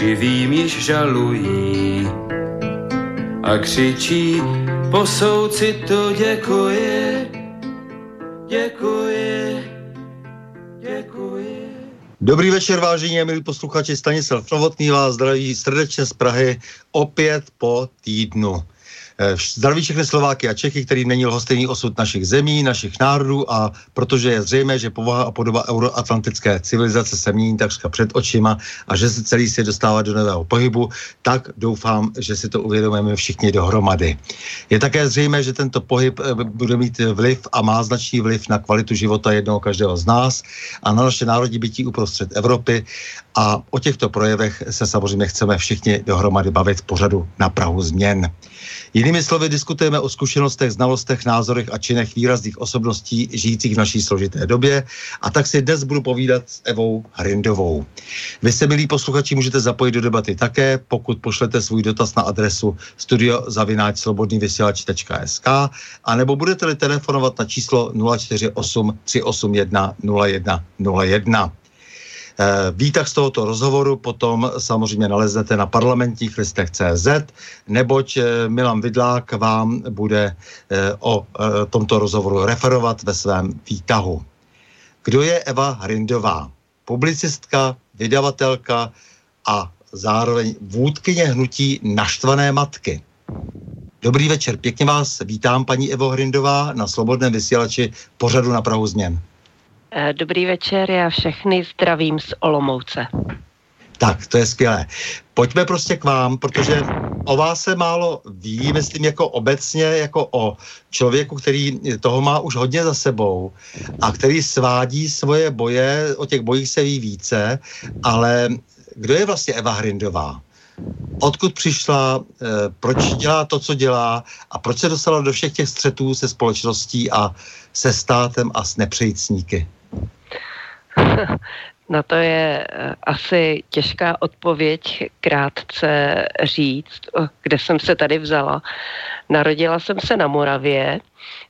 živým již žalují a křičí, po souci to děkuji, děkuji, děkuji. Dobrý večer, vážení a milí posluchači, Stanislav Novotný vás zdraví srdečně z Prahy opět po týdnu. Eh, zdraví všechny Slováky a Čechy, kterým není lhostejný osud našich zemí, našich národů a protože je zřejmé, že povaha a podoba euroatlantické civilizace se mění takřka před očima a že se celý svět dostává do nového pohybu, tak doufám, že si to uvědomujeme všichni dohromady. Je také zřejmé, že tento pohyb eh, bude mít vliv a má značný vliv na kvalitu života jednoho každého z nás a na naše národní bytí uprostřed Evropy a o těchto projevech se samozřejmě chceme všichni dohromady bavit v pořadu na Prahu změn. Jinými slovy diskutujeme o zkušenostech, znalostech, názorech a činech výrazných osobností žijících v naší složité době a tak si dnes budu povídat s Evou Hrindovou. Vy se, milí posluchači, můžete zapojit do debaty také, pokud pošlete svůj dotaz na adresu studiozavináčslobodnývysílač.sk a nebo budete-li telefonovat na číslo 048 381 0101. Eh, výtah z tohoto rozhovoru potom samozřejmě naleznete na parlamentních listech CZ, neboť eh, Milan Vidlák vám bude eh, o tomto rozhovoru referovat ve svém výtahu. Kdo je Eva Hrindová? Publicistka, vydavatelka a zároveň vůdkyně hnutí Naštvané matky. Dobrý večer, pěkně vás vítám, paní Evo Hrindová, na Slobodném vysílači pořadu na Prahu změn. Eh, dobrý večer, já všechny zdravím z Olomouce. Tak, to je skvělé. Pojďme prostě k vám, protože o vás se málo ví, myslím jako obecně, jako o člověku, který toho má už hodně za sebou a který svádí svoje boje, o těch bojích se ví více, ale kdo je vlastně Eva Hrindová? Odkud přišla, e, proč dělá to, co dělá a proč se dostala do všech těch střetů se společností a se státem a s nepřejícníky? Na to je eh, asi těžká odpověď krátce říct, kde jsem se tady vzala. Narodila jsem se na Moravě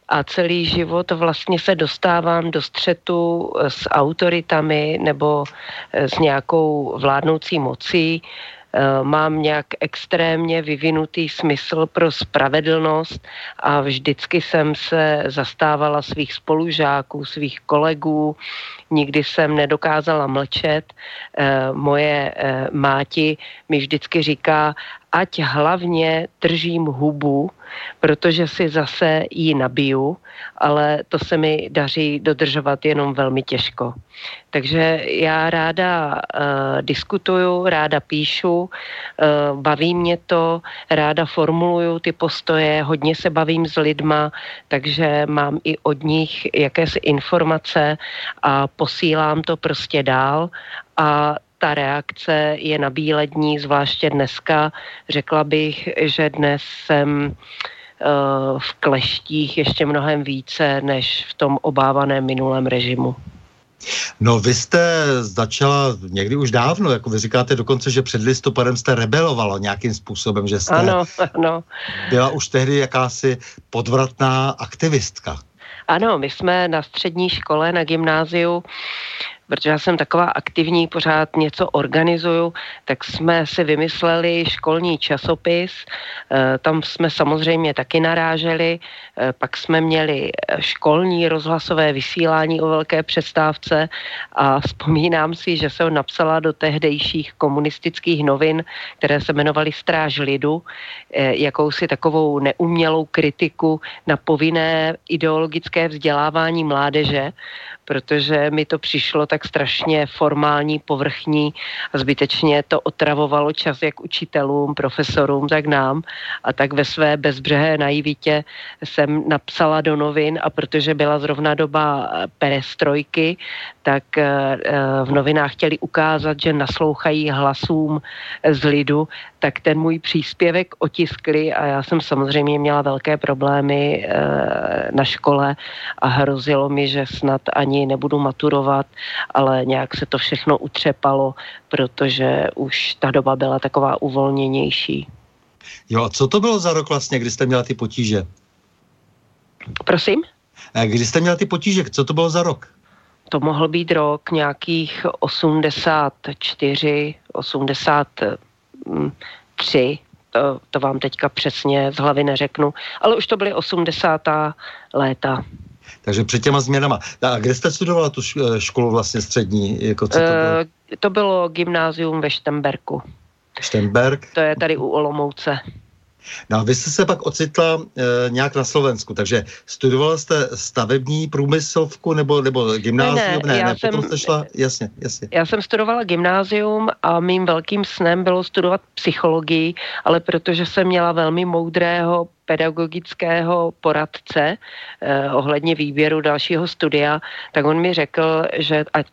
a celý život vlastně se dostávám do střetu eh, s autoritami nebo eh, s nějakou vládnoucí mocí, Eh, mám nějak extrémně vyvinutý smysl pro spravedlnost a vždycky jsem se zastávala svých spolužáků, svých kolegů, nikdy jsem nedokázala mlčet. Eh, moje eh, máti mi vždycky říká, ať hlavně držím hubu, protože si zase ji nabiju, ale to se mi daří dodržovat jenom velmi těžko. Takže já ráda uh, diskutuju, ráda píšu, uh, baví mě to, ráda formuluju ty postoje, hodně se bavím s lidma, takže mám i od nich jakési informace a posílám to prostě dál a ta reakce je na bílední, zvláště dneska. Řekla bych, že dnes jsem eh, v kleštích ještě mnohem více než v tom obávaném minulém režimu. No vy jste začala někdy už dávno, jako vy říkáte dokonce, že před listopadem jste rebelovala nějakým způsobem, že jste ano, ano. byla už tehdy jakási podvratná aktivistka. Ano, my jsme na střední škole, na gymnáziu protože já jsem taková aktivní, pořád něco organizuju, tak jsme si vymysleli školní časopis, eh, tam jsme samozřejmě taky naráželi, eh, pak jsme měli eh, školní rozhlasové vysílání o velké přestávce a vzpomínám si, že jsem napsala do tehdejších komunistických novin, které se jmenovaly Stráž lidu, jakousi takovou neumělou kritiku na povinné ideologické vzdělávání mládeže, protože mi to přišlo tak strašně formální, povrchní a zbytečně to otravovalo čas jak učitelům, profesorům, tak nám. A tak ve své bezbřehé naivitě jsem napsala do novin a protože byla zrovna doba perestrojky, tak eh, eh, v novinách chtěli ukázat, že naslouchají hlasům z lidu, tak ten můj příspěvek otiskli a já jsem samozřejmě měla velké problémy eh, na škole a hrozilo mi, že snad ani nebudu maturovat, ale nějak se to všechno utřepalo, protože už ta doba byla taková uvolněnější. Jo, a co to bylo za rok vlastně, kdy jste měla ty potíže? Prosím? Kdy jste měla ty potíže, co to bylo za rok? To mohl být rok nějakých 84, 83, to, to vám teďka přesně z hlavy neřeknu, ale už to byly 80. léta. Takže před těma změnama. A kde jste studovala tu školu vlastně střední? Jako co to, bylo? E, to bylo gymnázium ve Štemberku. Štemberg? To je tady u Olomouce. No a vy jste se pak ocitla e, nějak na Slovensku, takže studovala jste stavební průmyslovku nebo, nebo gymnázium? Ne, ne, ne, ne jsem, potom jste šla, jasně, jasně. Já jsem studovala gymnázium a mým velkým snem bylo studovat psychologii, ale protože jsem měla velmi moudrého pedagogického poradce eh, ohledně výběru dalšího studia, tak on mi řekl, že ať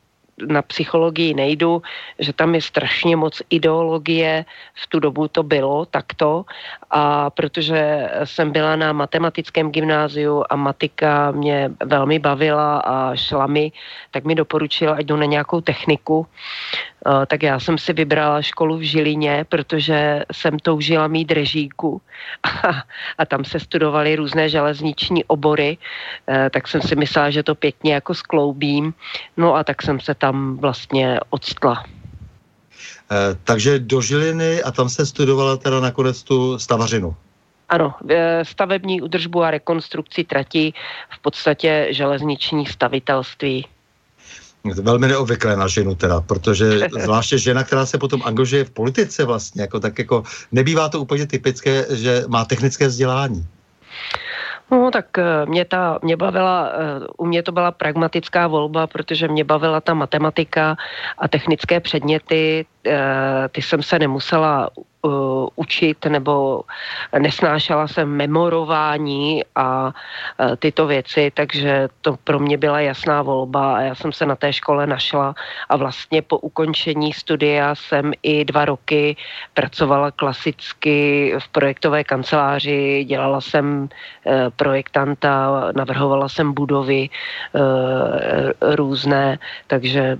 na psychologii nejdu, že tam je strašně moc ideologie, v tu dobu to bylo takto. A protože jsem byla na matematickém gymnáziu a matika mě velmi bavila a šla mi, tak mi doporučila, ať jdu na nějakou techniku. Eh, tak já jsem si vybrala školu v Žilině, protože jsem toužila mít režíku. A, a tam se studovaly různé železniční obory, eh, tak jsem si myslela, že to pěkně jako skloubím, no a tak jsem se tam vlastně odstla. Eh, takže do Žiliny a tam se studovala teda nakonec tu stavařinu. Ano, stavební udržbu a rekonstrukci trati, v podstatě železniční stavitelství. Velmi neobvyklé na ženu teda, protože zvláště žena, která se potom angažuje v politice vlastně, jako tak jako nebývá to úplně typické, že má technické vzdělání. No tak eh, mě, ta, mě bavila, eh, u mě to byla pragmatická volba, protože mě bavila ta matematika a technické předměty, eh, ty jsem se nemusela uh, učit nebo nesnášela jsem memorování a uh, tyto věci, takže to pro mě byla jasná volba a já jsem se na té škole našla a vlastně po ukončení studia jsem i dva roky pracovala klasicky v projektové kanceláři, dělala jsem uh, projektanta, navrhovala jsem budovy uh, různé, takže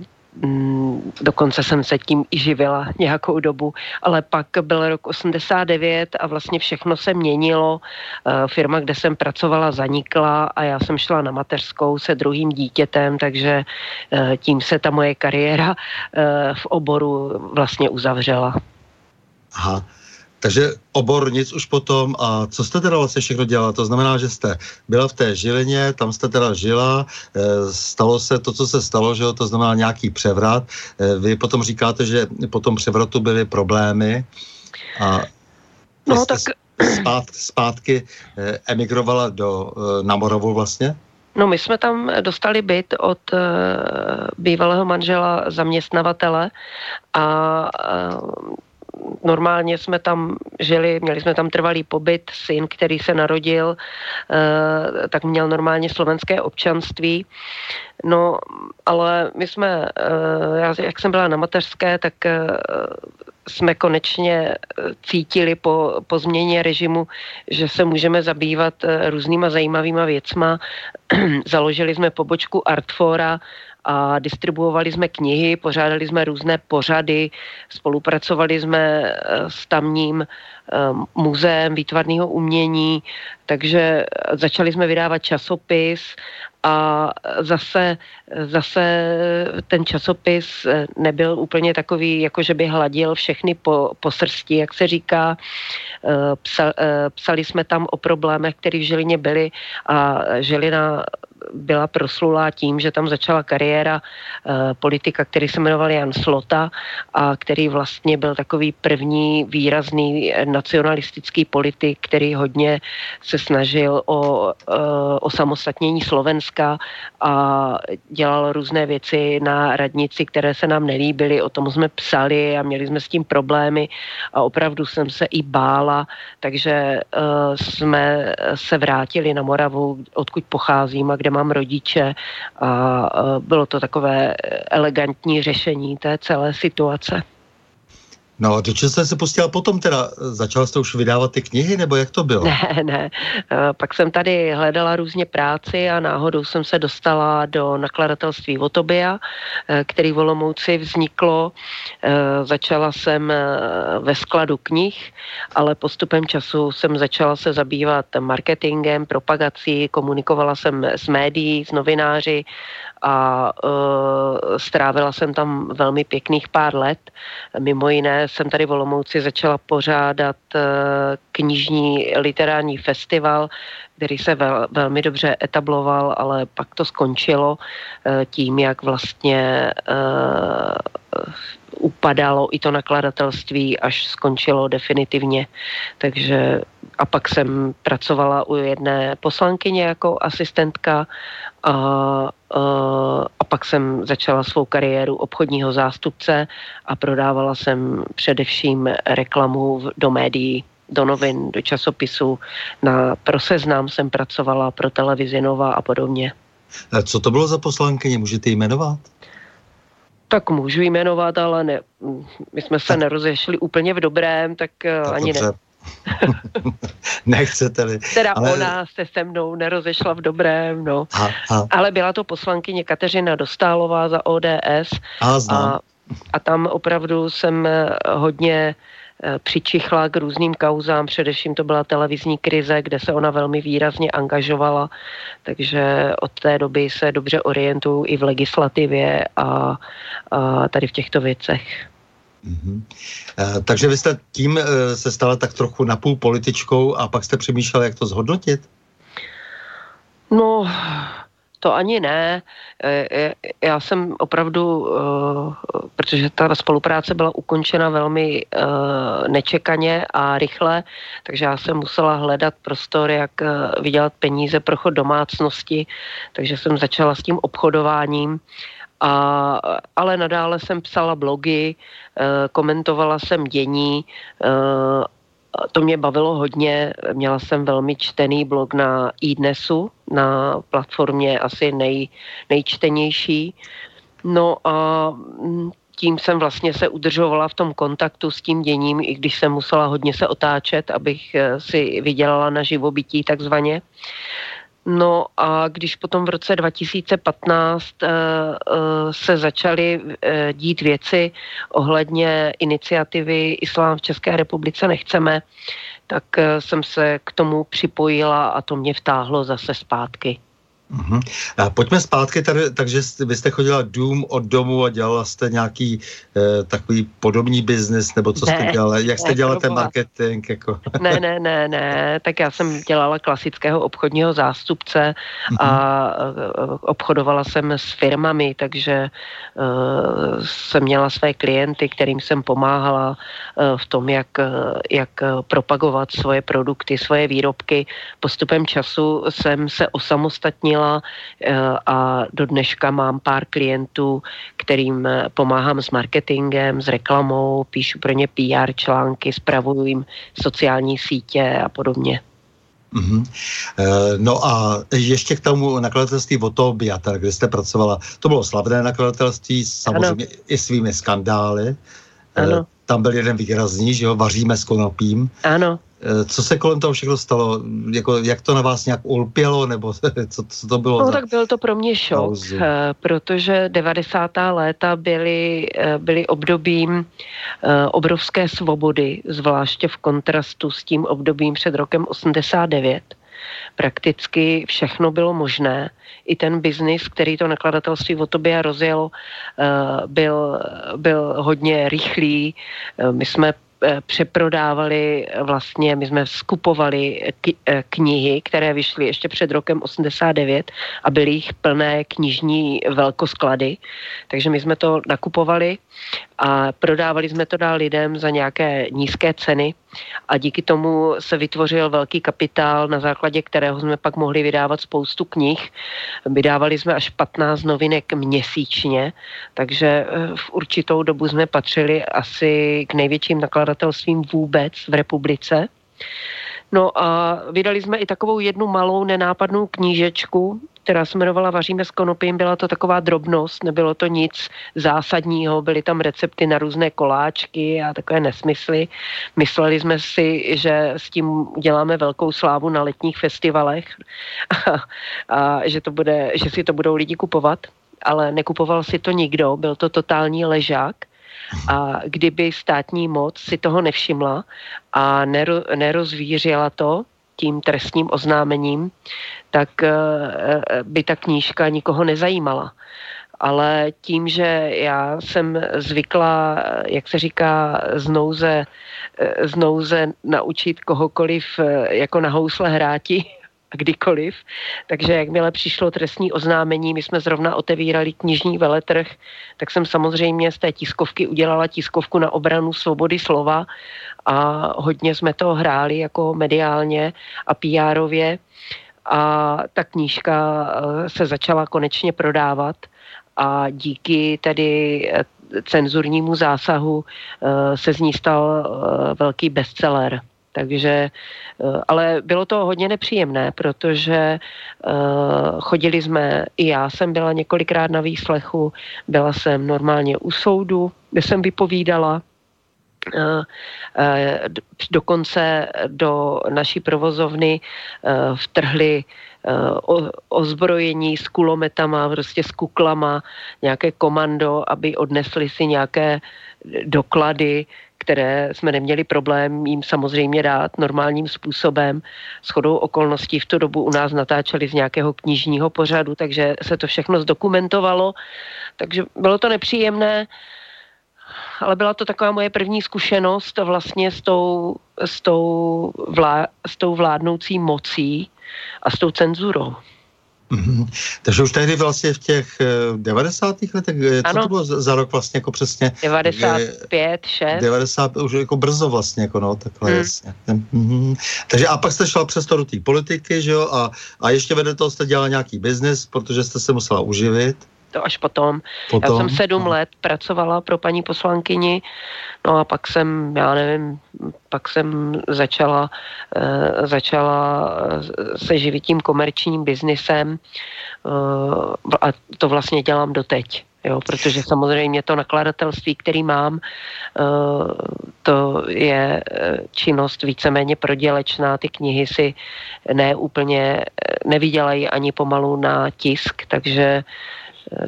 dokonce jsem se tím i živila nějakou dobu, ale pak byl rok 89 a vlastně všechno se měnilo. Eh, firma, kde jsem pracovala, zanikla a já jsem šla na mateřskou se druhým dítětem, takže eh, tím se ta moje kariéra eh, v oboru vlastně uzavřela. Aha. Takže obor nic už potom. A co jste teda vlastně všechno dělala? To znamená, že jste byla v té Žilině, tam jste teda žila, e, stalo se to, co se stalo, že jo? to znamená nějaký převrat. E, vy potom říkáte, že po tom převratu byly problémy a no, tak... zpát, zpátky e, emigrovala do, na Moravu vlastně? No my jsme tam dostali byt od uh, bývalého manžela zaměstnavatele a uh, normálně jsme tam žili, měli jsme tam trvalý pobyt, syn, který se narodil, eh, tak měl normálně slovenské občanství. No, ale my jsme, eh, já, jak jsem byla na mateřské, tak eh, jsme konečně cítili po, po změně režimu, že se můžeme zabývat různýma zajímavýma věcma. Založili jsme pobočku Artfora a distribuovali jsme knihy, pořádali jsme různé pořady, spolupracovali jsme s tamním muzeem výtvarného umění, takže začali jsme vydávat časopis a zase, zase ten časopis nebyl úplně takový, jako že by hladil všechny po, po srsti, jak se říká. Psa, psali jsme tam o problémech, které v Žilině byly a Žilina byla proslulá tím, že tam začala kariéra uh, politika, který se jmenoval Jan Slota a který vlastně byl takový první výrazný nacionalistický politik, který hodně se snažil o uh, osamostatnění Slovenska a dělal různé věci na radnici, které se nám nelíbily, o tom jsme psali a měli jsme s tím problémy a opravdu jsem se i bála, takže uh, jsme se vrátili na Moravu, odkud pocházím a kde mám rodiče a bylo to takové elegantní řešení té celé situace. No, do čeho jste se pustila potom teda? Začal jste už vydávat ty knihy, nebo jak to bylo? Ne, ne. Eh, pak jsem tady hledala různě práci a náhodou jsem se dostala do nakladatelství Votobia, eh, který v Olomouci vzniklo. Eh, začala jsem ve skladu knih, ale postupem času jsem začala se zabývat marketingem, propagací, komunikovala jsem s médií, s novináři a uh, strávila jsem tam velmi pěkných pár let. Mimo jiné jsem tady v Olomouci začala pořádat uh, knižní literární festival, který se vel, velmi dobře etabloval, ale pak to skončilo uh, tím, jak vlastně uh, upadalo i to nakladatelství, až skončilo definitivně. Takže a pak jsem pracovala u jedné poslankyně jako asistentka a, a, a pak jsem začala svou kariéru obchodního zástupce a prodávala jsem především reklamu do médií do novin, do časopisu, na, pro seznam jsem pracovala, pro televizi Nova a podobně. Co to bylo za poslankyně, můžete jmenovat? Tak můžu jmenovat, ale ne, my jsme se nerozešli úplně v dobrém, tak to ani dobře. ne. Nechcete-li. Teda ale... ona se se mnou nerozešla v dobrém, no. A, a. Ale byla to poslankyně Kateřina Dostálová za ODS. A, a, a tam opravdu jsem eh, hodně eh, přičichla k různým kauzám, především to byla televizní krize, kde se ona velmi výrazně angažovala, takže od té doby se dobře orientuju i v legislativě a, a tady v těchto věcech. Mm-hmm. E, takže vy jste tím e, se stala tak trochu napůl političkou a pak jste přemýšlel, jak to zhodnotit? No, to ani ne. E, já jsem opravdu, protože ta spolupráce byla ukončena velmi nečekaně a rychle, takže já jsem musela hledat prostor, jak vydělat peníze pro chod domácnosti, takže jsem začala s tím obchodováním a, ale nadále jsem psala blogy, komentovala jsem dění, to mě bavilo hodně, měla jsem velmi čtený blog na iDnesu, na platformě asi nej, nejčtenější. No a mm, tím jsem vlastně se udržovala v tom kontaktu s tím děním, i když jsem musela hodně se otáčet, abych eh, si vydělala na živobytí takzvaně. No a když potom v roce 2015 uh, uh, se začaly uh, dít věci ohledně iniciativy Islám v České republice nechceme, tak jsem se k tomu připojila a to mě vtáhlo zase zpátky. Uh-huh. A pojďme zpátky tady, takže vy jste chodila dům od domu a dělala jste nějaký eh, takový podobný biznis, nebo co ne, jste dělala, jak jste ne, dělala ten marketing? Jako? Ne, ne, ne, ne, tak já jsem dělala klasického obchodního zástupce uh-huh. a uh, obchodovala jsem s firmami, takže uh, jsem měla své klienty, kterým jsem pomáhala uh, v tom, jak, uh, jak propagovat svoje produkty, svoje výrobky. Postupem času jsem se osamostatnila změnila eh, a do dneška mám pár klientů, kterým eh, pomáhám s marketingem, s reklamou, píšu pro ně PR články, spravuju jim sociální sítě a podobně. Mm-hmm. No a ještě k tomu nakladatelství Votobiata, kde jste pracovala. To bylo slavné nakladatelství, samozřejmě ano. i svými skandály. Ano. Tam byl jeden výrazný, že jo, vaříme s konopím. Ano. Eh, co se kolem toho všechno stalo? Jako, jak to na vás nějak ulpělo, nebo co, co to bylo? No za... tak byl to pro mě šok, pauzu? Eh, protože 90. léta byly, eh, byly obdobím obrovské svobody, zvláště v kontrastu s tím obdobím před rokem 89 prakticky všechno bylo možné. I ten biznis, který to nakladatelství o tobě rozjelo, byl, byl hodně rychlý. My jsme přeprodávali eh, vlastně, my jsme skupovali eh, knihy, které vyšly ještě před rokem 89 a byly jich plné knižní velkosklady, takže my jsme to nakupovali a prodávali jsme to dál lidem za nějaké nízké ceny a díky tomu se vytvořil velký kapitál, na základě kterého jsme pak mohli vydávat spoustu knih. Vydávali jsme až 15 novinek měsíčně, takže eh, v určitou dobu jsme patřili asi k největším nakladatelstvím vůbec v republice. No a vydali jsme i takovou jednu malou nenápadnou knížečku, která se jmenovala Vaříme s konopím. Byla to taková drobnost, nebylo to nic zásadního, byly tam recepty na různé koláčky a takové nesmysly. Mysleli jsme si, že s tím uděláme velkou slávu na letních festivalech a, a že, to bude, že si to budou lidi kupovat, ale nekupoval si to nikdo, byl to totální ležák. A kdyby státní moc si toho nevšimla a nero, nerozvířila to, tím trestním oznámením, tak eh, eh, by ta knížka nikoho nezajímala. Ale tím, že já jsem zvykla, jak se říká, znouze, eh, znouze naučit kohokoliv jako na housle hráti, kdykoliv. Takže jakmile přišlo trestní oznámení, my jsme zrovna otevírali knižní veletrh, tak jsem samozřejmě z té tiskovky udělala tiskovku na obranu svobody slova a hodně jsme to hráli jako mediálně a PR-ově a ta knížka eh, se začala konečně prodávat a díky tedy eh, cenzurnímu zásahu eh, se z ní stal velký bestseller. Takže, ale bylo to hodně nepříjemné, protože chodili jsme, i já jsem byla několikrát na výslechu, byla jsem normálně u soudu, kde jsem vypovídala, dokonce do naší provozovny eh, vtrhli ozbrojení s kulometama, prostě s kuklama, nějaké komando, aby odnesli si nějaké doklady, které jsme neměli problém jim samozřejmě dát normálním způsobem. S chodou okolností v tu dobu u nás natáčeli z nějakého knižního pořadu, takže se to všechno zdokumentovalo. Takže bylo to nepříjemné ale byla to taková moje první zkušenost vlastně s tou, s tou, vlá, s tou vládnoucí mocí a s tou cenzurou. Mm-hmm. Takže už tehdy vlastně v těch 90. Eh, letech, eh, co ano. to bylo za rok vlastně jako přesně? 95, 6. 90, už jako brzo vlastně, jako no, takhle hmm. jasně. Mm-hmm. Takže a pak jste šla přes to do té politiky, že jo, a, a ještě vedle toho jste dělala nějaký biznis, protože jste se musela uživit to až potom. potom? Já jsem sedm let pracovala pro paní poslankyni, no a pak jsem, já nevím, pak jsem začala, uh, začala eh, se živit tím komerčním biznisem uh, a to vlastně dělám doteď. Jo, protože samozřejmě to nakladatelství, který mám, to je činnost víceméně prodělečná. Ty knihy si neúplně nevydělají ani pomalu na tisk, takže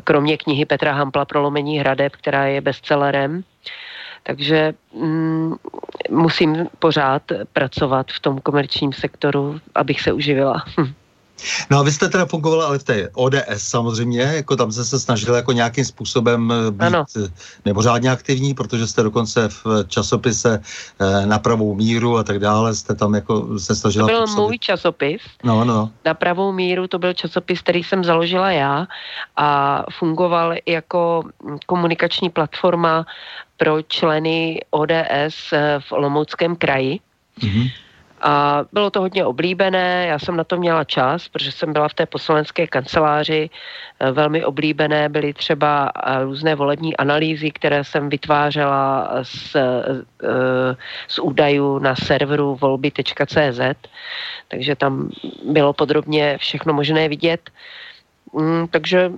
kromě knihy Petra Hampla Prolomení hradeb, která je bestsellerem. Takže mm, musím pořád pracovat v tom komerčním sektoru, abych se uživila. No a vy jste teda fungovala ale v té ODS samozřejmě, jako tam jste se snažili jako nějakým způsobem eh, být ano. Eh, mimořádně aktivní, protože jste dokonce v časopise eh, na pravou míru a tak dále, jste tam jako se snažila... To byl působit. můj časopis. No, no. Na pravou míru to byl časopis, který jsem založila já a fungoval jako komunikační platforma pro členy ODS v Olomouckém kraji. Mm-hmm. A bylo to hodně oblíbené, já jsem na to měla čas, protože jsem byla v té poslanecké kanceláři, eh, velmi oblíbené byly třeba eh, různé volební analýzy, které jsem vytvářela z, eh, z údajů na serveru volby.cz, takže tam bylo podrobně všechno možné vidět. Mm, takže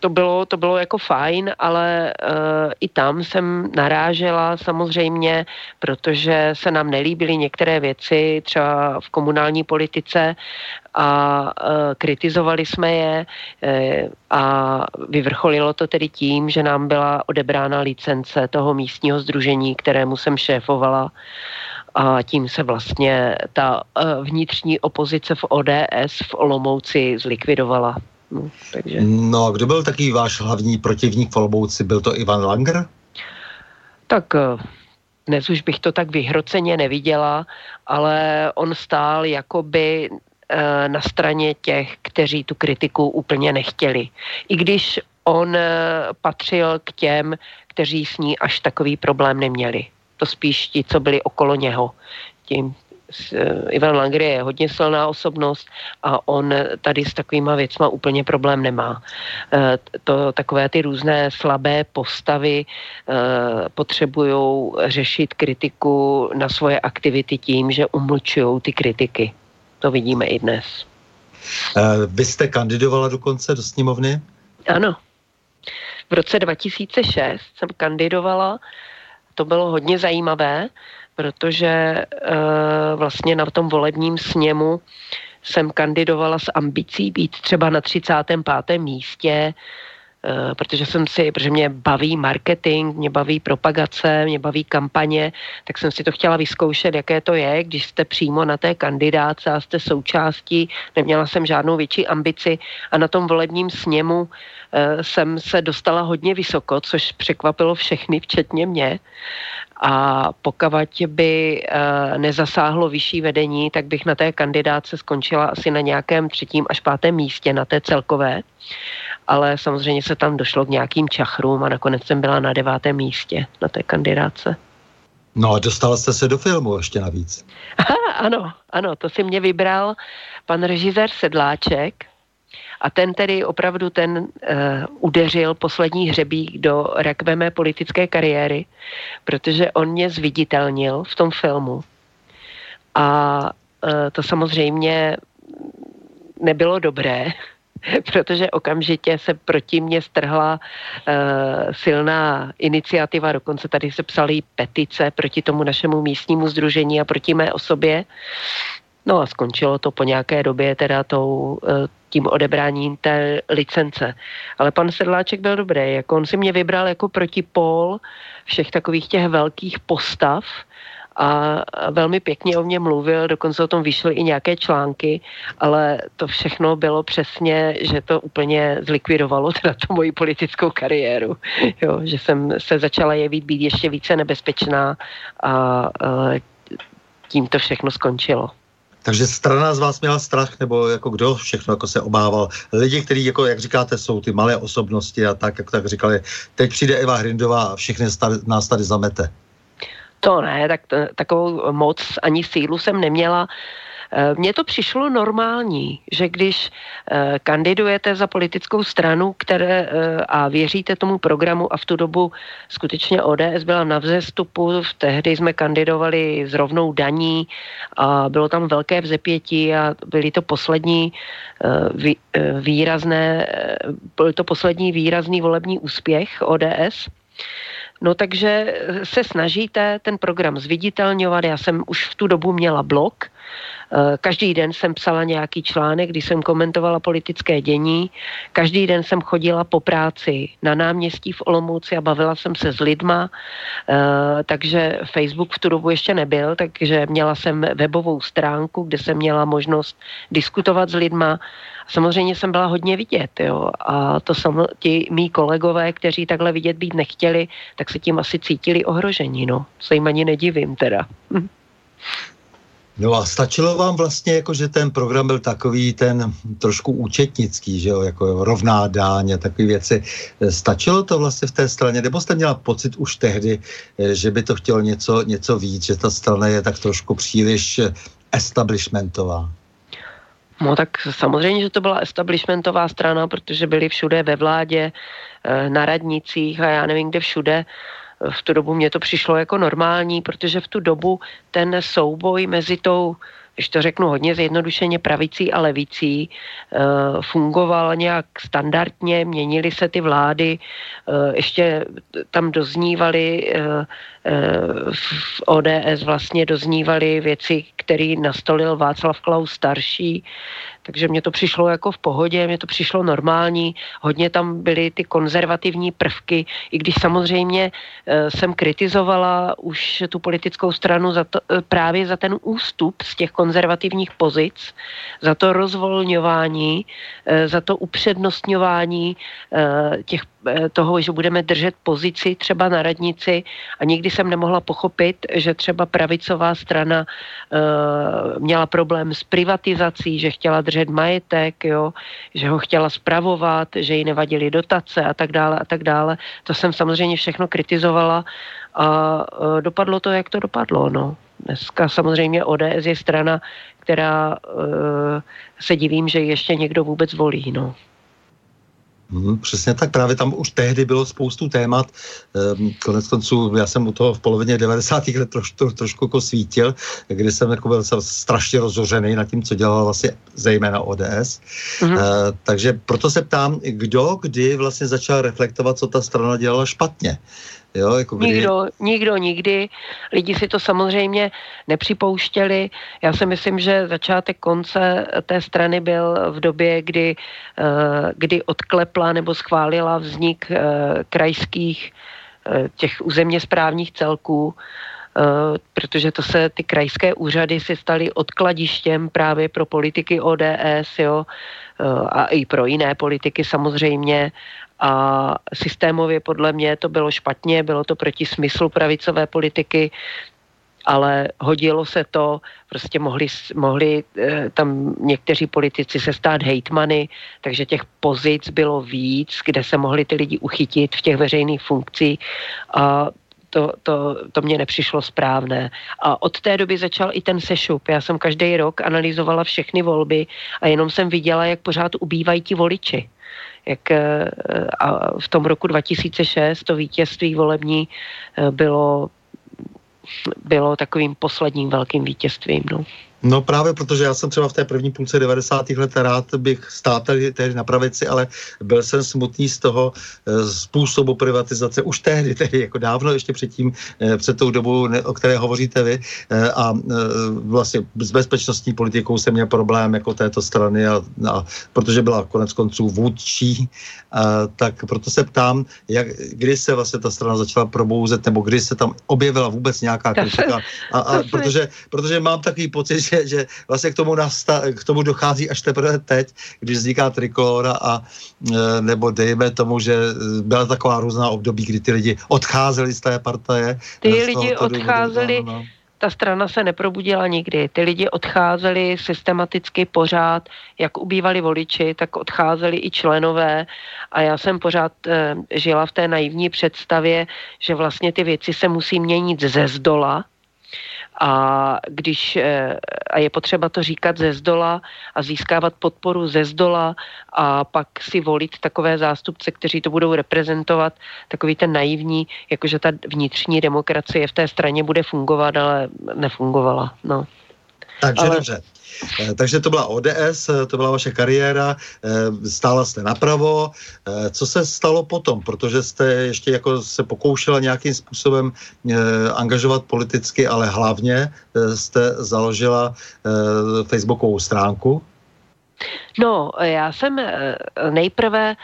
to bylo, to bylo jako fajn, ale uh, i tam jsem narážela samozřejmě, protože se nám nelíbily některé věci, třeba v komunální politice a uh, kritizovali jsme je uh, a vyvrcholilo to tedy tím, že nám byla odebrána licence toho místního združení, kterému jsem šéfovala a tím se vlastně ta vnitřní opozice v ODS v Olomouci zlikvidovala. No, takže... no kdo byl taký váš hlavní protivník v Olomouci? Byl to Ivan Langer? Tak eh, dnes už bych to tak vyhroceně neviděla, ale on stál jakoby eh, na straně těch, kteří tu kritiku úplně nechtěli. I když on eh, patřil k těm, kteří s ní až takový problém neměli. To spíš ti, co byli okolo něho. Tím Ivan Langer je hodně silná osobnost a on tady s takovýma věcma úplně problém nemá. Eh, to takové ty různé slabé postavy eh, potřebují řešit kritiku na svoje aktivity tím, že umlčují ty kritiky. To vidíme i dnes. Vy jste kandidovala dokonce do sněmovny? Ano. V roce 2006 jsem kandidovala. To bylo hodně zajímavé protože uh, vlastně na tom volebním sněmu jsem kandidovala s ambicí být třeba na 35. místě, protože jsem si, protože mě baví marketing, mě baví propagace, mě baví kampaně, tak jsem si to chtěla vyzkoušet, jaké to je, když jste přímo na té kandidáce a jste součástí, neměla jsem žádnou větší ambici a na tom volebním sněmu uh, jsem se dostala hodně vysoko, což překvapilo všechny, včetně mě a pokud by uh, nezasáhlo vyšší vedení, tak bych na té kandidáce skončila asi na nějakém třetím až pátém místě na té celkové. Ale samozřejmě se tam došlo k nějakým čachrům a nakonec jsem byla na devátém místě na té kandidáce. No a dostala jste se do filmu ještě navíc. Aha, ano, ano, to si mě vybral pan režisér Sedláček, a ten tedy opravdu ten uh, udeřil poslední hřebík do rakve mé politické kariéry, protože on mě zviditelnil v tom filmu. A uh, to samozřejmě nebylo dobré, protože okamžitě se proti mně strhla uh, silná iniciativa, dokonce tady se psaly petice proti tomu našemu místnímu združení a proti mé osobě. No a skončilo to po nějaké době teda tou, uh, tím odebráním té licence. Ale pan Sedláček byl dobrý, jako on si mě vybral jako protipol všech takových těch velkých postav, a velmi pěkně o mě mluvil, dokonce o tom vyšly i nějaké články, ale to všechno bylo přesně, že to úplně zlikvidovalo teda tu moji politickou kariéru, jo, že jsem se začala jevit být ještě více nebezpečná a, a tím to všechno skončilo. Takže strana z vás měla strach, nebo jako kdo všechno jako se obával? Lidi, kteří, jako, jak říkáte, jsou ty malé osobnosti a tak, jak tak říkali, teď přijde Eva Hrindová a všechny nás tady zamete. To ne, tak to, takovou moc ani sílu jsem neměla. Eh, mně to přišlo normální, že když eh, kandidujete za politickou stranu které, eh, a věříte tomu programu a v tu dobu skutečně ODS byla na vzestupu, tehdy jsme kandidovali s rovnou daní a bylo tam velké vzepětí a byly to poslední výrazné, byl to poslední výrazný volební úspěch ODS. No takže se snažíte ten program zviditelňovat. Já jsem už v tu dobu měla blog, Eh, každý den jsem psala nějaký článek, kdy jsem komentovala politické dění. Každý den jsem chodila po práci na náměstí v Olomouci a bavila jsem se s lidma, eh, takže Facebook v tu dobu ještě nebyl, takže měla jsem webovou stránku, kde jsem měla možnost diskutovat s lidma. Samozřejmě jsem byla hodně vidět, jo, a to sam, ti mý kolegové, kteří takhle vidět být nechtěli, tak se tím asi cítili ohrožení, no. Se jim ani nedivím teda. No a stačilo vám vlastně, jako že ten program byl takový ten trošku účetnický, že jo, jako rovná dáň a takové věci. Stačilo to vlastně v té straně, nebo jste měla pocit už tehdy, eh, že by to chtělo něco, něco víc, že ta strana je tak trošku příliš eh, establishmentová? No tak samozřejmě, že to byla establishmentová strana, protože byli všude ve vládě, eh, na radnicích a já nevím kde všude v tu dobu mě to přišlo jako normální, protože v tu dobu ten souboj mezi tou když to řeknu hodně zjednodušeně, pravicí a levicí, fungoval nějak standardně, měnily se ty vlády, ještě tam doznívaly v ODS vlastně doznívaly věci, které nastolil Václav Klaus starší, takže mně to přišlo jako v pohodě, mně to přišlo normální, hodně tam byly ty konzervativní prvky, i když samozřejmě e, jsem kritizovala už tu politickou stranu za to, e, právě za ten ústup z těch konzervativních pozic, za to rozvolňování, e, za to upřednostňování těch toho, že budeme držet pozici třeba na radnici a nikdy jsem nemohla pochopit, že třeba pravicová strana uh, měla problém s privatizací, že chtěla držet majetek, jo, že ho chtěla spravovat, že jí nevadily dotace a tak dále a tak dále. To jsem samozřejmě všechno kritizovala a uh, dopadlo to, jak to dopadlo. No. Dneska samozřejmě ODS je strana, která uh, se divím, že ještě někdo vůbec volí. No. Hmm, přesně tak, právě tam už tehdy bylo spoustu témat. Ehm, konec konců, já jsem u toho v polovině 90. let troš, to, trošku jako svítil, kdy jsem jako byl strašně rozořený nad tím, co dělala vlastně zejména ODS. Mm-hmm. E, takže proto se ptám, kdo kdy vlastně začal reflektovat, co ta strana dělala špatně. Jo, jako kdy... Nikdo, nikdo nikdy. Lidi si to samozřejmě nepřipouštěli. Já si myslím, že začátek konce té strany byl v době, kdy, eh, kdy odklepla nebo schválila vznik eh, krajských eh, těch územně správních celků, protože to se ty krajské úřady si staly odkladištěm právě pro politiky ODS, jo, a i pro jiné politiky samozřejmě a systémově podle mě to bylo špatně, bylo to proti smyslu pravicové politiky, ale hodilo se to, prostě mohli, mohli eh, tam někteří politici se stát hejtmany, takže těch pozic bylo víc, kde se mohli ty lidi uchytit v těch veřejných funkcích a to, to, to mě nepřišlo správné. A od té doby začal i ten sešup. Já jsem každý rok analyzovala všechny volby a jenom jsem viděla, jak pořád ubývají ti voliči jak eh, a v tom roku 2006 to vítězství volební eh, bylo, bylo takovým posledním velkým vítězstvím. No. No právě protože já jsem třeba v té první půlce 90. let rád bych stál tady, tady na pravici, ale byl jsem smutný z toho e, způsobu privatizace už tehdy, tedy jako dávno ještě předtím, e, před tou dobou, o které hovoříte vy e, a vlastně s bezpečnostní politikou jsem měl problém jako této strany a, a protože byla konec konců vůdčí, a, tak proto se ptám, jak, kdy se vlastně ta strana začala probouzet, nebo kdy se tam objevila vůbec nějaká kritika, a, a, protože, protože mám takový pocit, že, že vlastně k tomu, nasta, k tomu dochází až teprve teď, když vzniká trikolora a e, nebo dejme tomu, že byla taková různá období, kdy ty lidi odcházeli z té partaje. Ty lidi odcházeli, důvodu, no, no. ta strana se neprobudila nikdy. Ty lidi odcházeli systematicky pořád, jak ubývali voliči, tak odcházeli i členové a já jsem pořád e, žila v té naivní představě, že vlastně ty věci se musí měnit ze zdola, a když eh, a je potřeba to říkat ze zdola a získávat podporu ze zdola a pak si volit takové zástupce, kteří to budou reprezentovat, takový ten naivní, jakože ta vnitřní demokracie v té straně bude fungovat, ale nefungovala. No. Takže ale... dobře. Eh, takže to byla ODS, eh, to byla vaše kariéra, eh, stála jste napravo. Co se stalo potom? Protože jste ještě jako se pokoušela nějakým způsobem angažovat politicky, ale hlavně jste založila facebookovou stránku. No, já jsem nejprve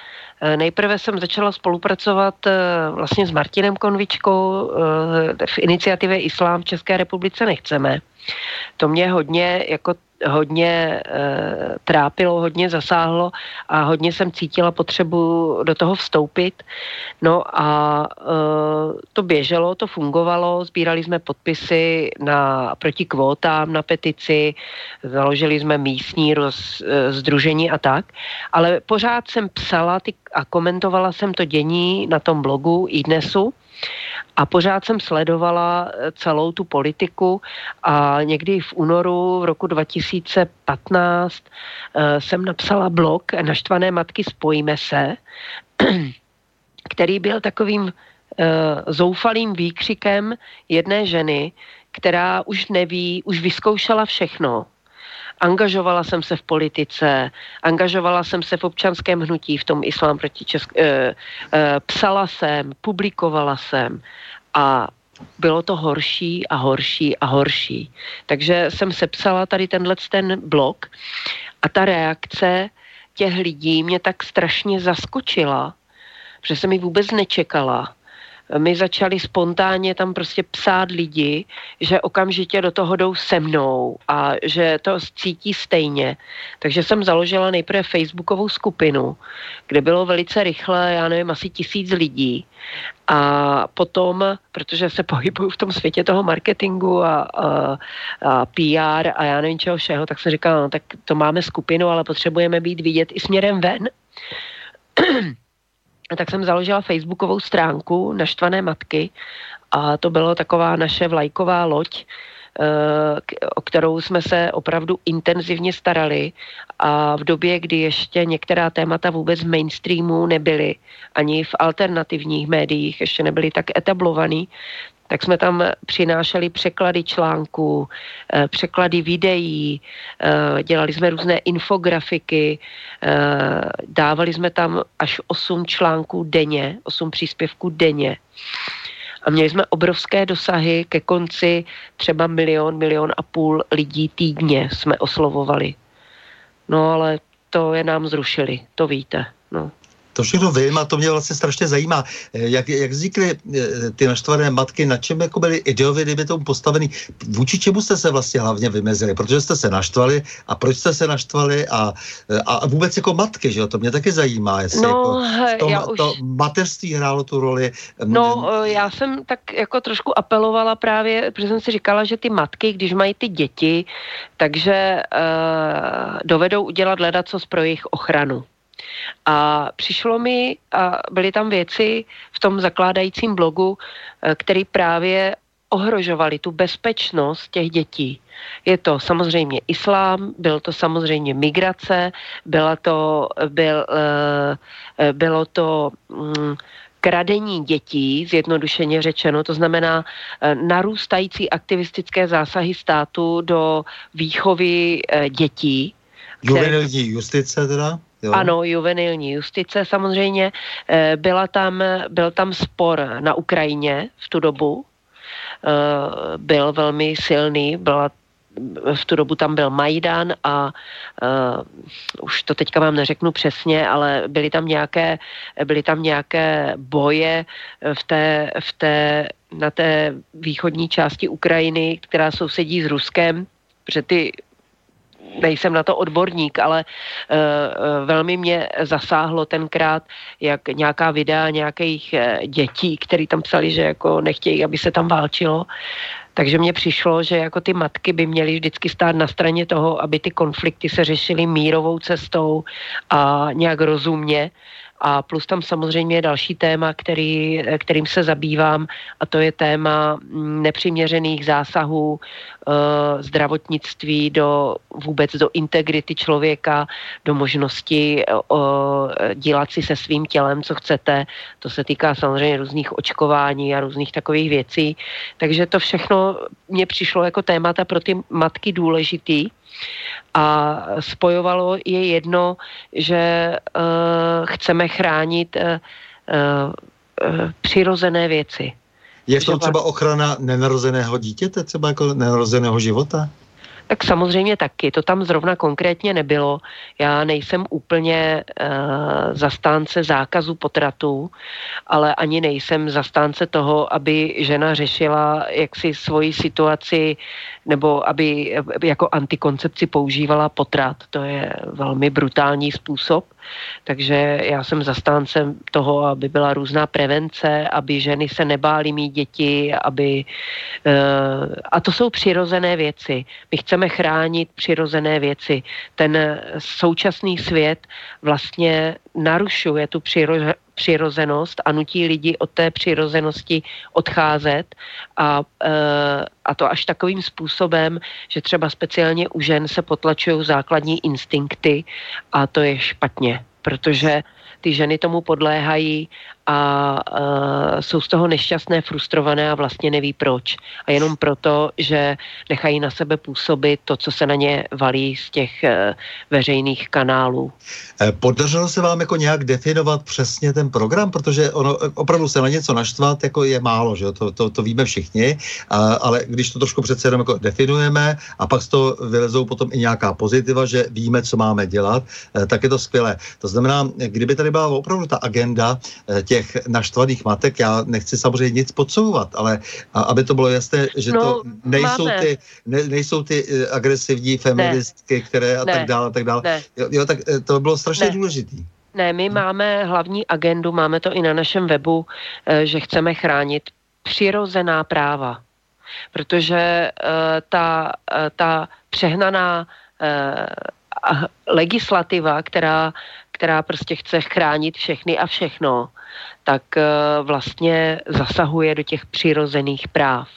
Nejprve jsem začala spolupracovat vlastně s Martinem Konvičkou v iniciativě Islám v České republice nechceme. To mě hodně jako hodně e, trápilo, hodně zasáhlo a hodně jsem cítila potřebu do toho vstoupit. No a e, to běželo, to fungovalo, sbírali jsme podpisy na, proti kvótám na petici, založili jsme místní roz, e, združení a tak, ale pořád jsem psala ty, a komentovala jsem to dění na tom blogu i dnesu a pořád jsem sledovala eh, celou tu politiku a někdy v únoru v roku 2015 uh, jsem napsala blog Naštvané matky spojíme se, který byl takovým uh, zoufalým výkřikem jedné ženy, která už neví, už vyzkoušela všechno Angažovala jsem se v politice, angažovala jsem se v občanském hnutí, v tom islám proti Česk... E, e, psala jsem, publikovala jsem a bylo to horší a horší a horší. Takže jsem sepsala tady tenhle ten blok a ta reakce těch lidí mě tak strašně zaskočila, protože jsem mi vůbec nečekala mi začali spontánně tam prostě psát lidi, že okamžitě do toho jdou se mnou a že to cítí stejně. Takže jsem založila nejprve facebookovou skupinu, kde bylo velice rychle, já nevím, asi tisíc lidí. A potom, protože se pohybuju v tom světě toho marketingu a, a, a PR a já nevím čeho všeho, tak jsem říkala, no tak to máme skupinu, ale potřebujeme být vidět i směrem ven tak jsem založila facebookovou stránku Naštvané matky a to bylo taková naše vlajková loď, eh, o kterou jsme se opravdu intenzivně starali a v době, kdy ještě některá témata vůbec v mainstreamu nebyly, ani v alternativních médiích ještě nebyly tak etablovaný, tak jsme tam přinášeli překlady článků, eh, překlady videí, eh, dělali jsme různé infografiky, eh, dávali jsme tam až 8 článků denně, 8 příspěvků denně. A měli jsme obrovské dosahy, ke konci třeba milion, milion a půl lidí týdně jsme oslovovali. No ale to je nám zrušili, to víte. No. To všechno vím a to mě vlastně strašně zajímá. Eh, jak, jak vznikly eh, ty naštvané matky, na čem jako byly ideově, kdyby tomu postavený, vůči čemu jste se vlastně hlavně vymezili? Protože jste se naštvali a proč jste se naštvali a, a vůbec jako matky, že jo? To mě taky zajímá, jestli no, jako tom, já už... to mateřství hrálo tu roli. No, eh, já jsem tak jako trošku apelovala právě, protože jsem si říkala, že ty matky, když mají ty děti, takže uh, dovedou udělat co pro jejich ochranu. A přišlo mi, a byly tam věci v tom zakládajícím blogu, eh, který právě ohrožovali tu bezpečnost těch dětí. Je to samozřejmě islám, byl to samozřejmě migrace, byla to, byl, eh, bylo to mm, kradení dětí, zjednodušeně řečeno, to znamená narůstající aktivistické zásahy státu do výchovy dětí. Juvenilní justice teda? Jo? Ano, juvenilní justice samozřejmě. Eh, byla tam, byl tam spor na Ukrajině v tu dobu. Eh, byl velmi silný, byla v tu dobu tam byl Majdan a uh, už to teďka vám neřeknu přesně, ale byly tam nějaké, byly tam nějaké boje v té, v té, na té východní části Ukrajiny, která sousedí s Ruskem, protože ty nejsem na to odborník, ale uh, velmi mě zasáhlo tenkrát, jak nějaká videa nějakých uh, dětí, který tam psali, že jako nechtějí, aby se tam válčilo. Takže mně přišlo, že jako ty matky by měly vždycky stát na straně toho, aby ty konflikty se řešily mírovou cestou a nějak rozumně a plus tam samozřejmě je další téma, který, kterým se zabývám, a to je téma mm, nepřiměřených zásahů e, zdravotnictví do vůbec do integrity člověka, do možnosti e, dělat si se svým tělem, co chcete. To se týká samozřejmě různých očkování a různých takových věcí. Takže to všechno mně přišlo jako témata pro ty matky důležitý a spojovalo je jedno, že uh, chceme chránit uh, uh, přirozené věci. Je v tom třeba ochrana nenarozeného dítěte, třeba jako nenarozeného života? Tak samozřejmě taky, to tam zrovna konkrétně nebylo. Já nejsem úplně uh, zastánce zákazu potratů, ale ani nejsem zastánce toho, aby žena řešila jaksi svoji situaci nebo aby jako antikoncepci používala potrat. To je velmi brutální způsob. Takže já jsem zastáncem toho, aby byla různá prevence, aby ženy se nebály mít děti, aby... Eh, a to jsou přirozené věci. My chceme chránit přirozené věci. Ten současný svět vlastně narušuje tu přirozenost a nutí lidi od té přirozenosti odcházet a, e, a to až takovým způsobem, že třeba speciálně u žen se potlačují základní instinkty a to je špatně, protože ty ženy tomu podléhají a uh, jsou z toho nešťastné, frustrované a vlastně neví proč. A jenom proto, že nechají na sebe působit to, co se na ně valí z těch uh, veřejných kanálů. Eh, podařilo se vám jako nějak definovat přesně ten program, protože ono opravdu se na něco naštvat jako je málo, že to, to, to víme všichni, a, ale když to trošku přece jenom jako definujeme a pak z toho vylezou potom i nějaká pozitiva, že víme, co máme dělat, tak je to skvělé. To znamená, kdyby tady byla opravdu ta agenda těch těch naštvaných matek, já nechci samozřejmě nic podsouvat, ale a, aby to bylo jasné, že no, to nejsou ty, ne, nejsou ty eh, agresivní feministky, ne. které a ne. tak dále, a tak dále. Ne. Jo, jo, tak eh, to bylo strašně ne. důležitý. Ne, my máme hlavní agendu, máme to i na našem webu, eh, že chceme chránit přirozená práva. Protože ta, ta přehnaná legislativa, která, která prostě chce chránit všechny a všechno, tak eh, vlastně zasahuje do těch přirozených práv.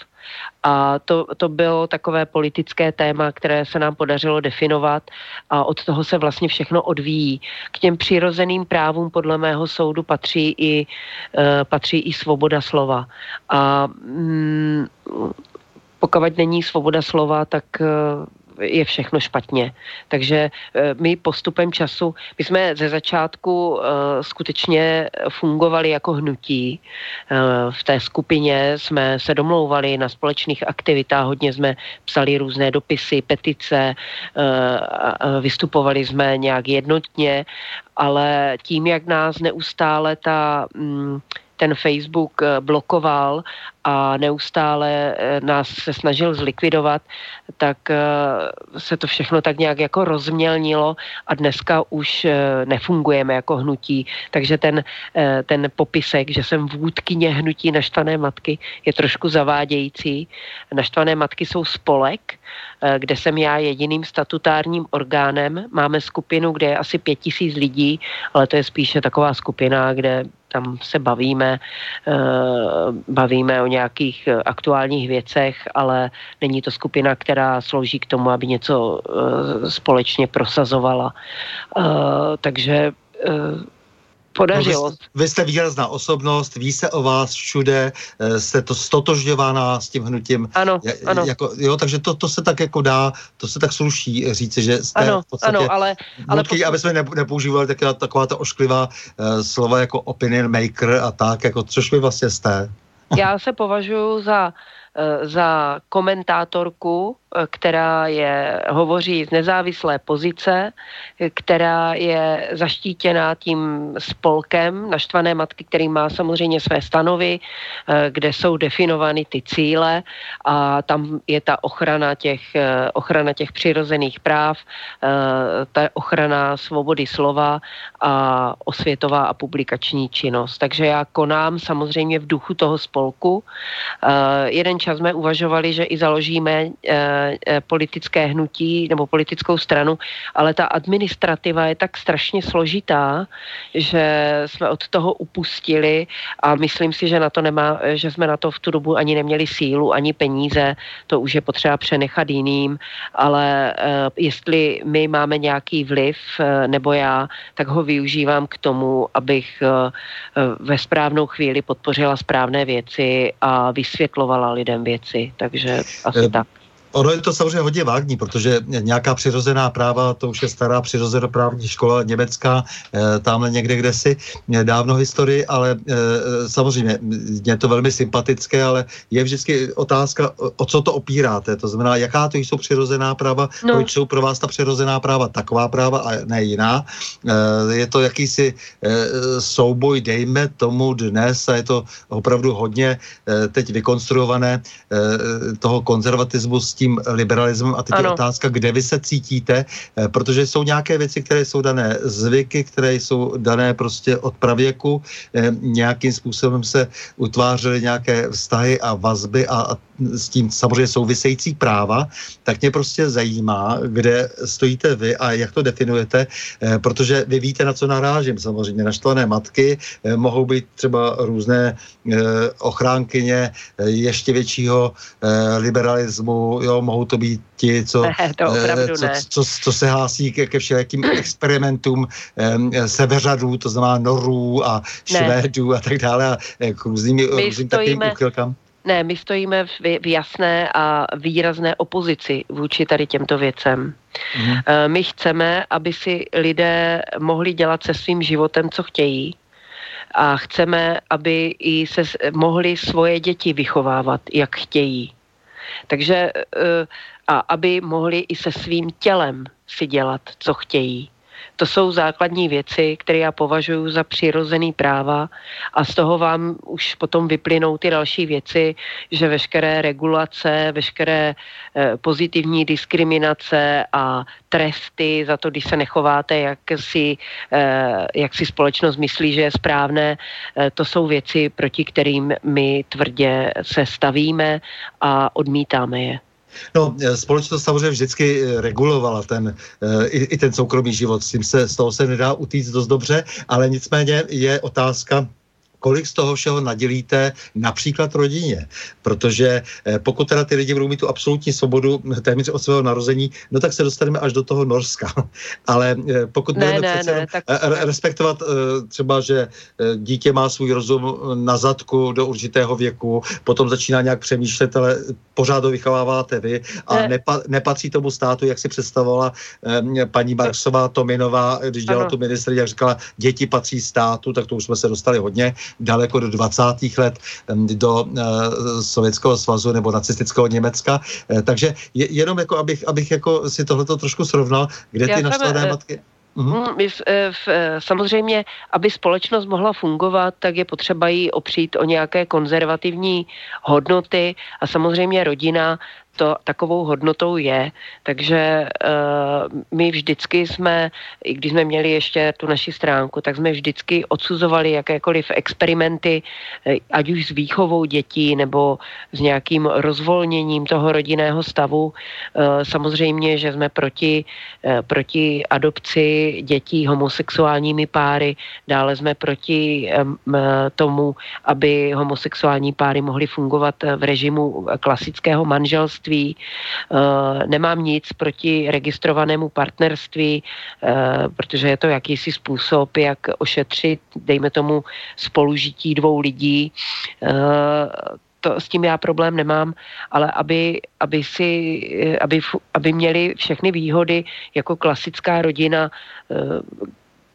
A to, to bylo takové politické téma, které se nám podařilo definovat a od toho se vlastně všechno odvíjí. K těm přirozeným právům podle mého soudu patří i, uh, patří i svoboda slova. A mm, pokud není svoboda slova, tak uh, je všechno špatně. Takže eh, my postupem času, my jsme ze začátku eh, skutečně fungovali jako hnutí. Eh, v té skupině jsme se domlouvali na společných aktivitách, hodně jsme psali různé dopisy, petice, vystupovali jsme nějak jednotně, ale tím, jak nás neustále ta mm, ten Facebook eh, blokoval a neustále eh, nás se snažil zlikvidovat, tak eh, se to všechno tak nějak jako rozmělnilo a dneska už nefungujeme jako hnutí. Takže ten, ten popisek, že jsem vůdkyně hnutí naštvané matky, je trošku zavádějící. Naštvané matky jsou spolek, kde jsem já jediným statutárním orgánem. Máme skupinu, kde je asi pět tisíc lidí, ale to je spíše taková skupina, kde tam se bavíme, eh, bavíme o nějakých eh, aktuálních věcech, ale není to skupina, která slouží k tomu, aby něco eh, společně prosazovala. Takže podařilo. No, vy, vy jste výrazná osobnost, ví se o vás všude, eh, jste to stotožňovaná s tím hnutím. Ano, ano. Jako, jo, takže to, to se tak jako dá, to se tak sluší říci, že jste ano, v podstatě ano, ale, ale pokud... aby jsme nepoužívali taková, taková ta ošklivá uh, slova jako opinion maker a tak, jako což vy vlastně jste. Já se považuji za Eh, za komentátorku, eh, která je, hovoří z nezávislé pozice, která je zaštítěná tím spolkem naštvané matky, který má samozřejmě své stanovy, eh, kde jsou definovány ty cíle a tam je ta ochrana těch, ochrana těch přirozených práv, ta ochrana svobody slova a osvětová a publikační činnost. Takže já konám samozřejmě v duchu toho spolku. Jeden čas jsme uvažovali, že i založíme e, e, politické hnutí nebo politickou stranu, ale ta administrativa je tak strašně složitá, že jsme od toho upustili a myslím si, že na to nemá, že jsme na to v tu dobu ani neměli sílu, ani peníze, to už je potřeba přenechat jiným, ale e, jestli my máme nějaký vliv, nebo já, tak ho využívám k tomu, abych ve správnou chvíli podpořila správné věci a vysvětlovala lidem lidem věci, takže asi e, tak. Ono je to samozřejmě hodně vágní, protože nějaká přirozená práva, to už je stará právní škola německá, e, tamhle někde kde si, dávno historii, ale e, samozřejmě je to velmi sympatické, ale je vždycky otázka, o co to opíráte. To znamená, jaká to jsou přirozená práva, no. proč jsou pro vás ta přirozená práva taková práva a ne jiná. Je to jakýsi souboj, dejme tomu dnes, a je to opravdu hodně teď vykonstruované toho konzervatismu s tím liberalismem a teď ano. je otázka, kde vy se cítíte, eh, protože jsou nějaké věci, které jsou dané zvyky, které jsou dané prostě od pravěku, eh, nějakým způsobem se utvářely nějaké vztahy a vazby a, s tím samozřejmě související práva, tak mě prostě zajímá, kde stojíte vy a jak to definujete, eh, protože vy víte, na co narážím. Samozřejmě naštvané matky eh, mohou být třeba různé ochránkyně ještě většího liberalismu, jo, mohou to být ti, co, ne, to co, co, co se hlásí ke, ke všelijakým experimentům seveřadů, to znamená norů a švédů a tak dále a k různým, různým takovým úchylkám. Ne, my stojíme v, v jasné a výrazné opozici vůči tady těmto věcem. Mm. My chceme, aby si lidé mohli dělat se svým životem, co chtějí. A chceme, aby i se mohli svoje děti vychovávat, jak chtějí. Takže eh, a aby mohli i se svým tělem si dělat, co chtějí. To jsou základní věci, které já považuji za přirozený práva a z toho vám už potom vyplynou ty další věci, že veškeré regulace, veškeré eh, pozitivní diskriminace a tresty za to, když se nechováte, jak si, eh, jak si společnost myslí, že je správné, eh, to jsou věci, proti kterým my tvrdě se stavíme a odmítáme je. No, e, společnost samozřejmě vždycky e, regulovala ten, e, i, i ten soukromý život, s tím se, z toho se nedá utíct dost dobře, ale nicméně je otázka, kolik z toho všeho nadělíte například rodině. Protože eh, pokud teda ty lidi budou mít tu absolutní svobodu téměř od svého narození, no tak se dostaneme až do toho Norska. Ale eh, pokud ne, budeme ne, přece ne, tak... Eh, respektovat třeba, že dítě má svůj rozum na zadku do určitého věku, potom začíná nějak přemýšlet, ale pořád ho vychováváte vy a ne. nepa, nepatří tomu státu, jak si představovala paní Marksová Tominová, když dělala ano. tu ministry, jak říkala, děti patří státu, tak to už jsme se dostali hodně daleko do 20. let do uh, Sovětského svazu nebo nacistického Německa. Uh, takže je, jenom jako, abych, abych jako si tohleto trošku srovnal, kde ty naštvané eh, matky... Mm-hmm. My v, v, samozřejmě, aby společnost mohla fungovat, tak je potřeba jí opřít o nějaké konzervativní hodnoty a samozřejmě rodina to takovou hodnotou je. Takže uh, my vždycky jsme, i když jsme měli ještě tu naši stránku, tak jsme vždycky odsuzovali jakékoliv experimenty, eh, ať už s výchovou dětí nebo s nějakým rozvolněním toho rodinného stavu. Uh, samozřejmě, že jsme proti, uh, proti adopci dětí homosexuálními páry, dále jsme proti um, tomu, aby homosexuální páry mohly fungovat v režimu klasického manželství manželství, eh, nemám nic proti registrovanému partnerství, eh, protože je to jakýsi způsob, jak ošetřit, dejme tomu, spolužití dvou lidí. Eh, to, s tím já problém nemám, ale aby, aby, si, aby, aby měli všechny výhody jako klasická rodina,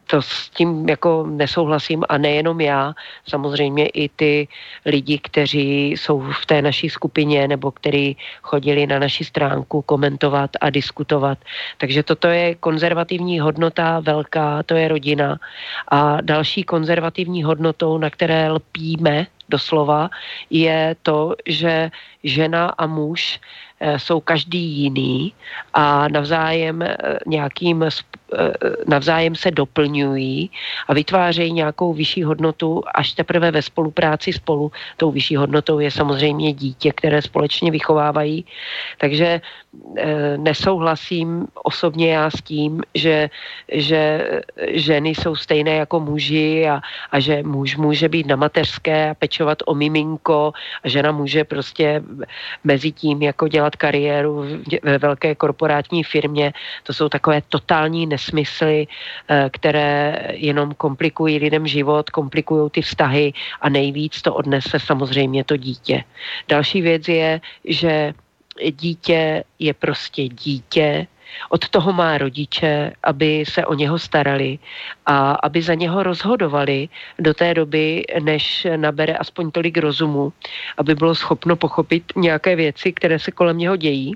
to s tím jako nesouhlasím a nejenom já, samozřejmě i ty lidi, kteří jsou v té naší skupině nebo kteří chodili na naši stránku komentovat a diskutovat. Takže toto je konzervativní hodnota velká, to je rodina. A další konzervativní hodnotou, na které lpíme doslova, je to, že žena a muž Eh, jsou každý jiný a navzájem eh, nějakým eh, navzájem se doplňují a vytvářejí nějakou vyšší hodnotu až teprve ve spolupráci spolu. Tou vyšší hodnotou je samozřejmě dítě, které společně vychovávají. Takže nesouhlasím osobně já s tím, že, že ženy jsou stejné jako muži a, a že muž může být na mateřské a pečovat o miminko a žena může prostě mezi tím jako dělat dělat kariéru ve velké korporátní firmě. To jsou takové totální nesmysly, eh, které jenom komplikují lidem život, komplikují ty vztahy a nejvíc to odnese samozřejmě to dítě. Další věc je, že dítě je prostě dítě, od toho má rodiče, aby se o něho starali a aby za něho rozhodovali do té doby, než nabere aspoň tolik rozumu, aby bylo schopno pochopit nějaké věci, které se kolem něho dějí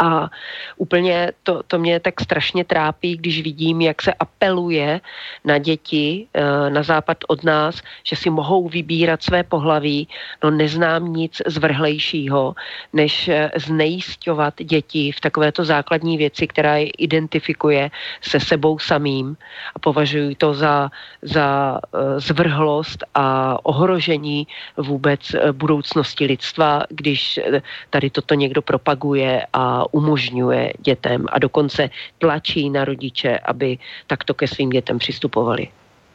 A úplně to, to mě tak strašně trápí, když vidím, jak se apeluje na děti eh, na západ od nás, že si mohou vybírat své pohlaví. No neznám nic zvrhlejšího, než eh, znejistovat děti v takovéto základní věci, která je identifikuje se sebou samým a považuji to za, za eh, zvrhlost a ohrožení vůbec budoucnosti lidstva, když tady toto někdo propaguje a umožňuje dětem a dokonce tlačí na rodiče, aby takto ke svým dětem přistupovali.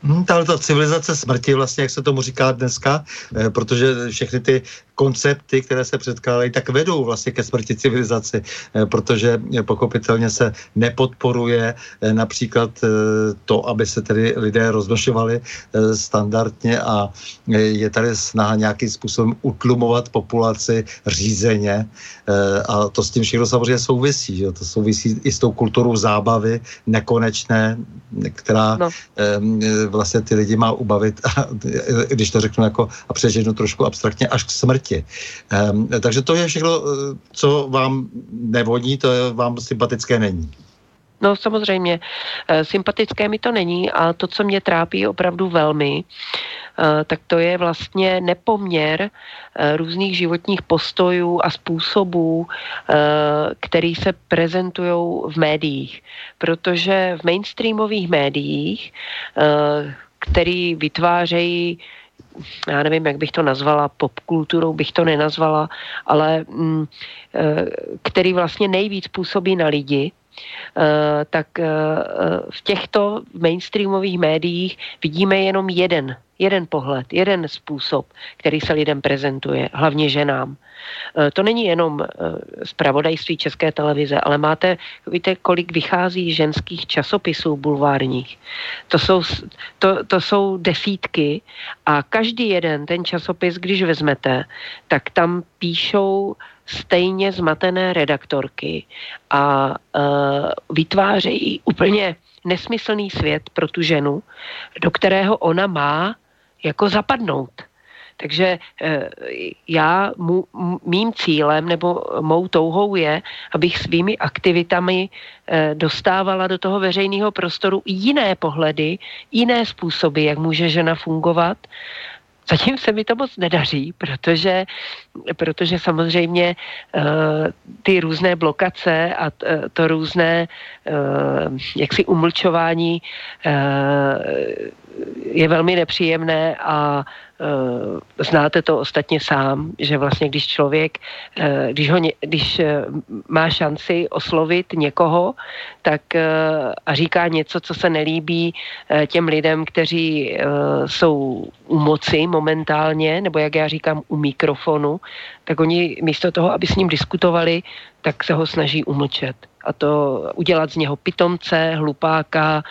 Hmm, tahle ta civilizace smrti, vlastně, jak se tomu říká dneska, eh, protože všechny ty koncepty, které se předkládají, tak vedou vlastně ke smrti civilizaci, eh, protože pochopitelně se nepodporuje eh, například eh, to, aby se tedy lidé roznošovali standardně a je tady snaha nějakým způsobem utlumovat populaci řízeně a to s tím všechno samozřejmě souvisí. Že? To souvisí i s tou kulturou zábavy nekonečné, která no. Vlastně ty lidi má ubavit, a, když to řeknu jako a přeženu trošku abstraktně, až k smrti. Um, takže to je všechno, eh, co vám nevodí, to je, vám sympatické není. No samozřejmě, eh, sympatické mi to není a to, co mě trápí opravdu velmi, tak to je vlastně nepoměr různých životních postojů a způsobů, který se prezentují v médiích. Protože v mainstreamových médiích, který vytvářejí já nevím, jak bych to nazvala, popkulturou bych to nenazvala, ale mm, eh, který vlastně nejvíc působí na lidi, eh, tak eh, v těchto mainstreamových médiích vidíme jenom jeden, jeden pohled, jeden způsob, který se lidem prezentuje, hlavně ženám. Eh, to není jenom zpravodajství České televize, ale máte, víte, kolik vychází ženských časopisů bulvárních. To jsou, to, to jsou desítky a každý jeden ten časopis, když vezmete, tak tam píšou stejně zmatené redaktorky a uh, vytvářejí úplně nesmyslný svět pro tu ženu, do kterého ona má jako zapadnout. Takže eh, já, mým cílem nebo mou touhou je, abych svými aktivitami eh, dostávala do toho veřejného prostoru jiné pohledy, jiné způsoby, jak může žena fungovat. Zatím se mi to moc nedaří, protože, protože samozřejmě uh, ty různé blokace a t, to různé uh, jaksi umlčování uh, je velmi nepříjemné a znáte to ostatně sám, že vlastně když člověk, uh, když, ho, když uh, má šanci oslovit někoho, tak a říká něco, co se nelíbí těm lidem, kteří jsou u moci momentálně, nebo jak já říkám, u mikrofonu, tak oni místo toho, aby s ním diskutovali, tak se ho snaží umlčet. A to udělat z něho pitomce, hlupáka,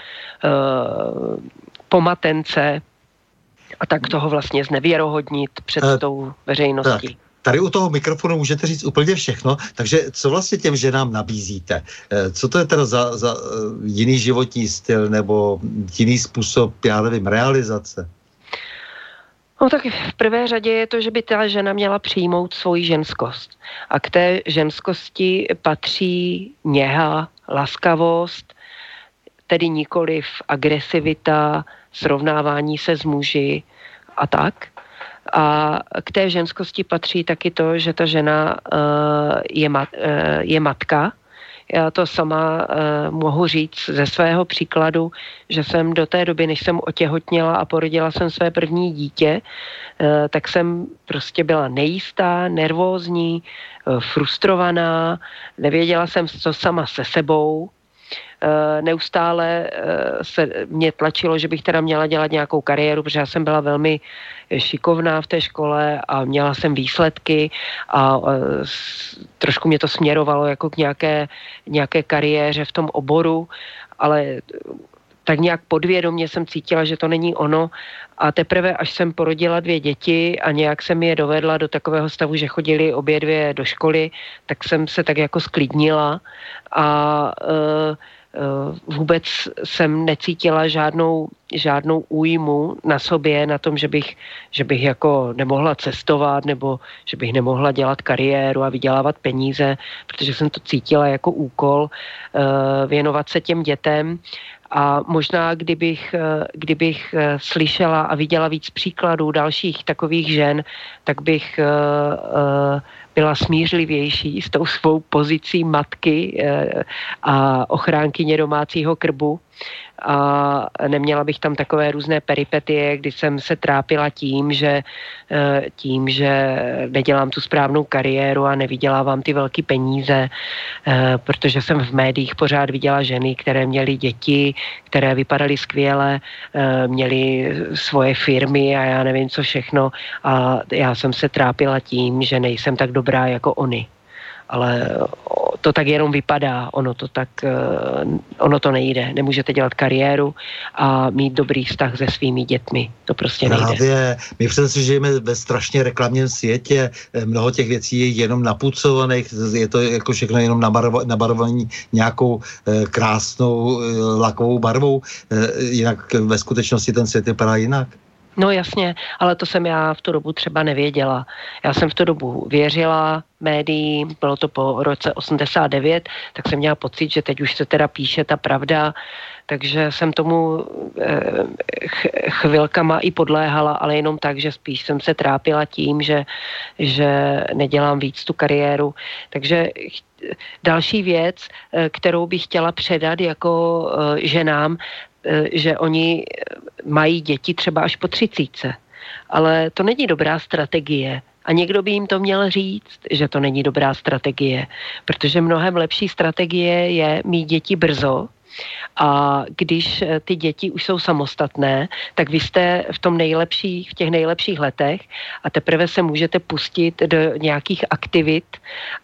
pomatence a tak toho vlastně znevěrohodnit před uh, tou veřejností. Tak. Tady u toho mikrofonu můžete říct úplně všechno, takže co vlastně těm ženám nabízíte? Eh, co to je teda za, za eh, jiný životní styl nebo jiný způsob, já nevím, realizace? No tak v prvé řadě je to, že by ta žena měla přijmout svoji ženskost. A k té ženskosti patří něha, laskavost, tedy nikoliv agresivita, srovnávání se s muži a tak. A k té ženskosti patří taky to, že ta žena uh, je, mat, uh, je matka. Já to sama uh, mohu říct ze svého příkladu, že jsem do té doby, než jsem otěhotněla a porodila jsem své první dítě, uh, tak jsem prostě byla nejistá, nervózní, uh, frustrovaná, nevěděla jsem, co sama se sebou, Eh, neustále eh, se mě tlačilo, že bych teda měla dělat nějakou kariéru, protože já jsem byla velmi šikovná v té škole a měla jsem výsledky a eh, trošku mě to směrovalo jako k nějaké, nějaké kariéře v tom oboru, ale tak nějak podvědomě jsem cítila, že to není ono. A teprve, až jsem porodila dvě děti a nějak jsem je dovedla do takového stavu, že chodili obě dvě do školy, tak jsem se tak jako sklidnila a uh, vůbec jsem necítila žádnou žádnou újmu na sobě, na tom, že bych, že bych jako nemohla cestovat nebo že bych nemohla dělat kariéru a vydělávat peníze, protože jsem to cítila jako úkol uh, věnovat se těm dětem a možná, kdybych, eh, kdybych eh, slyšela a viděla víc příkladů dalších takových žen, tak bych eh, byla smířlivější s tou svou pozicí matky a ochránkyně domácího krbu a neměla bych tam takové různé peripetie, kdy jsem se trápila tím, že, eh, tím, že nedělám tu správnou kariéru a nevydělávám ty velké peníze, eh, protože jsem v médiích pořád viděla ženy, které měly děti, které vypadaly skvěle, eh, měly svoje firmy a já nevím co všechno. A já jsem se trápila tím, že nejsem tak dobrá jako oni ale to tak jenom vypadá, ono to tak, eh, ono to nejde. Nemůžete dělat kariéru a mít dobrý vztah se svými dětmi. To prostě nejde. Právě, my přece žijeme ve strašně reklamním světě, eh, mnoho těch věcí je jenom napucovaných, je to jako všechno jenom nabarovaný nějakou eh, krásnou lakovou barvou, jinak ve skutečnosti ten svět vypadá jinak. No jasně, ale to jsem já v tu dobu třeba nevěděla. Já jsem v tu dobu věřila médiím, bylo to po roce 89, tak jsem měla pocit, že teď už se teda píše ta pravda, takže jsem tomu eh, chvilkama i podléhala, ale jenom tak, že spíš jsem se trápila tím, že, že nedělám víc tu kariéru. Takže další věc, eh, kterou bych chtěla předat jako eh, ženám, že oni mají děti třeba až po třicíce. Ale to není dobrá strategie. A někdo by jim to měl říct, že to není dobrá strategie, protože mnohem lepší strategie je mít děti brzo, a když eh, ty děti už jsou samostatné, tak vy jste v tom nejlepší, v těch nejlepších letech a teprve se můžete pustit do nějakých aktivit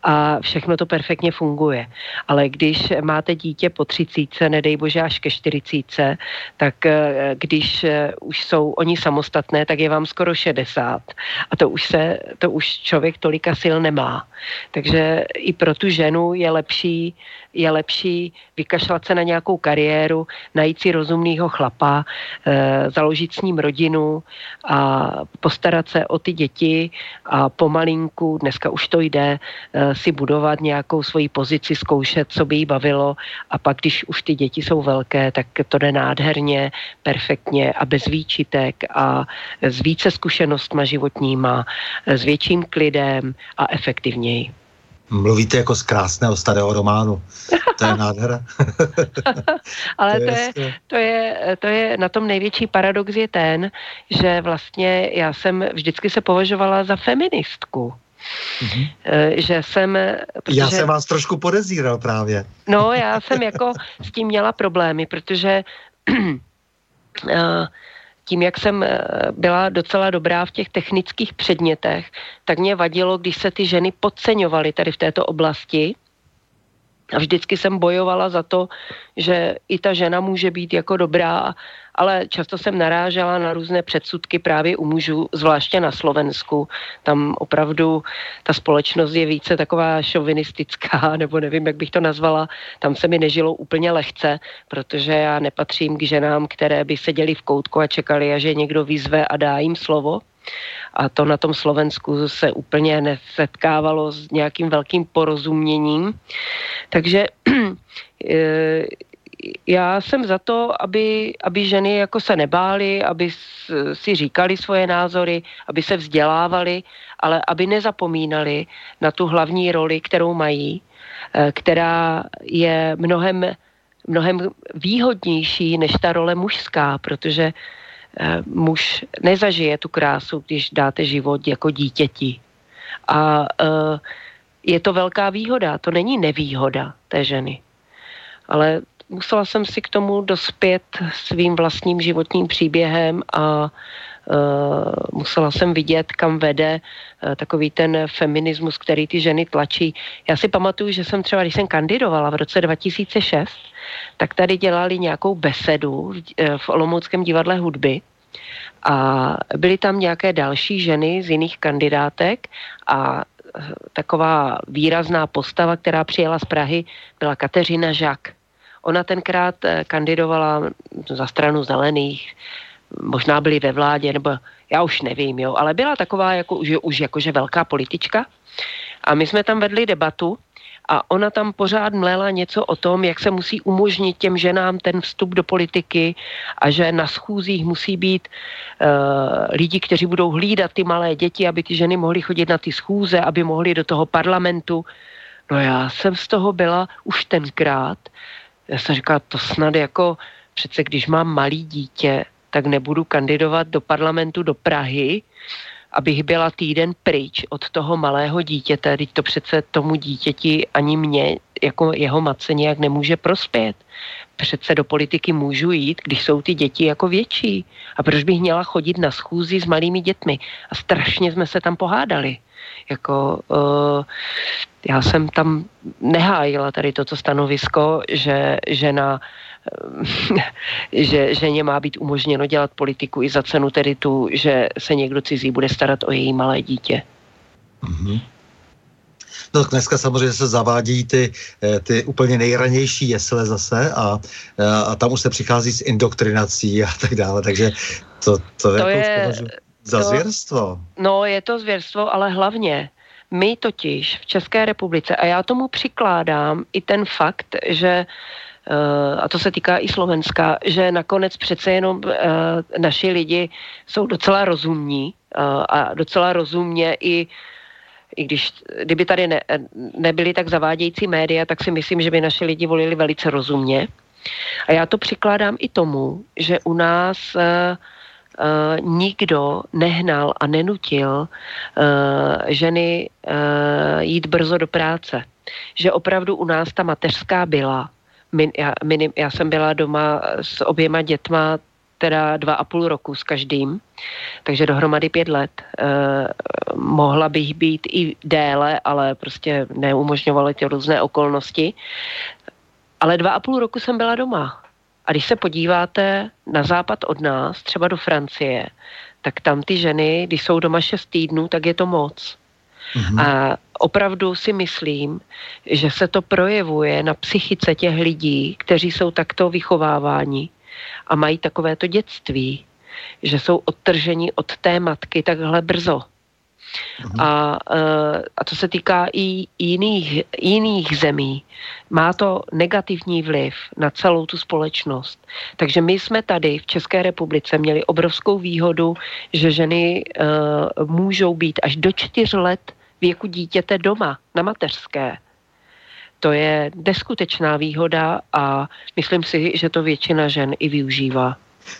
a všechno to perfektně funguje. Ale když máte dítě po třicíce, nedej bože až ke čtyřicíce, tak eh, když eh, už jsou oni samostatné, tak je vám skoro 60 a to už se, to už člověk tolika sil nemá. Takže i pro tu ženu je lepší je lepší vykašlat se na nějakou kariéru, najít si rozumného chlapa, e, založit s ním rodinu a postarat se o ty děti a pomalinku, dneska už to jde, e, si budovat nějakou svoji pozici, zkoušet, co by jí bavilo a pak, když už ty děti jsou velké, tak to jde nádherně, perfektně a bez výčitek a s více zkušenostma životníma, s větším klidem a efektivněji. Mluvíte jako z krásného starého románu. To je nádhera. Ale to, to, je, to, je, to je, na tom největší paradox je ten, že vlastně já jsem vždycky se považovala za feministku. Mm-hmm. Že jsem... Protože, já jsem vás trošku podezíral právě. No, já jsem jako s tím měla problémy, protože uh, tím, jak jsem eh, byla docela dobrá v těch technických předmětech, tak mě vadilo, když se ty ženy podceňovaly tady v této oblasti. A vždycky jsem bojovala za to, že i ta žena může být jako dobrá ale často jsem narážela na různé předsudky právě u mužů, zvláště na Slovensku. Tam opravdu ta společnost je více taková šovinistická, nebo nevím, jak bych to nazvala. Tam se mi nežilo úplně lehce, protože já nepatřím k ženám, které by seděli v koutku a čekali, a že někdo vyzve a dá jim slovo. A to na tom Slovensku se úplně nesetkávalo s nějakým velkým porozuměním. Takže eh, já jsem za to, aby, aby ženy jako se nebály, aby si říkali svoje názory, aby se vzdělávali, ale aby nezapomínali na tu hlavní roli, kterou mají, eh, která je mnohem, mnohem výhodnější než ta role mužská, protože muž nezažije tu krásu, když dáte život jako dítěti. A eh, je to velká výhoda, to není nevýhoda té ženy. Ale musela jsem si k tomu dospět svým vlastním životním příběhem a Uh, musela jsem vidět, kam vede uh, takový ten feminismus, který ty ženy tlačí. Já si pamatuju, že jsem třeba, když jsem kandidovala v roce 2006, tak tady dělali nějakou besedu v, uh, v Olomouckém divadle hudby a byly tam nějaké další ženy z jiných kandidátek a taková výrazná postava, která přijela z Prahy, byla Kateřina Žak Ona tenkrát kandidovala za stranu zelených, možná byli ve vládě, nebo já už nevím, jo, ale byla taková jako, už, už jakože velká politička. A my jsme tam vedli debatu a ona tam pořád mlela něco o tom, jak se musí umožnit těm ženám ten vstup do politiky a že na schůzích musí být uh, lidi, kteří budou hlídat ty malé děti, aby ty ženy mohly chodit na ty schůze, aby mohly do toho parlamentu. No já jsem z toho byla už tenkrát. Já jsem říkala, to snad jako přece když mám malý dítě, tak nebudu kandidovat do parlamentu do Prahy, abych byla týden pryč od toho malého dítěte, teď to přece tomu dítěti ani mě jako jeho matce nějak nemůže prospět. Přece do politiky můžu jít, když jsou ty děti jako větší. A proč bych měla chodit na schůzi s malými dětmi? A strašně jsme se tam pohádali. Jako, uh, já jsem tam nehájila tady toto stanovisko, že žena že ženě má být umožněno dělat politiku i za cenu tedy tu, že se někdo cizí bude starat o její malé dítě. Mm-hmm. No dneska samozřejmě se zavádí ty, eh, ty úplně nejranější jesle zase a, eh, a tam už se přichází s indoktrinací a tak dále, takže to, to, to jako je za to, zvěrstvo. No je to zvěrstvo, ale hlavně my totiž v České republice, a já tomu přikládám i ten fakt, že Eh, a to se týká i Slovenska, že nakonec přece jenom eh, naši lidi jsou docela rozumní eh, a docela rozumně i i když, kdyby tady ne, nebyly tak zavádějící média, tak si myslím, že by naši lidi volili velice rozumně. A já to přikládám i tomu, že u nás uh, uh, nikdo nehnal a nenutil uh, ženy uh, jít brzo do práce. Že opravdu u nás ta mateřská byla min, já, minim, já jsem byla doma s oběma dětma teda dva a půl roku s každým, takže dohromady pět let. E, mohla bych být i déle, ale prostě neumožňovaly ty různé okolnosti. Ale dva a půl roku jsem byla doma. A když se podíváte na západ od nás, třeba do Francie, tak tam ty ženy, když jsou doma šest týdnů, tak je to moc. Mm-hmm. A opravdu si myslím, že se to projevuje na psychice těch lidí, kteří jsou takto vychováváni a mají takovéto dětství, že jsou odtrženi od té matky takhle brzo. Mhm. A, eh, a to se týká i jiných, jiných zemí. Má to negativní vliv na celou tu společnost. Takže my jsme tady v České republice měli obrovskou výhodu, že ženy uh, můžou být až do čtyř let věku dítěte doma, na mateřské. To je neskutečná výhoda a myslím si, že to většina žen i využívá.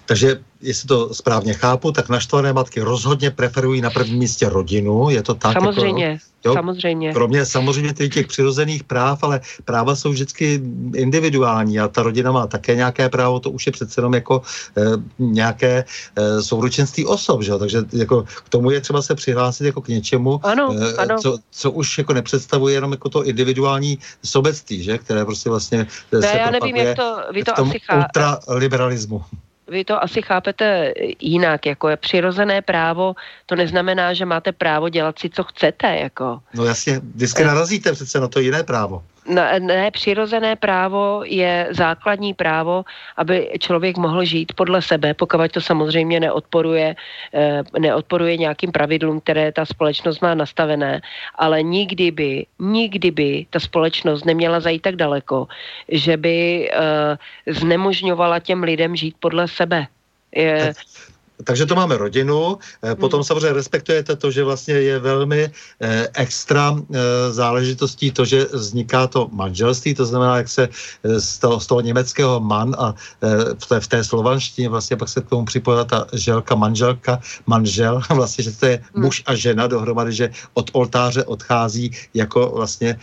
Takže jestli to správně chápu, tak naštvané matky rozhodně preferují na prvním místě rodinu, je to tak? Samozřejmě, jako, jo? samozřejmě. Kromě samozřejmě těch, těch přirozených práv, ale práva jsou vždycky individuální a ta rodina má také nějaké právo, to už je přece jenom jako e, nějaké e, souručenství osob, že? takže jako k tomu je třeba se přihlásit jako k něčemu, ano, e, ano. Co, co už jako nepředstavuje jenom jako to individuální sobectví, že? které prostě vlastně ne, se já nevím, jak to, vy to v tom asi chá... ultraliberalismu vy to asi chápete jinak, jako je přirozené právo, to neznamená, že máte právo dělat si, co chcete, jako. No jasně, vždycky narazíte přece na to jiné právo ne, ne, přirozené právo je základní právo, aby člověk mohl žít podle sebe, pokud to samozřejmě neodporuje, eh, neodporuje nějakým pravidlům, které ta společnost má nastavené, ale nikdy by, nikdy by ta společnost neměla zajít tak daleko, že by eh, znemožňovala těm lidem žít podle sebe. Je, takže to máme rodinu, eh, potom hmm. samozřejmě respektujete to, že vlastně je velmi eh, extra eh, záležitostí to, že vzniká to manželství, to znamená, jak se z toho, z toho německého man a v té, v té slovanštině vlastně pak se k tomu připojila ta želka, manželka, manžel, vlastně, že to je hmm. muž a žena dohromady, že od oltáře odchází jako vlastně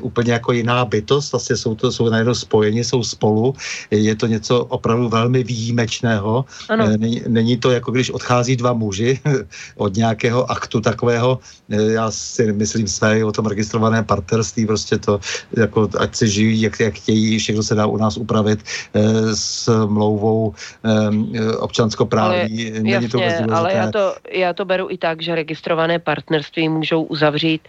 úplně jako jiná bytost, vlastně jsou to jsou najednou spojeni, jsou spolu, je to něco opravdu velmi výjimečného, ano. Není, není to jako jako když odchází dva muži od nějakého aktu takového, já si myslím své o tom registrované partnerství, prostě to, jako ať se žijí, jak, jak chtějí, všechno se dá u nás upravit s mlouvou občanskoprávní. Ale, jasně, to ale já to, já to beru i tak, že registrované partnerství můžou uzavřít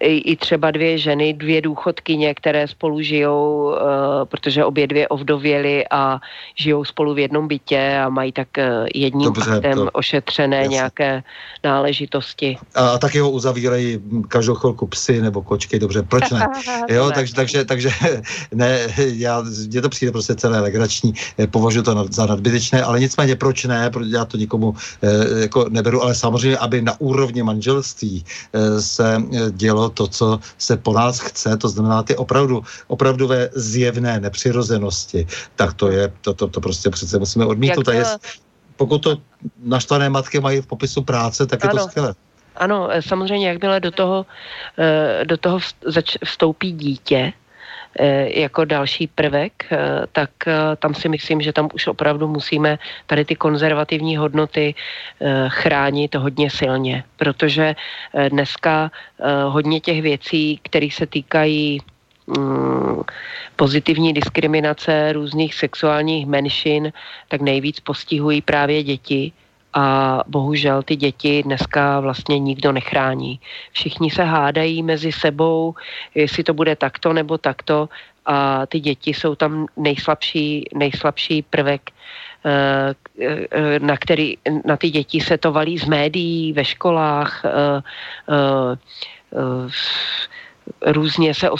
i, i třeba dvě ženy, dvě důchodkyně, které spolu žijou, protože obě dvě ovdověly a žijou spolu v jednom bytě a mají tak jedním Dobře, aktem to, ošetřené jasný. nějaké náležitosti. A, a taky ho uzavírají každou chvilku psy nebo kočky, dobře, proč ne? jo, takže, takže, takže ne, já, mně to přijde prostě celé legrační, eh, považuji to za nadbytečné, ale nicméně proč ne, protože já to nikomu eh, jako neberu, ale samozřejmě, aby na úrovni manželství eh, se dělo to, co se po nás chce, to znamená ty opravdu, opravdové zjevné nepřirozenosti, tak to je, to, to, to prostě přece musíme odmítnout. Jak, a jest, pokud to naštvané matky mají v popisu práce, tak ano. je to skvělé. Ano, samozřejmě, jakmile do toho, do toho vstoupí dítě, Eh, jako další prvek, tak tam si myslím, že tam už opravdu musíme tady ty konzervativní hodnoty chránit hodně silně, protože dneska hodně těch věcí, které se týkají pozitivní diskriminace různých sexuálních menšin, tak nejvíc postihují právě děti a bohužel ty děti dneska vlastně nikdo nechrání. Všichni se hádají mezi sebou, jestli to bude takto nebo takto a ty děti jsou tam nejslabší, nejslabší prvek, eh, eh, na, který, na ty děti se to valí z médií, ve školách, eh, různě se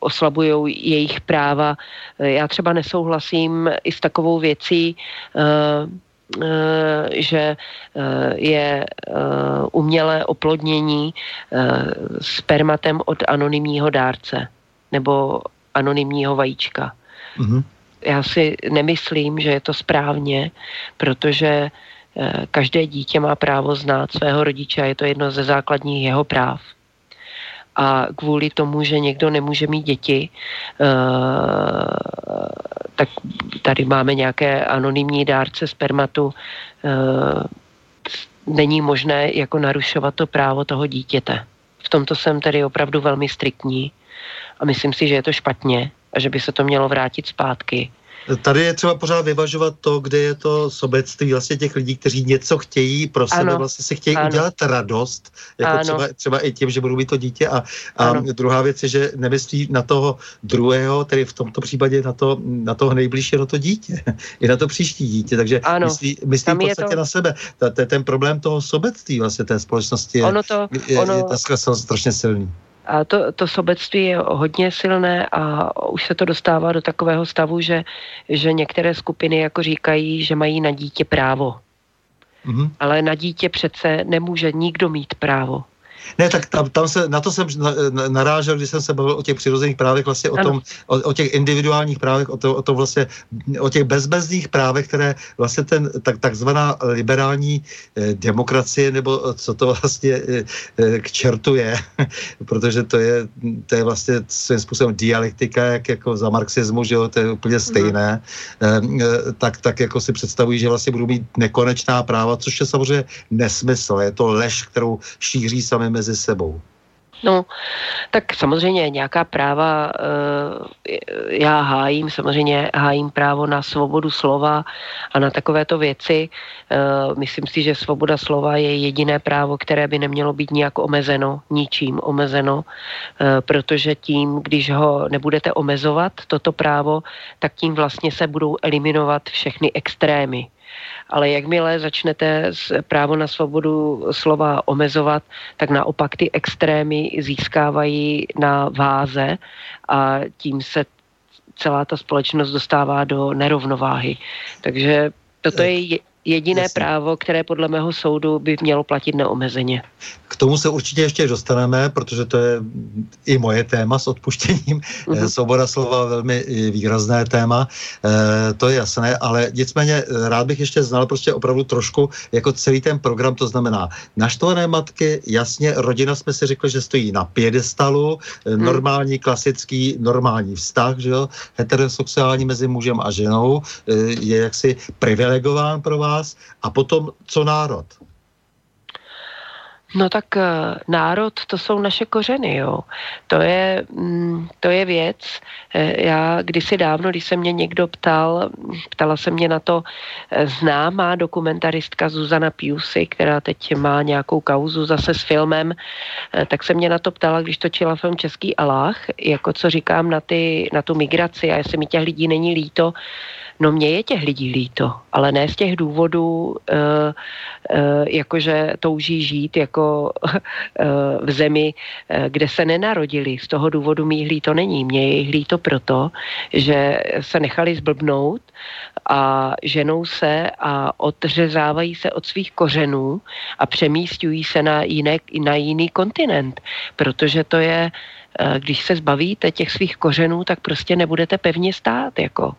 oslabují jejich práva. Já třeba nesouhlasím i s takovou věcí, Eh, že eh, je eh, umělé oplodnění spermatem od anonymního dárce nebo anonymního vajíčka. Mm-hmm. Já si nemyslím, že je to správně, protože každé dítě má právo znát svého rodiče a je to jedno ze základních jeho práv a kvůli tomu, že někdo nemůže mít děti, eh, tak tady máme nějaké anonymní dárce spermatu, eh, není možné jako narušovat to právo toho dítěte. V tomto jsem tedy opravdu velmi striktní a myslím si, že je to špatně a že by se to mělo vrátit zpátky Tady je třeba pořád vyvažovat to, kde je to sobectví vlastně těch lidí, kteří něco chtějí pro sebe, ano. vlastně si chtějí ano. udělat radost, jako ano. třeba, třeba i tím, že budou mít to dítě a, a druhá věc je, že nemyslí na toho druhého, tedy v tomto případě na, to, na toho nejbližší, na to dítě, i na to příští dítě, takže ano. myslí, myslí v podstatě to... na sebe. Ta, ta, ten problém toho sobectví vlastně té společnosti je, ono to, je, ono... je, je strašně silný. A to, to sobectví je hodně silné a už se to dostává do takového stavu, že, že některé skupiny jako říkají, že mají na dítě právo. Mm-hmm. Ale na dítě přece nemůže nikdo mít právo. Ne, tak tam, tam se, na to jsem narážel, když jsem se bavil o těch přirozených právech, vlastně o, tom, o, o těch individuálních právech, o, to, o, to vlastně, o těch bezbezných právech, které vlastně ten tak, takzvaná liberální eh, demokracie, nebo co to vlastně eh, eh k čertu je, protože to je, to je vlastně svým způsobem dialektika, jak jako za marxismu, že jo, to je úplně stejné, mm. eh, tak, tak jako si představují, že vlastně budou mít nekonečná práva, což je samozřejmě nesmysl, je to lež, kterou šíří sami mezi sebou? No, tak samozřejmě nějaká práva eh, já hájím, samozřejmě hájím právo na svobodu slova a na takovéto věci. Eh, myslím si, že svoboda slova je jediné právo, které by nemělo být nijak omezeno, ničím omezeno, eh, protože tím, když ho nebudete omezovat, toto právo, tak tím vlastně se budou eliminovat všechny extrémy ale jakmile začnete právo na svobodu slova omezovat, tak naopak ty extrémy získávají na váze a tím se celá ta společnost dostává do nerovnováhy. Takže toto je jediné Jasně. právo, které podle mého soudu by mělo platit neomezeně. K tomu se určitě ještě dostaneme, protože to je i moje téma s odpuštěním. Uh-huh. Svoboda slova velmi výrazné téma, e, to je jasné, ale nicméně eh, rád bych ještě znal prostě opravdu trošku jako celý ten program, to znamená naštvané matky, jasně, rodina jsme si řekli, že stojí na pědestalu, uh-huh. normální, klasický, normální vztah, že jo, heterosexuální mezi mužem a ženou, je jaksi privilegován pro vás vás a potom co národ? No tak uh, národ, to jsou naše kořeny, jo. To je, mm, to je věc. E, já kdysi dávno, když se mě někdo ptal, ptala se mě na to e, známá dokumentaristka Zuzana Piusy, která teď má nějakou kauzu zase s filmem, tak se mě na to ptala, když točila film Český Alách, jako co říkám na, ty, na tu migraci a jestli mi těch lidí není líto, No mně je těch lidí líto, ale ne z těch důvodů, e, e, jakože touží žít jako e, v zemi, e, kde se nenarodili. Z toho důvodu mých líto není. Mně je jich líto proto, že se nechali zblbnout a ženou se a odřezávají se od svých kořenů a přemístují se na, jiné, na jiný kontinent, protože to je když se zbavíte těch svých kořenů, tak prostě nebudete pevně stát. Jako.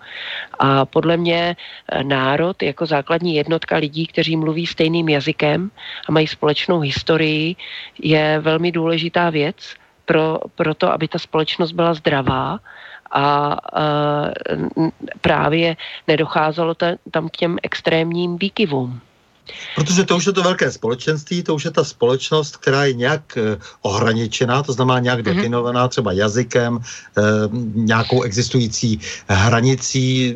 A podle mě eh, národ jako základní jednotka lidí, kteří mluví stejným jazykem a mají společnou historii, je velmi důležitá věc pro, pro to, aby ta společnost byla zdravá a uh, právě nedocházelo tam k těm extrémním výkyvům. Protože to už je to velké společenství, to už je ta společnost, která je nějak eh, ohraničená, to znamená nějak mm-hmm. definovaná třeba jazykem, eh, nějakou existující hranicí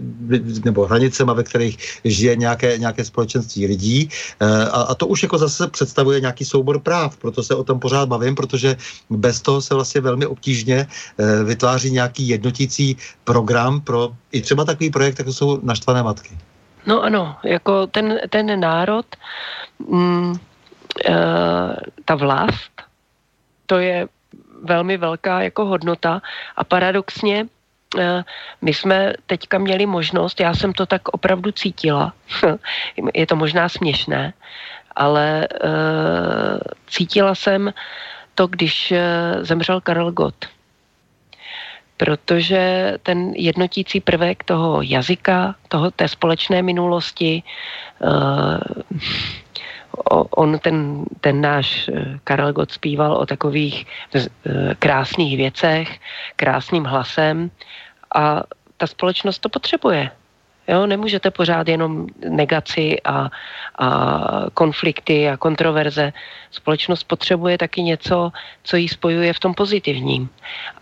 nebo hranicema, ve kterých žije nějaké, nějaké společenství lidí. Eh, a, a to už jako zase představuje nějaký soubor práv, proto se o tom pořád bavím, protože bez toho se vlastně velmi obtížně vytváří nějaký jednotící program pro i třeba takový projekt, jako jsou naštvané matky. No ano, jako ten, ten národ, mm, e, ta vlast, to je velmi velká jako hodnota a paradoxně e, my jsme teďka měli možnost, já jsem to tak opravdu cítila, je to možná směšné, ale e, cítila jsem to, když zemřel Karel Gott protože ten jednotící prvek toho jazyka, toho, té společné minulosti, uh, on, ten, ten náš eh, Karel Gott zpíval o takových uh, krásných věcech, krásným hlasem a ta společnost to potřebuje. Jo, nemůžete pořád jenom negaci a, a konflikty a kontroverze. Společnost potřebuje taky něco, co ji spojuje v tom pozitivním.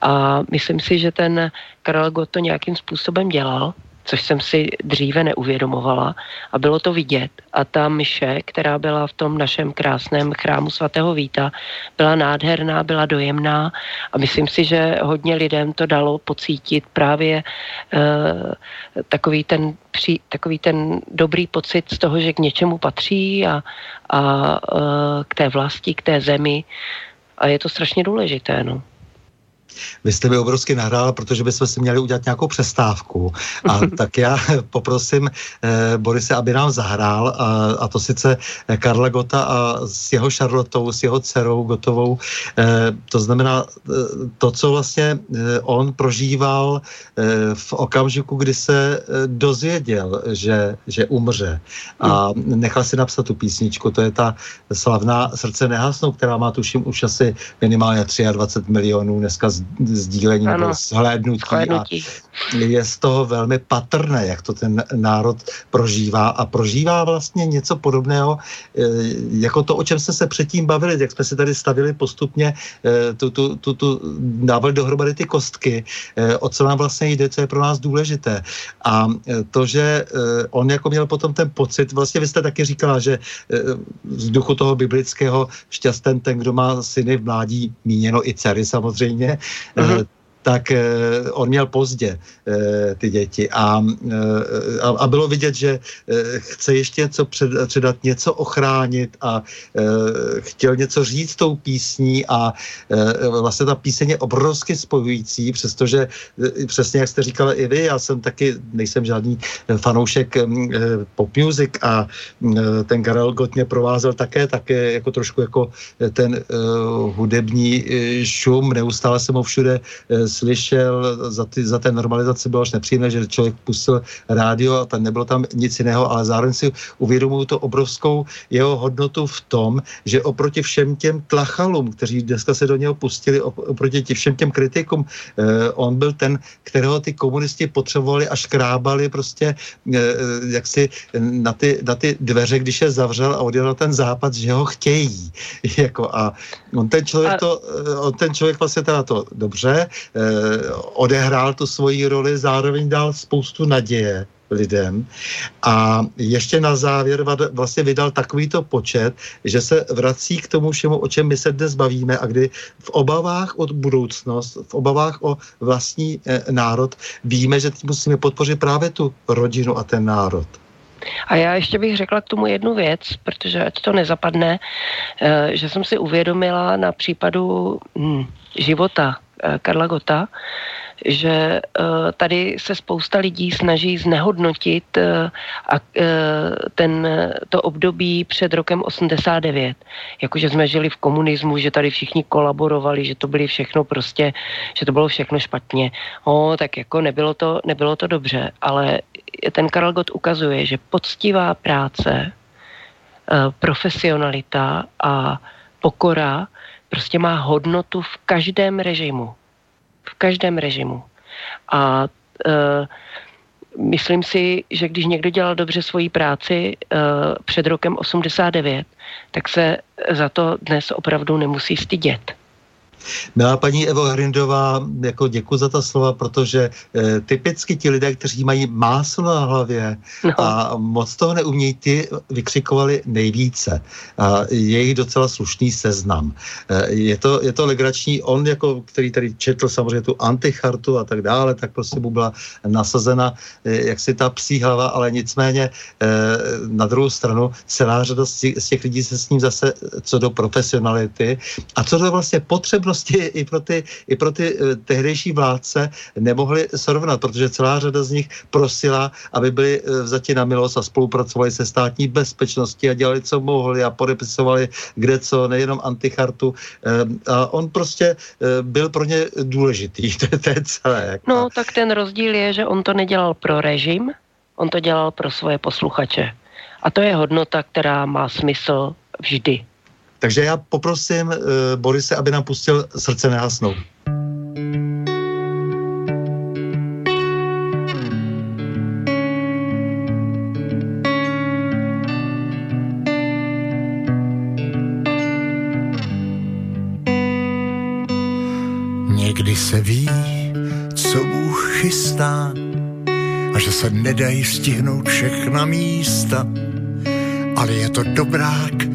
A myslím si, že ten Karel Gott to nějakým způsobem dělal což jsem si dříve neuvědomovala a bylo to vidět. A ta myše, která byla v tom našem krásném chrámu svatého Víta, byla nádherná, byla dojemná a myslím si, že hodně lidem to dalo pocítit právě uh, takový, ten, při, takový ten dobrý pocit z toho, že k něčemu patří a, a uh, k té vlasti, k té zemi a je to strašně důležité. No. Vy jste mi obrovsky nahrála, protože bychom si měli udělat nějakou přestávku. A tak já poprosím eh, Borise, aby nám zahrál, a, a to sice Karla Gota a s jeho Charlotou, s jeho dcerou Gotovou. Eh, to znamená eh, to, co vlastně eh, on prožíval eh, v okamžiku, kdy se eh, dozvěděl, že, že umře. A nechal si napsat tu písničku. To je ta slavná Srdce nehasnou, která má tuším už asi minimálně 23 milionů dneska sdílení ano, nebo shlédnutí, shlédnutí. A je z toho velmi patrné, jak to ten národ prožívá a prožívá vlastně něco podobného, eh, jako to, o čem jsme se předtím bavili, jak jsme si tady stavili postupně eh, tu, tu, tu, tu dávali dohromady ty kostky, eh, o co nám vlastně jde, co je pro nás důležité. A to, že on jako měl potom ten pocit, vlastně vy jste taky říkala, že z duchu toho biblického šťasten ten, kdo má syny v mládí, míněno i dcery samozřejmě, Mm-hmm. Uh, tak eh, on měl pozdě eh, ty děti. A, eh, a, a bylo vidět, že chce ještě něco před, předat, něco ochránit a chtěl něco říct tou písní a vlastně ta píseň je obrovsky spojující, přestože přesně jak jste říkala i vy, já jsem taky, nejsem žádný fanoušek pop music a ten Karel Gott mě provázel také, také jako trošku jako ten hudební šum, neustále jsem ho všude slyšel za, ty, za té normalizace bylo až nepříjemné, že člověk pustil rádio a tam nebylo tam nic jiného, ale zároveň si uvědomuju to obrovskou jeho hodnotu v tom, že oproti všem těm tlachalům, kteří dneska se do něho pustili, oproti tě, všem těm kritikům, eh, on byl ten, kterého ty komunisti potřebovali a škrábali prostě eh, jaksi na ty, na ty dveře, když je zavřel a odjel na ten západ, že ho chtějí. jako a on ten člověk to, eh, on ten člověk vlastně teda to dobře eh, odehrál tu svoji roli, zároveň dal spoustu naděje lidem. A ještě na závěr vlastně vydal takovýto počet, že se vrací k tomu všemu, o čem my se dnes bavíme a kdy v obavách o budoucnost, v obavách o vlastní eh, národ víme, že musíme podpořit právě tu rodinu a ten národ. A já ještě bych řekla k tomu jednu věc, protože ať to nezapadne, eh, že jsem si uvědomila na případu hm, života eh, Karla Gota, že uh, tady se spousta lidí snaží znehodnotit ten, to období před rokem 89. Jakože jsme žili v komunismu, že tady všichni kolaborovali, že to byly všechno prostě, že to bylo všechno špatně. O, tak jako nebylo to, nebylo to dobře, ale ten Karel Gott ukazuje, že poctivá práce, profesionalita a pokora prostě má hodnotu v každém režimu v každém režimu. A uh, myslím si, že když někdo dělal dobře svoji práci uh, před rokem 89, tak se za to dnes opravdu nemusí stydět. Milá paní Evo Hrindová, jako děkuji za ta slova, protože e, typicky ti lidé, kteří mají máslo na hlavě no. a moc toho neumějí, ty vykřikovali nejvíce. A je jich docela slušný seznam. E, je, to, je to legrační. On, jako, který tady četl samozřejmě tu antichartu a tak dále, tak prostě mu byla nasazena e, jaksi ta psí hlava, ale nicméně e, na druhou stranu celá řada z těch, z těch lidí se s ním zase co do profesionality a co do vlastně potřebnosti prostě i pro ty, i pro ty eh, tehdejší vládce nemohli srovnat, protože celá řada z nich prosila, aby byli eh, vzati na milost a spolupracovali se státní bezpečností a dělali, co mohli a podepisovali kde co, nejenom antichartu. Eh, a on prostě byl pro ně důležitý, to je, to je celé. Jako. No, tak ten rozdíl je, že on to nedělal pro režim, on to dělal pro svoje posluchače. A to je hodnota, která má smysl vždy. Takže já poprosím uh, Borise, aby nám pustil srdce nehasnou. Někdy se ví, co Bůh chystá a že se nedají stihnout všechna místa, ale je to dobrák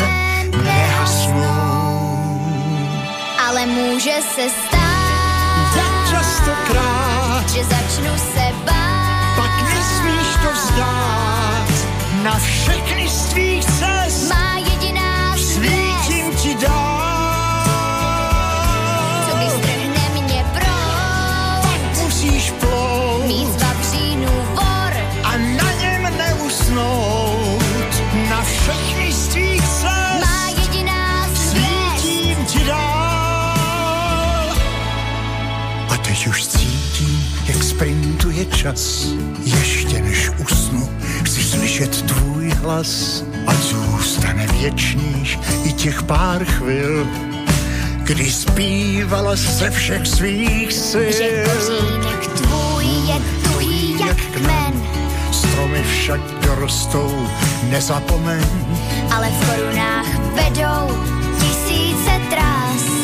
může se stát, jak častokrát, že začnu se bát, pak nesmíš to vzdát. Na všechny z tvých cest má jediná svítím ti dát. Sprintuje čas. Ještě než usnu, chci slyšet tvůj hlas. A zůstane věčníš i těch pár chvil, kdy zpívala se všech svých sil. Že kořínek tvůj je tuhý jak kmen. Stromy však dorostou, nezapomeň. Ale v korunách vedou tisíce trás.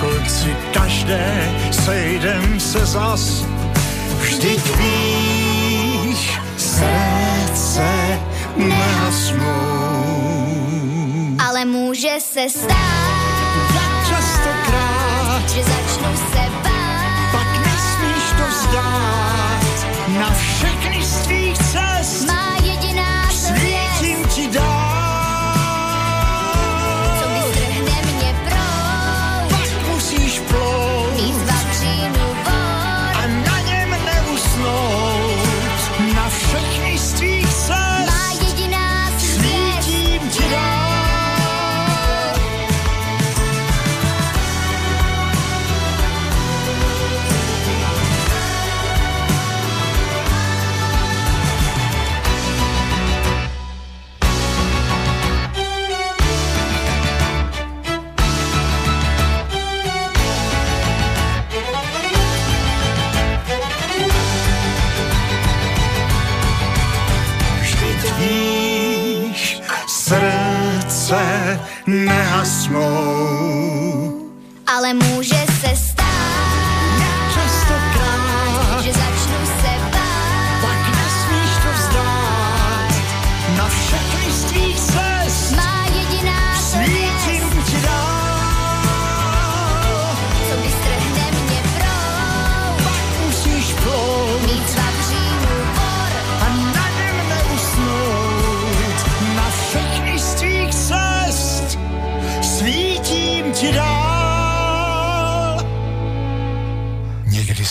Konci každé sejdem se zas Vždyť víš, srdce nehasnou. Ale může se stát, tak častokrát, že začnu se bát. Pak nesmíš to vzdát, na všechny strany svých cest Má nehasnou. ale může se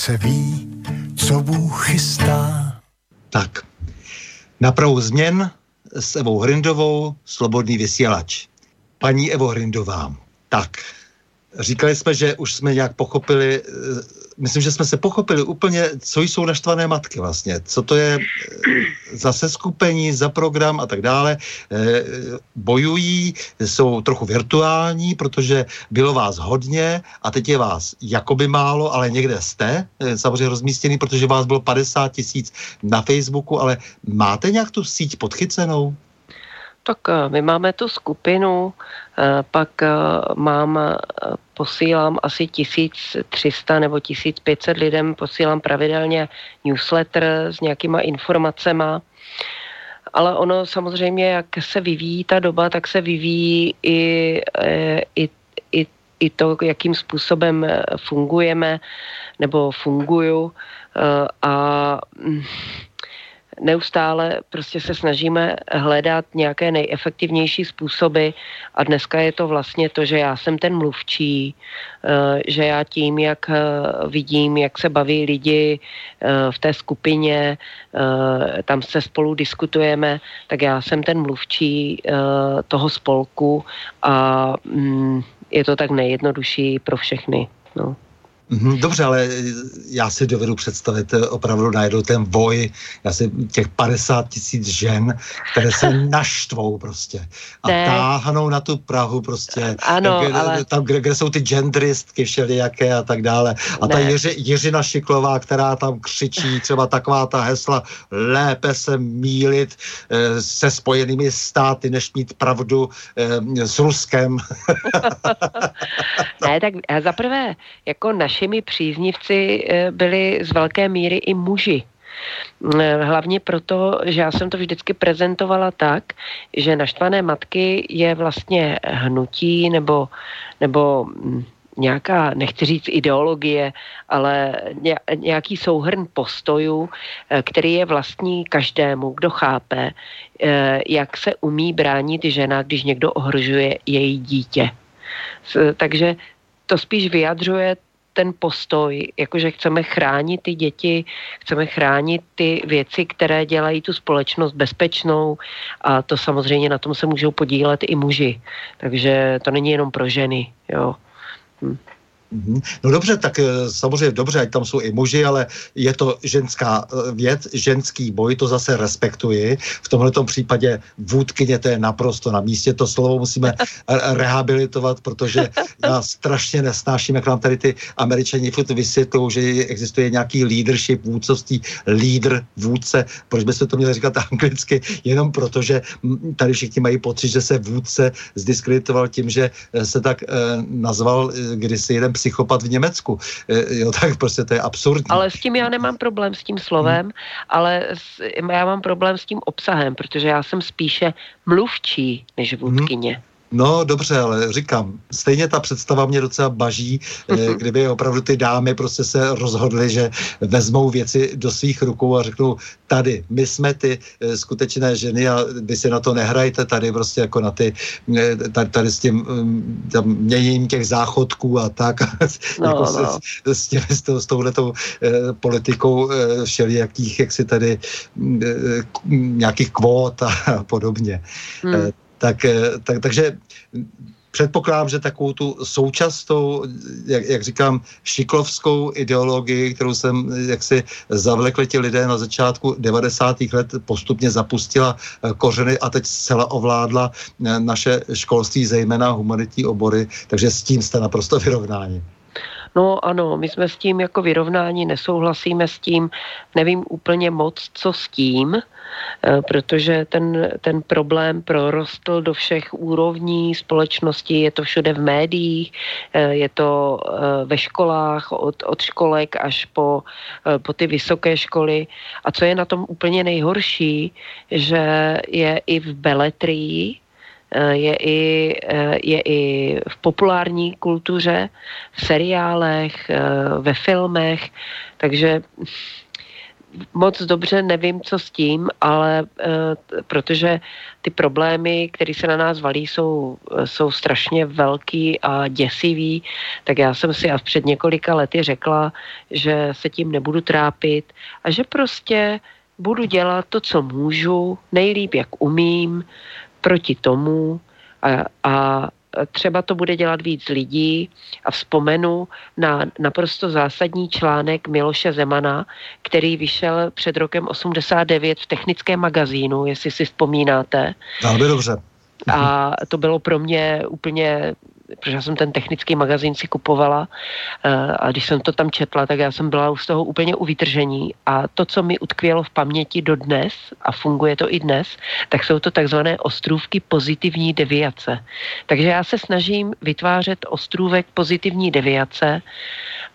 se ví, co Bůh chystá. Tak, na pravou změn s Evou Hrindovou, Slobodný vysílač. Paní Evo Hrindová, tak, říkali jsme, že už jsme nějak pochopili, eh, myslím, že jsme se pochopili úplně, co jsou naštvané matky vlastně, co to je eh, za seskupení, za program a tak dále. Eh, Bojují, jsou trochu virtuální, protože bylo vás hodně a teď je vás jakoby málo, ale někde jste, samozřejmě rozmístěný, protože vás bylo 50 tisíc na Facebooku, ale máte nějak tu síť podchycenou? Tak my máme tu skupinu, pak eh, mám, eh, posílám asi 1300 nebo 1500 lidem, posílám pravidelně newsletter s nějakýma informacema. Ale ono samozřejmě, jak se vyvíjí ta doba, tak se vyvíjí i, eh, i, i, i to, jakým způsobem eh, fungujeme nebo funguju. Eh, A mm, neustále prostě se snažíme hledat nějaké nejefektivnější způsoby a dneska je to vlastně to, že já jsem ten mluvčí, eh, že já tím, jak eh, vidím, jak se baví lidi eh, v té skupině, tam se spolu diskutujeme, tak já jsem ten mluvčí toho spolku a mm, je to tak nejjednodušší pro všechny. No. Mhm, Dobře, ale já si dovedu představit eh, opravdu najednou ten boj, já si těch 50 tisíc žen, které se naštvou prostě a Ne. táhnou na tu Prahu prostě, Ano, kde, ale- tam, kde, kde jsou ty genderistky všelijaké a tak dále. A ta Ne. Jiři, Jiřina Šiklová, která tam křičí třeba taková ta hesla, lépe se mílit eh, se spojenými státy, než mít pravdu eh, s Ruskem. Ne, tak eh, za prvé, jako našimi příznivci eh, byli z velké míry i muži. Eh, Hlavně proto, že já jsem to vždycky prezentovala tak, že naštvané matky je vlastně hnutí nebo, nebo mm, nějaká, nechci říct ideologie, ale ně- nějaký souhrn postojů, eh, který je vlastní každému, kdo chápe, jak se umí bránit žena, když někdo ohrožuje její dítě. Takže to spíš vyjadřuje ten postoj, jakože chceme chránit ty děti, chceme chránit ty věci, které dělají tu společnost bezpečnou a to samozřejmě na tom se můžou podílet i muži. Takže to není jenom pro ženy, jo. Mhm. No dobře, tak eh, samozřejmě dobře, ať tam jsou i muži, ale je to ženská eh, věc, ženský boj, to zase respektuji. V tomhle případě vůdkyně to je naprosto na místě, to slovo musíme re- rehabilitovat, protože já strašně nesnáším, jak nám tady ty američani furt vysvětlují, že existuje nějaký leadership, vůdcovství, lídr, vůdce, proč by se to mělo říkat anglicky, jenom proto, že mm, tady všichni mají pocit, že se vůdce zdiskreditoval tím, že eh, se tak eh, nazval kdysi jeden psychopat v Německu. Eh, jo, tak prostě to je absurdní. Ale s tím já nemám problém s tím slovem, ale s, já mám problém s tím obsahem, protože já jsem spíše mluvčí než vůdkyně. No dobře, ale říkám, stejně ta představa mě docela baží, eh, kdyby opravdu ty dámy prostě se rozhodly, že vezmou věci do svých rukou a řeknou, tady, my jsme ty eh, skutečné ženy a vy si na to nehrajte tady prostě jako na ty, eh, tady, tady s tím mm, tam měním těch záchodků a tak, no, jako no. S, s, těmi, s, tou, s touhletou eh, politikou eh, všelijakých, jak si tady mm, eh, nějakých kvót a podobně. Hmm. Eh, tak, eh, tak, takže předpokládám, že takovou tu současnou, jak, jak říkám, šiklovskou ideologii, kterou jsem jaksi zavlekli ti lidé na začátku 90. let, postupně zapustila eh, kořeny a teď zcela ovládla eh, naše školství, zejména humanitní obory, takže s tím jste naprosto vyrovnáni. No ano, my jsme s tím jako vyrovnání, nesouhlasíme s tím, nevím úplně moc, co s tím, Eh, protože ten, ten problém prorostl do všech úrovní společnosti, je to všude v médiích, eh, je to eh, ve školách, od, od školek až po, po ty vysoké školy. A co je na tom úplně nejhorší, že je i v beletrii, je i, je i v populární kultuře, v seriálech, ve filmech, takže moc dobře nevím, co s tím, ale e, protože ty problémy, které se na nás valí, jsou, jsou strašně velký a děsivý, tak já jsem si a před několika lety řekla, že se tím nebudu trápit a že prostě budu dělat to, co můžu, nejlíp, jak umím, proti tomu. A, a třeba to bude dělat víc lidí a vzpomenu na naprosto zásadní článek Miloše Zemana, který vyšel před rokem 89 v technickém magazínu, jestli si vzpomínáte. Velmi dobře. A to bylo pro mě úplně protože já jsem ten technický magazín si kupovala eh, a když jsem to tam četla, tak já jsem byla z toho úplně u vytržení a to, co mi utkvělo v paměti do dnes a funguje to i dnes, tak jsou to takzvané ostrůvky pozitivní deviace. Takže já se snažím vytvářet ostrůvek pozitivní deviace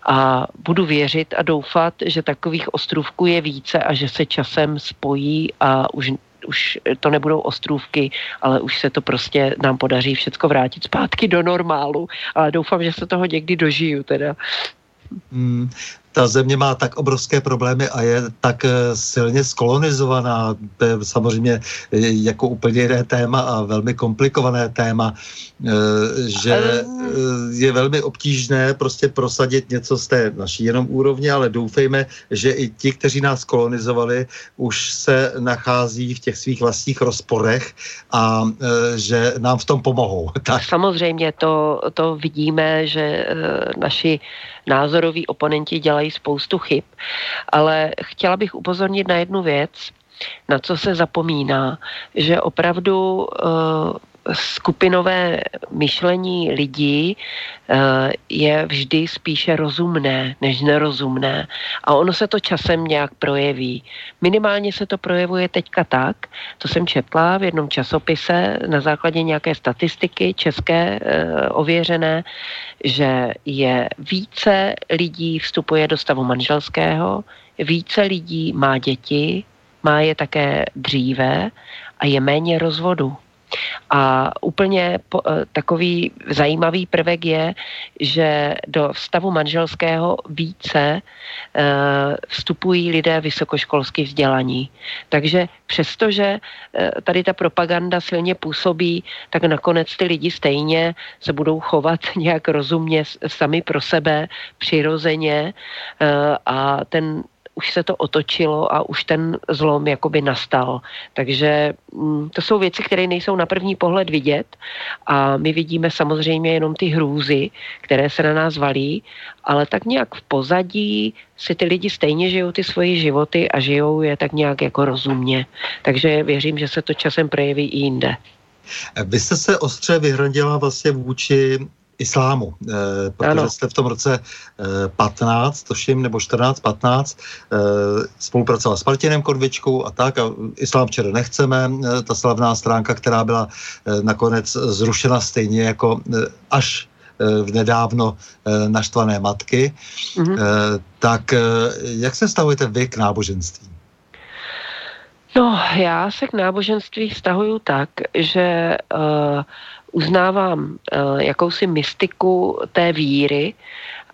a budu věřit a doufat, že takových ostrůvků je více a že se časem spojí a už už to nebudou ostrůvky, ale už se to prostě nám podaří všecko vrátit zpátky do normálu. Ale doufám, že se toho někdy dožiju teda. Hmm, ta země má tak obrovské problémy a je tak eh, silně skolonizovaná, to je samozřejmě eh, jako úplně jiné téma a velmi komplikované téma, eh, že je velmi obtížné prostě prosadit něco z té naší jenom úrovně, ale doufejme, že i ti, kteří nás kolonizovali, už se nachází v těch svých vlastních rozporech a že nám v tom pomohou. Tak. Samozřejmě to, to vidíme, že naši názoroví oponenti dělají spoustu chyb, ale chtěla bych upozornit na jednu věc, na co se zapomíná, že opravdu uh, skupinové myšlení lidí eh, je vždy spíše rozumné než nerozumné. A ono se to časem nějak projeví. Minimálně se to projevuje teďka tak, to jsem četla v jednom časopise na základě nějaké statistiky české eh, ověřené, že je více lidí vstupuje do stavu manželského, více lidí má děti, má je také dříve a je méně rozvodu. A úplně po, eh, takový zajímavý prvek je, že do stavu manželského více uh, vstupují lidé vysokoškolsky vzdělaní. Takže přestože uh, tady ta propaganda silně působí, tak nakonec ty lidi stejně se budou chovat nějak rozumně sami pro sebe, přirozeně a ten už se to otočilo a už ten zlom jakoby nastal. Takže mm, to jsou věci, které nejsou na první pohled vidět a my vidíme samozřejmě jenom ty hrůzy, které se na nás valí, ale tak nějak v pozadí si ty lidi stejně žijou ty svoje životy a žijou je tak nějak jako rozumně. Takže věřím, že se to časem projeví i jinde. Vy jste se ostře vyhradila vlastně vůči islámu, eh, protože ano. jste v tom roce eh, 15, toším, nebo 14, 15, eh, spolupracoval s Martinem Korvičkou a tak, a islám včera nechceme, eh, ta slavná stránka, která byla eh, nakonec zrušena stejně jako eh, až eh, v nedávno eh, naštvané matky. Mm-hmm. Tak jak se stavujete vy k náboženství? No, já se k náboženství vztahuju tak, že uh, uznávám jakousi mystiku té víry,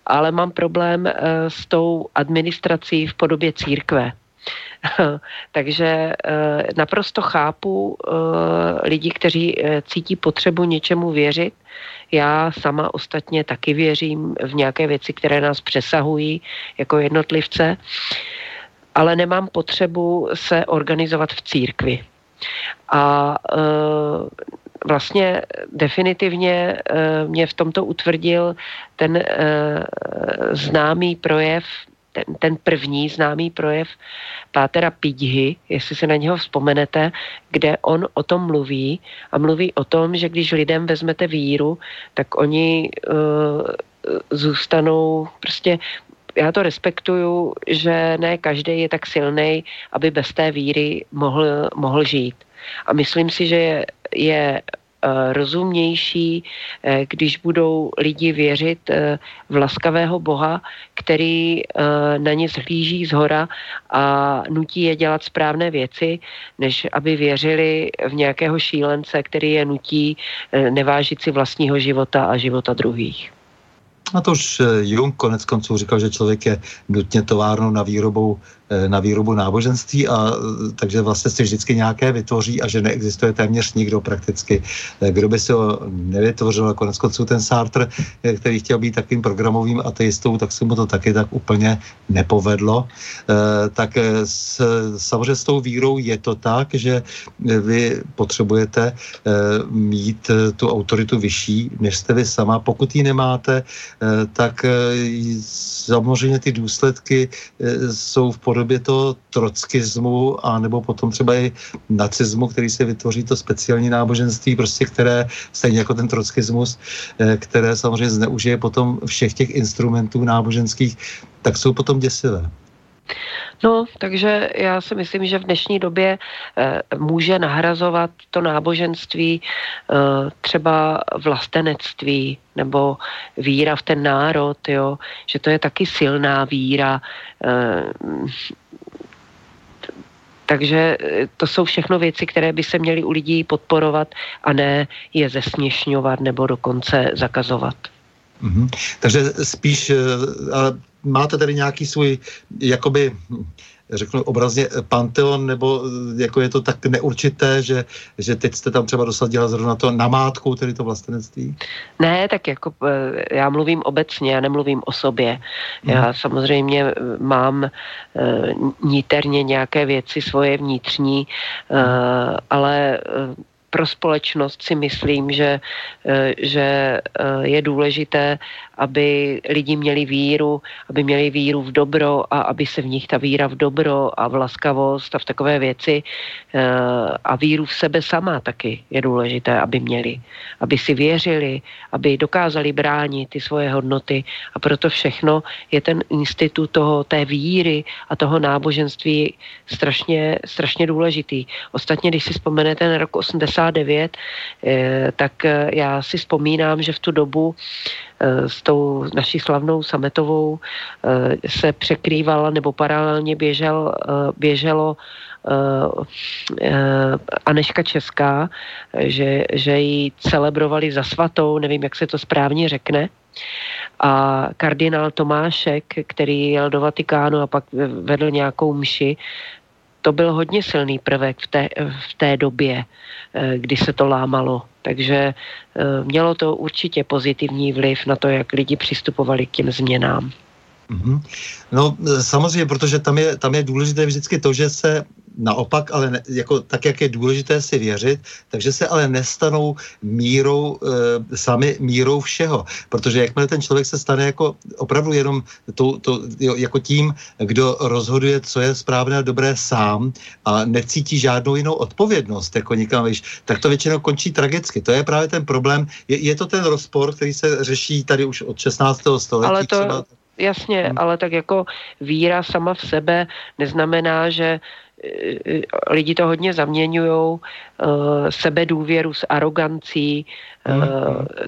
ale mám problém s tou administrací v podobě církve. Takže naprosto chápu lidi, kteří cítí potřebu něčemu věřit. Já sama ostatně taky věřím v nějaké věci, které nás přesahují jako jednotlivce ale nemám potřebu se organizovat v církvi. A vlastně definitivně e, mě v tomto utvrdil ten e, známý projev, ten, ten první známý projev Pátera Pidhy, jestli si na něho vzpomenete, kde on o tom mluví a mluví o tom, že když lidem vezmete víru, tak oni uh, zůstanou prostě já to respektuju, že ne každý je tak silný, aby bez té víry mohl, mohl žít. A myslím si, že je, je uh, rozumnější, uh, když budou lidi věřit uh, v laskavého Boha, který na ně zhlíží z hora a nutí je dělat správné věci, než aby věřili v nějakého šílence, který je nutí nevážit si vlastního života a života druhých. A to už eh, Jung konec konců říkal, že člověk je nutně továrnou na výrobu Eh, na výrobu náboženství a eh, takže vlastně si vždycky nějaké vytvoří a že neexistuje téměř nikdo prakticky, eh, kdo by si ho nevytvořil konec konců ten Sartre, který chtěl být takovým programovým ateistou, tak se mu to taky tak úplně nepovedlo. Tak s, samozřejmě s tou vírou je to tak, že vy potřebujete mít tu autoritu vyšší, než jste vy sama. Pokud ji nemáte, tak samozřejmě ty důsledky jsou v podobě podobě toho trockismu a nebo potom třeba i nacismu, který se vytvoří to speciální náboženství, prostě které, stejně jako ten trockismus, eh, které samozřejmě zneužije potom všech těch instrumentů náboženských, tak jsou potom děsivé. No, takže já si myslím, že v dnešní době e, může nahrazovat to náboženství e, třeba vlastenectví nebo víra v ten národ, jo, že to je taky silná víra. E, takže to jsou všechno věci, které by se měly u lidí podporovat a ne je zesměšňovat nebo dokonce zakazovat. Mm-hmm. Takže spíš, ale máte tady nějaký svůj, jakoby, řeknu obrazně, panteon, nebo jako je to tak neurčité, že, že teď jste tam třeba dosadila zrovna to namátku, tedy to vlastenectví? Ne, tak jako eh, já mluvím obecně, já nemluvím o sobě. Já hmm. samozřejmě eh, mám uh, níterně nějaké věci svoje vnitřní, ale pro společnost si myslím, že, že je důležité, aby lidi měli víru, aby měli víru v dobro a aby se v nich ta víra v dobro a v laskavost a v takové věci eh, a víru v sebe sama taky je důležité, aby měli. Aby si věřili, aby dokázali bránit ty svoje hodnoty a proto všechno je ten institut toho, té víry a toho náboženství strašně, strašně důležitý. Ostatně, když si vzpomenete na rok 89, eh, tak eh, já si vzpomínám, že v tu dobu s tou naší slavnou Sametovou eh, se překrývala nebo paralelně běžel, eh, běželo Aneška Česká, že, že ji celebrovali za svatou, nevím, jak se to správně řekne. A kardinál Tomášek, který jel do Vatikánu a pak vedl nějakou mši, to byl hodně silný prvek v té, v té době, kdy se to lámalo. Takže eh, mělo to určitě pozitivní vliv na to, jak lidi přistupovali k těm změnám. Mm-hmm. No samozřejmě, protože tam je, tam je důležité vždycky to, že se naopak, ale ne, jako, tak, jak je důležité si věřit, takže se ale nestanou mírou, e, sami mírou všeho. Protože jakmile ten člověk se stane jako opravdu jenom to, to, jo, jako tím, kdo rozhoduje, co je správné a dobré sám a necítí žádnou jinou odpovědnost, jako nikam, víš, tak to většinou končí tragicky. To je právě ten problém. Je, je to ten rozpor, který se řeší tady už od 16. století. Ale to, třeba jasně, hmm. ale tak jako víra sama v sebe neznamená, že lidi to hodně zaměňují, uh, sebedůvěru s arogancí, hmm.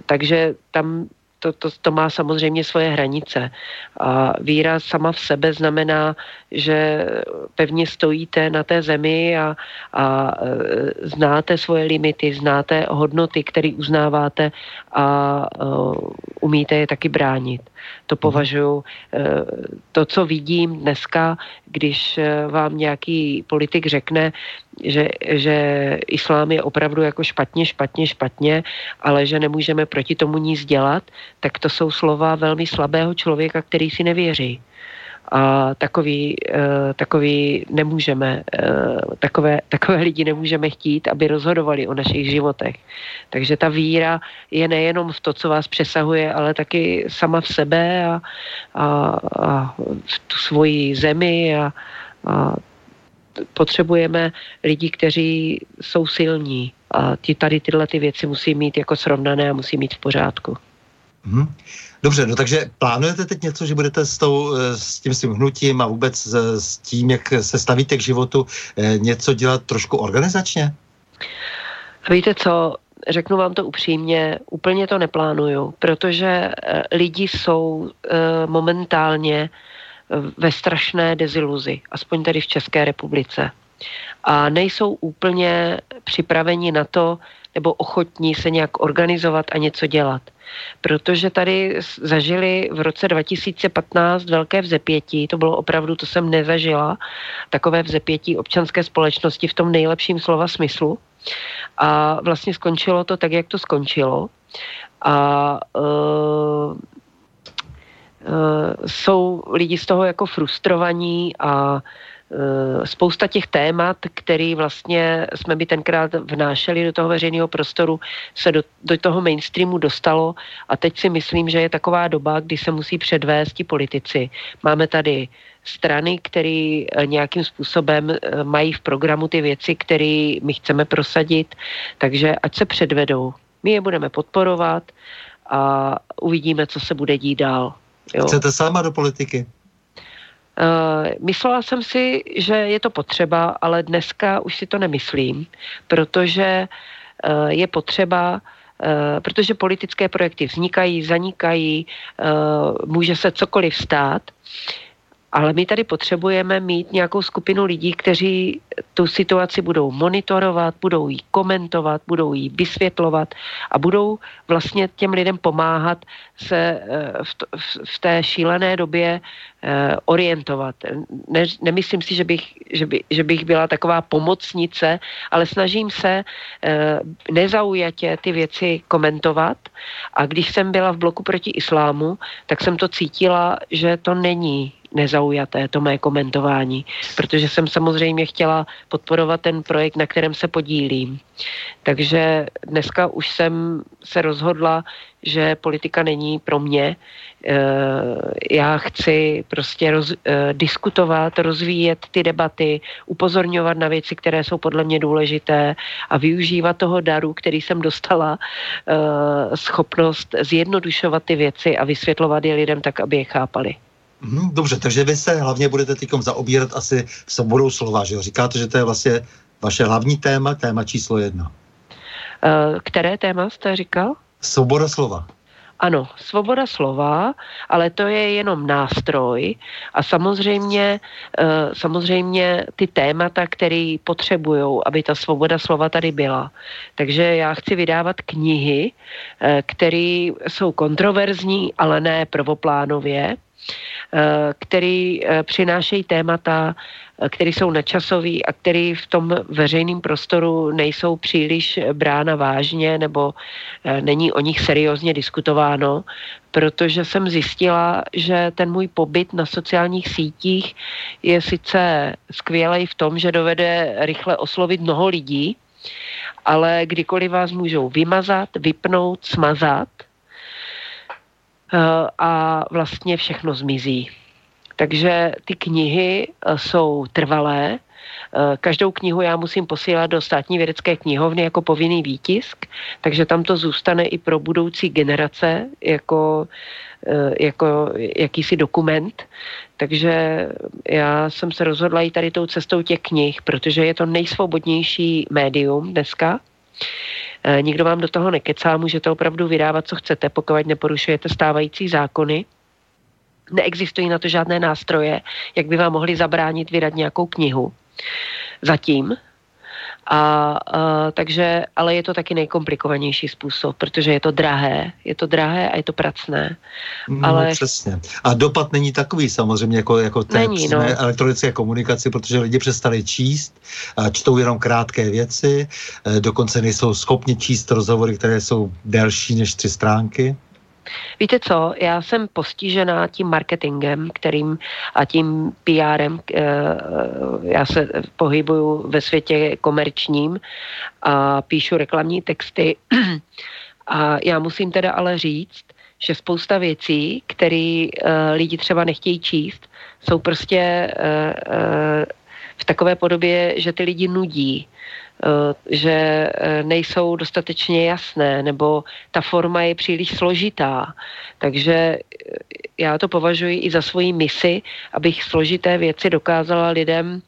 takže tam to, to, to má samozřejmě svoje hranice. A víra sama v sebe znamená, že pevně stojíte na té zemi a, a e, znáte svoje limity, znáte hodnoty, které uznáváte a uh, umíte je taky bránit. To považuji, uh, to, co vidím dneska, když vám nějaký politik řekne, že, že islám je opravdu jako špatně, špatně, špatně, ale že nemůžeme proti tomu nic dělat, tak to jsou slova velmi slabého člověka, který si nevěří. A takový, uh, takový nemůžeme, uh, takové, takové lidi nemůžeme chtít, aby rozhodovali o našich životech. Takže ta víra je nejenom v to, co vás přesahuje, ale taky sama v sebe a, a, a v tu svoji zemi a, a potřebujeme lidi, kteří jsou silní a ti tady tyhle ty věci musí mít jako srovnané a musí mít v pořádku. Hmm. Dobře, no takže plánujete teď něco, že budete s, tou, eh, s tím svým hnutím a vůbec s, s tím, jak se stavíte k životu, eh, něco dělat trošku organizačně? Víte co, řeknu vám to upřímně, úplně to neplánuju, protože eh, lidi jsou momentálně ve strašné deziluzi, aspoň tady v České republice. A nejsou úplně připraveni na to, nebo ochotní se nějak organizovat a něco dělat. Protože tady zažili v roce 2015 velké vzepětí, to bylo opravdu, to jsem nezažila, takové vzepětí občanské společnosti v tom nejlepším slova smyslu. A vlastně skončilo to tak, jak to skončilo. A uh, Eh, jsou lidi z toho jako frustrovaní a spousta těch témat, který vlastně jsme by tenkrát vnášeli do toho veřejného prostoru, se do, do toho mainstreamu dostalo a teď si myslím, že je taková doba, kdy se musí předvést ti politici. Máme tady strany, které eh, nějakým způsobem mají v programu ty věci, které my chceme prosadit, takže ať se předvedou. My je budeme podporovat a uvidíme, co se bude dít dál. Jo. Chcete sama do politiky? Uh, myslela jsem si, že je to potřeba, ale dneska už si to nemyslím, protože uh, je potřeba Uh, protože politické projekty vznikají, zanikají, může se cokoliv stát ale my tady potřebujeme mít nějakou skupinu lidí, kteří tu situaci budou monitorovat, budou ji komentovat, budou ji vysvětlovat a budou vlastně těm lidem pomáhat se eh, v, té šílené době eh, orientovat. Ne, nemyslím si, že bych, že, by, že bych byla taková pomocnice, ale snažím se eh, nezaujatě ty věci komentovat a když jsem byla v bloku proti islámu, tak jsem to cítila, že to není nezaujaté, to mé komentování, protože jsem samozřejmě chtěla podporovat ten projekt, na kterém se podílím. Takže dneska už jsem se rozhodla, že politika není pro mě. Eh, já chci prostě roz, eh, diskutovat, rozvíjet ty debaty, upozorňovat na věci, které jsou podle mě důležité a využívat toho daru, který jsem dostala, eh, schopnost zjednodušovat ty věci a vysvětlovat je lidem tak, aby je chápali. Hmm, dobře, takže vy se hlavně budete teď zaobírat asi svobodou slova, že jo? Říkáte, že to je vlastně vaše hlavní téma, téma číslo jedna. Uh, které téma jste říkal? Svoboda slova. Ano, svoboda slova, ale to je jenom nástroj a samozřejmě, uh, samozřejmě ty témata, které potřebují, aby ta svoboda slova tady byla. Takže já chci vydávat knihy, uh, které jsou kontroverzní, ale ne prvoplánově Eh, který eh, přinášejí témata, eh, které jsou načasový a který v tom veřejném prostoru nejsou příliš brána vážně nebo není o nich seriózně diskutováno, protože jsem zjistila, že ten můj pobyt na sociálních sítích je sice skvělý v tom, že dovede rychle oslovit mnoho lidí, ale kdykoliv vás můžou vymazat, vypnout, smazat – Eh, a vlastně všechno zmizí. Takže ty knihy eh, jsou trvalé. Eh, každou knihu já musím posílat do státní vědecké knihovny jako povinný výtisk, takže tam to zůstane i pro budoucí generace jako, jako jakýsi dokument. Takže já jsem se rozhodla jít tady tou cestou těch knih, protože je to nejsvobodnější médium dneska nikdo vám do toho nekecá, můžete opravdu vydávat, co chcete, pokud neporušujete stávající zákony. Neexistují na to žádné nástroje, jak by vám mohli zabránit vydat nějakou knihu. Zatím, a, a takže, ale je to taky nejkomplikovanější způsob, protože je to drahé, je to drahé a je to pracné. No, ale... přesně. A dopad není takový samozřejmě jako, jako té není, no. elektronické komunikaci, protože lidi přestali číst, čtou jenom krátké věci, e, dokonce nejsou schopni číst rozhovory, které jsou delší než tři stránky. Víte co, já jsem postižená tím marketingem, kterým a tím PRem, eh, já se pohybuju ve světě komerčním a píšu reklamní texty. A já musím teda ale říct, že spousta věcí, které eh, lidi třeba nechtějí číst, jsou prostě eh, v takové podobě, že ty lidi nudí že eh, nejsou dostatečně jasné, nebo ta forma je příliš složitá. Takže eh, já to považuji i za svoji misi, abych složité věci dokázala lidem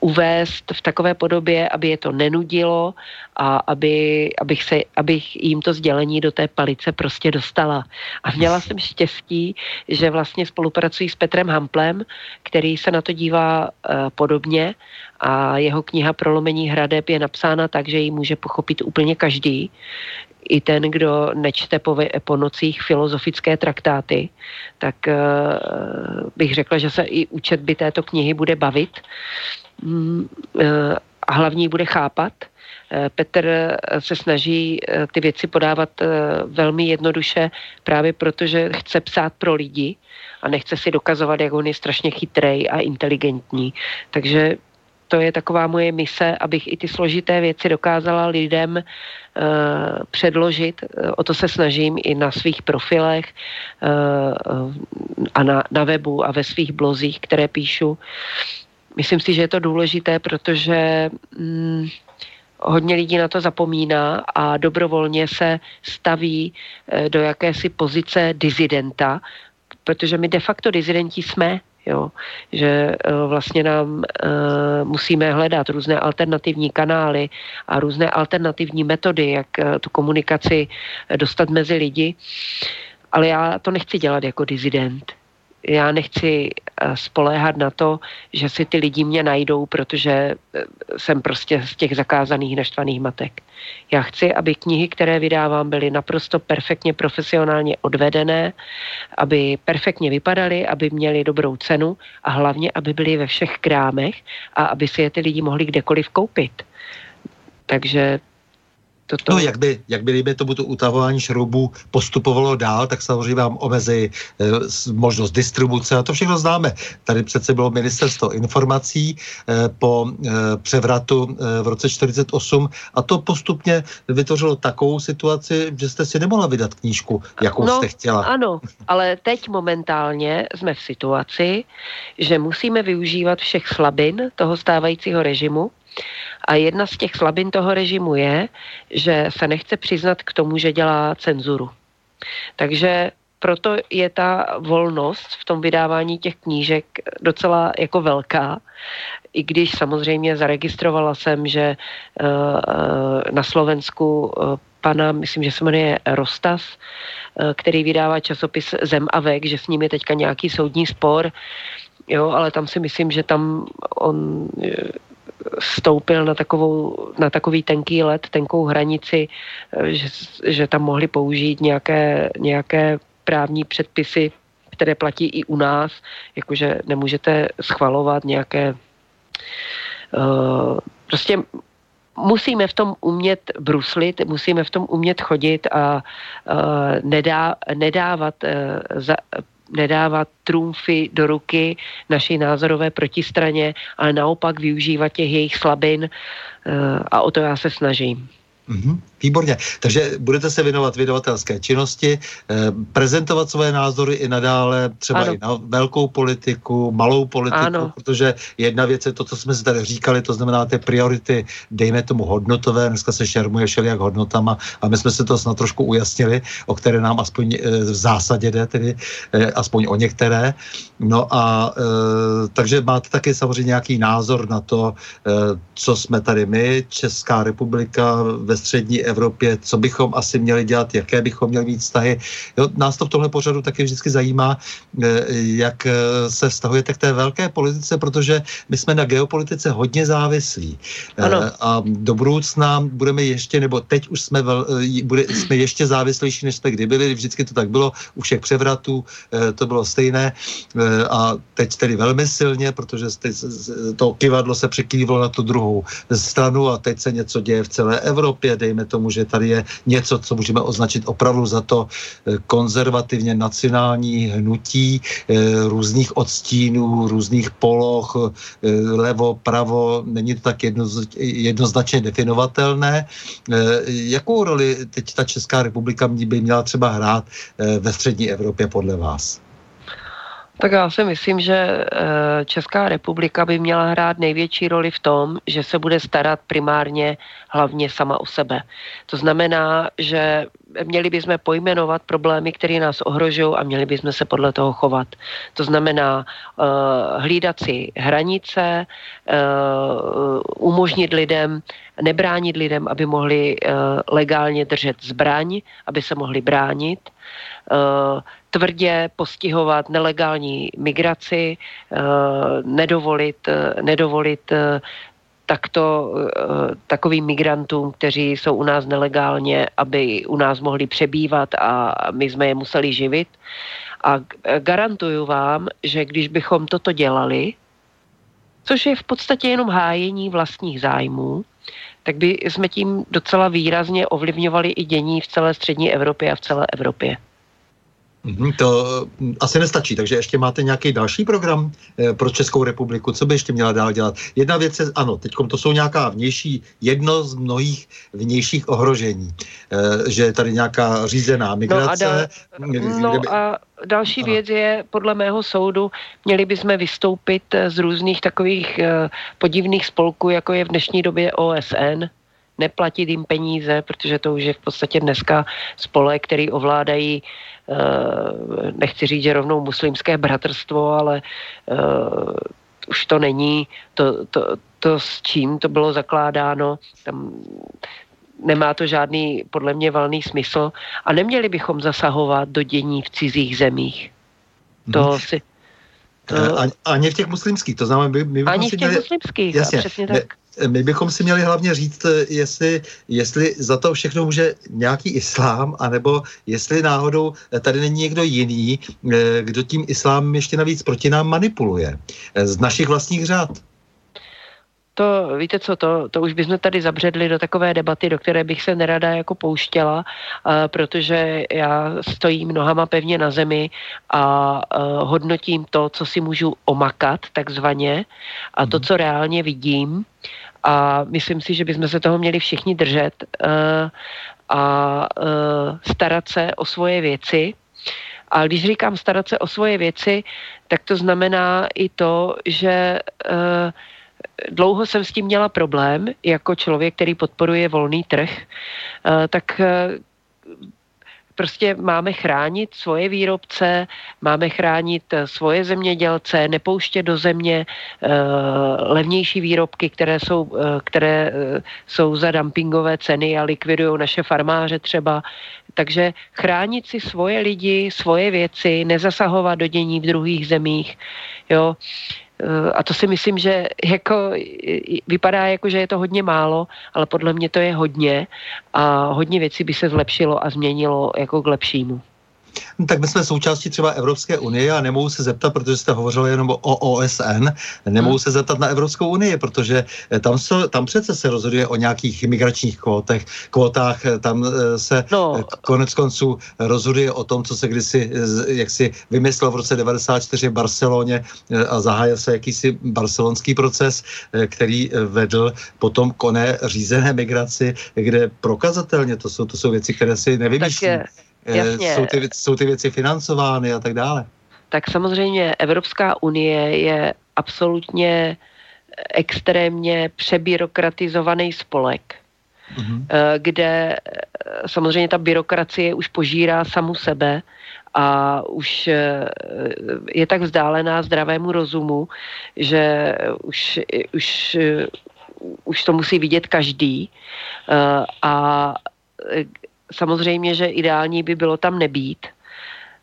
uvést v takové podobě, aby je to nenudilo a aby, abych, se, abych jim to sdělení do té palice prostě dostala. A měla jsem štěstí, že vlastně spolupracuji s Petrem Hamplem, který se na to dívá uh, podobně a jeho kniha Prolomení hradeb je napsána tak, že ji může pochopit úplně každý i ten, kdo nečte po, po nocích filozofické traktáty, tak uh, bych řekla, že se i účet by této knihy bude bavit mm, uh, a hlavně bude chápat. Uh, Petr se snaží ty věci podávat velmi jednoduše právě proto, že chce psát pro lidi a nechce si dokazovat, jak on je strašně chytrý a inteligentní. Takže to je taková moje mise, abych i ty složité věci dokázala lidem uh, předložit. Eh, o to se snažím i na svých profilech uh, a na, na webu a ve svých blozích, které píšu. Myslím si, že je to důležité, protože mm, hodně lidí na to zapomíná a dobrovolně se staví do jakési pozice dizidenta, protože my de facto dizidenti jsme, Jo, že uh, vlastně nám uh, musíme hledat různé alternativní kanály a různé alternativní metody, jak uh, tu komunikaci dostat mezi lidi. Ale já to nechci dělat jako dizident já nechci eh, spoléhat na to, že si ty lidi mě najdou, protože eh, jsem prostě z těch zakázaných naštvaných matek. Já chci, aby knihy, které vydávám, byly naprosto perfektně profesionálně odvedené, aby perfektně vypadaly, aby měly dobrou cenu a hlavně, aby byly ve všech krámech a aby si je ty lidi mohli kdekoliv koupit. Takže Toto... No, jak by, jak by, kdyby tomu to utahování šroubů postupovalo dál, tak samozřejmě vám omezí e, možnost distribuce a to všechno známe. Tady přece bylo ministerstvo informací e, po e, převratu e, v roce 48 a to postupně vytvořilo takovou situaci, že jste si nemohla vydat knížku, jakou no, jste chtěla. Ano, ale teď momentálně jsme v situaci, že musíme využívat všech slabin toho stávajícího režimu, a jedna z těch slabin toho režimu je, že se nechce přiznat k tomu, že dělá cenzuru. Takže proto je ta volnost v tom vydávání těch knížek docela jako velká, i když samozřejmě zaregistrovala jsem, že uh, na Slovensku uh, pana, myslím, že se jmenuje Rostas, který vydává časopis Zem a Vek, že s ním je teďka nějaký soudní spor, jo, ale tam si myslím, že tam on stoupil na, takovou, na takový tenký let, tenkou hranici, eh, že, že tam mohli použít nějaké, nějaké právní předpisy, které platí i u nás, jakože nemůžete schvalovat nějaké uh, prostě musíme v tom umět bruslit, musíme v tom umět chodit a uh, nedá, nedávat uh, za, nedávat trumfy do ruky naší názorové protistraně, ale naopak využívat těch jejich slabin eh, a o to já se snažím. Mm-hmm, výborně. Takže budete se věnovat vydavatelské činnosti, eh, prezentovat své názory i nadále, třeba ano. i na velkou politiku, malou politiku, ano. protože jedna věc je to, co jsme si tady říkali, to znamená ty priority, dejme tomu hodnotové, dneska se šermuje všelijak hodnotama a my jsme si to snad trošku ujasnili, o které nám aspoň eh, v zásadě jde, tedy eh, aspoň o některé. No a eh, takže máte taky samozřejmě nějaký názor na to, eh, co jsme tady my, Česká republika ve střední Evropě, co bychom asi měli dělat, jaké bychom měli mít vztahy. Jo, nás to v tomhle pořadu taky vždycky zajímá, eh, jak eh, se vztahujete k té velké politice, protože my jsme na geopolitice hodně závislí. Eh, ano. A do budoucna budeme ještě, nebo teď už jsme, vel, bude, jsme ještě závislejší, než jsme kdy byli. Vždycky to tak bylo, u všech převratů to bylo stejné a teď tedy velmi silně, protože to kivadlo se překývlo na tu druhou stranu a teď se něco děje v celé Evropě, dejme tomu, že tady je něco, co můžeme označit opravdu za to eh, konzervativně nacionální hnutí eh, různých odstínů, různých poloh, eh, levo, pravo, není to tak jednoznačně definovatelné. Jakou roli teď ta Česká republika by měla třeba hrát ve střední Evropě podle vás? Tak já si myslím, že eh, Česká republika by měla hrát největší roli v tom, že se bude starat primárně hlavně sama o sebe. To znamená, že měli bychom pojmenovat problémy, které nás ohrožují a měli bychom se podle toho chovat. To znamená uh, hlídat si hranice, uh, umožnit lidem, nebránit lidem, aby mohli uh, legálně držet zbraň, aby se mohli bránit. Uh, tvrdě postihovat nelegální migraci, eh, nedovolit, eh, nedovolit eh, takto takovým migrantům, kteří jsou u nás nelegálně, aby u nás mohli přebývat a my jsme je museli živit. A garantuju vám, že když bychom toto dělali, což je v podstatě jenom hájení vlastních zájmů, tak by jsme tím docela výrazně ovlivňovali i dění v celé střední Evropě a v celé Evropě. Mhm, to mm, asi nestačí, takže ještě máte nějaký další program eh, pro Českou republiku, co by ještě měla dál dělat? Jedna věc je, ano, teď to jsou nějaká vnější, jedno z mnohých vnějších ohrožení, eh, že je tady nějaká řízená migrace. No a, da, no a další věc je, podle mého soudu, měli bychom vystoupit z různých takových eh, podivných spolků, jako je v dnešní době OSN, neplatit jim peníze, protože to už je v podstatě dneska spole, který ovládají Eh, nechci říct, že rovnou muslimské bratrstvo, ale uh, už to není to, to, to, s čím to bylo zakládáno. Tam nemá to žádný, podle mě, valný smysl. A neměli bychom zasahovat do dění v cizích zemích. To hmm. si... To... Eh, ani v těch muslimských, to znamená, my, my Ani v těch měli... muslimských, jasně, přesně tak. My bychom si měli hlavně říct, jestli, jestli za to všechno může nějaký islám, anebo jestli náhodou tady není někdo jiný, eh, kdo tím islámem ještě navíc proti nám manipuluje. Eh, z našich vlastních řád. To, víte co, to, to už bychom tady zabředli do takové debaty, do které bych se nerada jako pouštěla, uh, protože já stojím nohama pevně na zemi a uh, hodnotím to, co si můžu omakat, takzvaně, a to, mhm. co reálně vidím a myslím si, že bychom se toho měli všichni držet uh, a uh, starat se o svoje věci. A když říkám starat se o svoje věci, tak to znamená i to, že uh, dlouho jsem s tím měla problém, jako člověk, který podporuje volný trh, tak prostě máme chránit svoje výrobce, máme chránit eh, svoje zemědělce, nepouštět do země levnější výrobky, které jsou, které jsou za dumpingové ceny a likvidují naše farmáře třeba. Takže chránit si svoje lidi, svoje věci, nezasahovat do dění v druhých zemích. Jo. Eh, a to si myslím, že jako vypadá jako, že je to hodně málo, ale podle mě to je hodně a hodně věcí by se zlepšilo a změnilo jako k lepšímu. No, tak my jsme součástí třeba Evropské unie a nemohu se zeptat, protože jste hovořili jenom o OSN, nemohu hmm. se zeptat na Evropskou unii, protože eh, tam, se, tam přece se rozhoduje o nějakých migračních kvótech, kvótách, eh, tam eh, se no. konec konců rozhoduje o tom, co se kdysi jak si vymyslel v roce 94 v Barceloně a zahájil se jakýsi barcelonský proces, který vedl potom koné řízené migraci, kde prokazatelně to jsou, to jsou věci, které si nevymýšlí. Eh, Jasně. Jsou, ty, jsou ty věci financovány a tak dále. Tak samozřejmě Evropská unie je absolutně extrémně přebyrokratizovaný spolek, mm-hmm. kde eh, samozřejmě ta byrokracie už požírá samu sebe a už je tak vzdálená zdravému rozumu, že už, už, už to musí vidět každý. A samozřejmě, že ideální by bylo tam nebýt.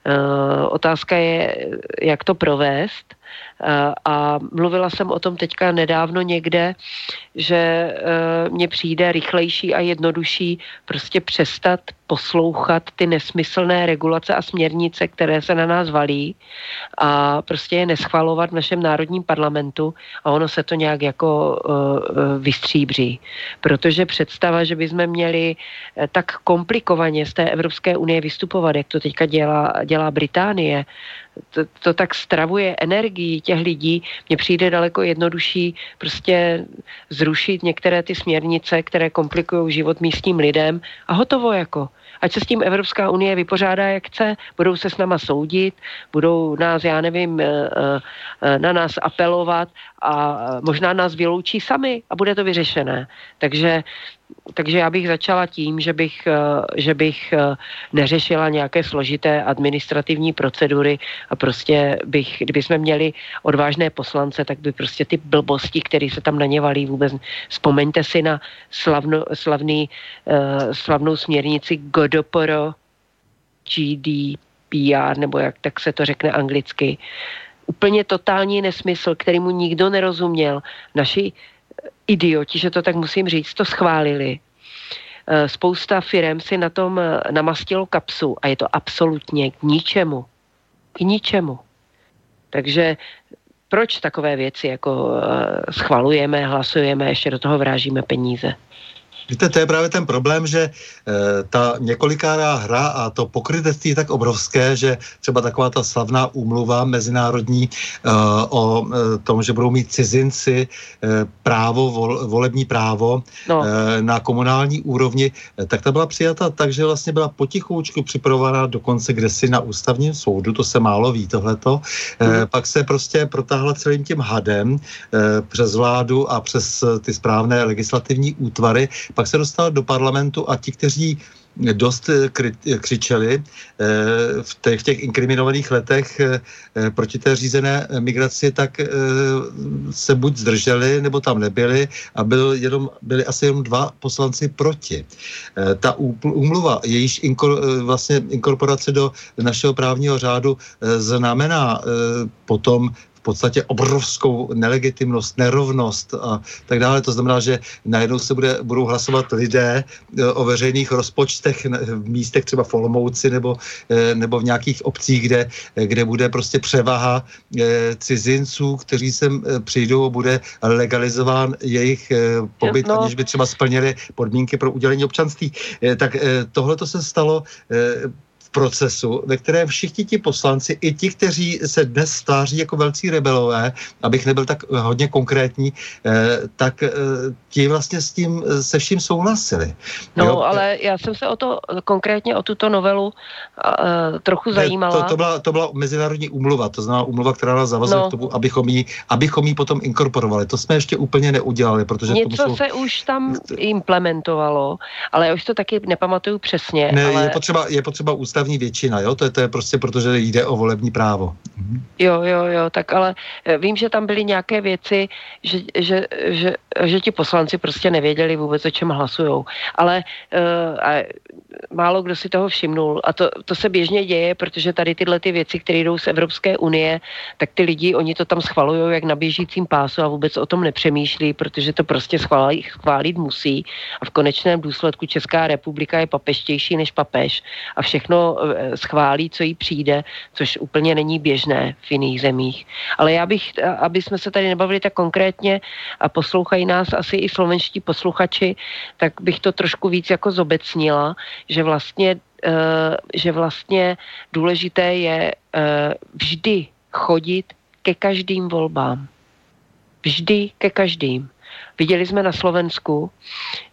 Uh, otázka je, jak to provést. Uh, a mluvila jsem o tom teďka nedávno někde, že uh, mně přijde rychlejší a jednodušší prostě přestat poslouchat ty nesmyslné regulace a směrnice, které se na nás valí a prostě je neschvalovat v našem národním parlamentu a ono se to nějak jako uh, vystříbří. Protože představa, že bychom měli tak komplikovaně z té Evropské unie vystupovat, jak to teďka dělá, dělá Británie, to, to tak stravuje energii těch lidí, mně přijde daleko jednodušší prostě zrušit některé ty směrnice, které komplikují život místním lidem. A hotovo jako. Ať se s tím Evropská unie vypořádá, jak chce, budou se s náma soudit, budou nás, já nevím, eh, eh, na nás apelovat a možná nás vyloučí sami a bude to vyřešené. Takže takže já bych začala tím, že bych, eh, že bych neřešila nějaké složité administrativní procedury a prostě bych, kdyby jsme měli odvážné poslance, tak by prostě ty blbosti, které se tam na ně valí vůbec, vzpomeňte si na slavno, slavný, slavnou směrnici GDPR, GDPR, nebo jak tak se to řekne anglicky. Úplně totální nesmysl, kterýmu nikdo nerozuměl. Naši idioti, že to tak musím říct, to schválili. Eh, spousta firm si na tom eh, namastilo kapsu a je to absolutně k ničemu. K ničemu. Takže proč takové věci jako eh, schvalujeme, hlasujeme, ještě do toho vrážíme peníze? Víte, to je právě ten problém, že e, ta několikárá hra a to pokrytectví je tak obrovské, že třeba taková ta slavná úmluva mezinárodní e, o e, tom, že budou mít cizinci e, právo, vol, volební právo no. e, na komunální úrovni, e, tak ta byla přijata tak, že vlastně byla potichoučku připravovaná dokonce kdesi na ústavním soudu, to se málo ví tohleto. E, mm. Pak se prostě protáhla celým tím hadem e, přes vládu a přes ty správné legislativní útvary pak se dostal do parlamentu a ti, kteří dost eh, eh, křičeli eh, v těch, v těch inkriminovaných letech proti té řízené migraci, tak se buď zdrželi, nebo tam nebyli a byl jenom, byli asi jenom dva poslanci proti. Ta úmluva, jejíž inkor, vlastně inkorporace do našeho právního řádu znamená potom podstatě obrovskou nelegitimnost, nerovnost a tak dále. To znamená, že najednou se bude, budou hlasovat lidé e, o veřejných rozpočtech v místech třeba v Olomouci nebo, e, nebo v nějakých obcích, kde, kde bude prostě převaha e, cizinců, kteří sem přijdou a bude legalizován jejich pobyt, no. aniž by třeba splnili podmínky pro udělení občanství. Tak tohle to se stalo procesu, ve kterém všichni ti poslanci, i ti, kteří se dnes stváří jako velcí rebelové, abych nebyl tak hodně konkrétní, eh, tak eh, ti vlastně s tím eh, se vším souhlasili. No, jo? ale já jsem se o to konkrétně o tuto novelu uh, trochu zajímala. To, to, byla, to byla mezinárodní úmluva, to znamená úmluva, která nás zavazuje no. k tomu, abychom ji, abychom ji potom inkorporovali. To jsme ještě úplně neudělali, protože Něco tomu jsou... se už tam implementovalo, ale já už to taky nepamatuju přesně. Ne, ale... je potřeba, je potřeba ústav ústavní většina, jo? To je, to je prostě proto, že jde o volební právo. Jo, jo, jo, tak ale eh, vím, že tam byly nějaké věci, že, že, že, že ti poslanci prostě nevěděli vůbec, o čem hlasujou. Ale uh, a málo kdo si toho všimnul. A to, to se běžně děje, protože tady tyhle ty věci, které jdou z Evropské unie, tak ty lidi, oni to tam schvalují jak na běžícím pásu a vůbec o tom nepřemýšlí, protože to prostě schválit, schválit musí. A v konečném důsledku Česká republika je papeštější než papež a všechno eh, schválí, co jí přijde, což úplně není běžné v jiných zemích. Ale já bych, aby jsme se tady nebavili tak konkrétně a poslouchají nás asi i slovenští posluchači, tak bych to trošku víc jako zobecnila, že vlastně, uh, že vlastně důležité je uh, vždy chodit ke každým volbám. Vždy ke každým. Viděli jsme na Slovensku,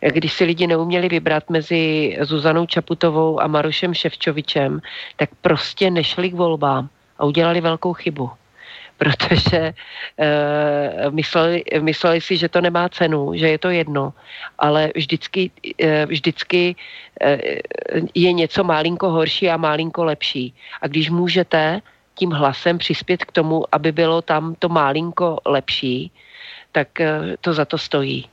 když si lidi neuměli vybrat mezi Zuzanou Čaputovou a Marušem Ševčovičem, tak prostě nešli k volbám a udělali velkou chybu protože uh, mysleli, mysleli si, že to nemá cenu, že je to jedno, ale vždycky, uh, vždycky uh, je něco málinko horší a málinko lepší. A když můžete tím hlasem přispět k tomu, aby bylo tam to málinko lepší, tak uh, to za to stojí.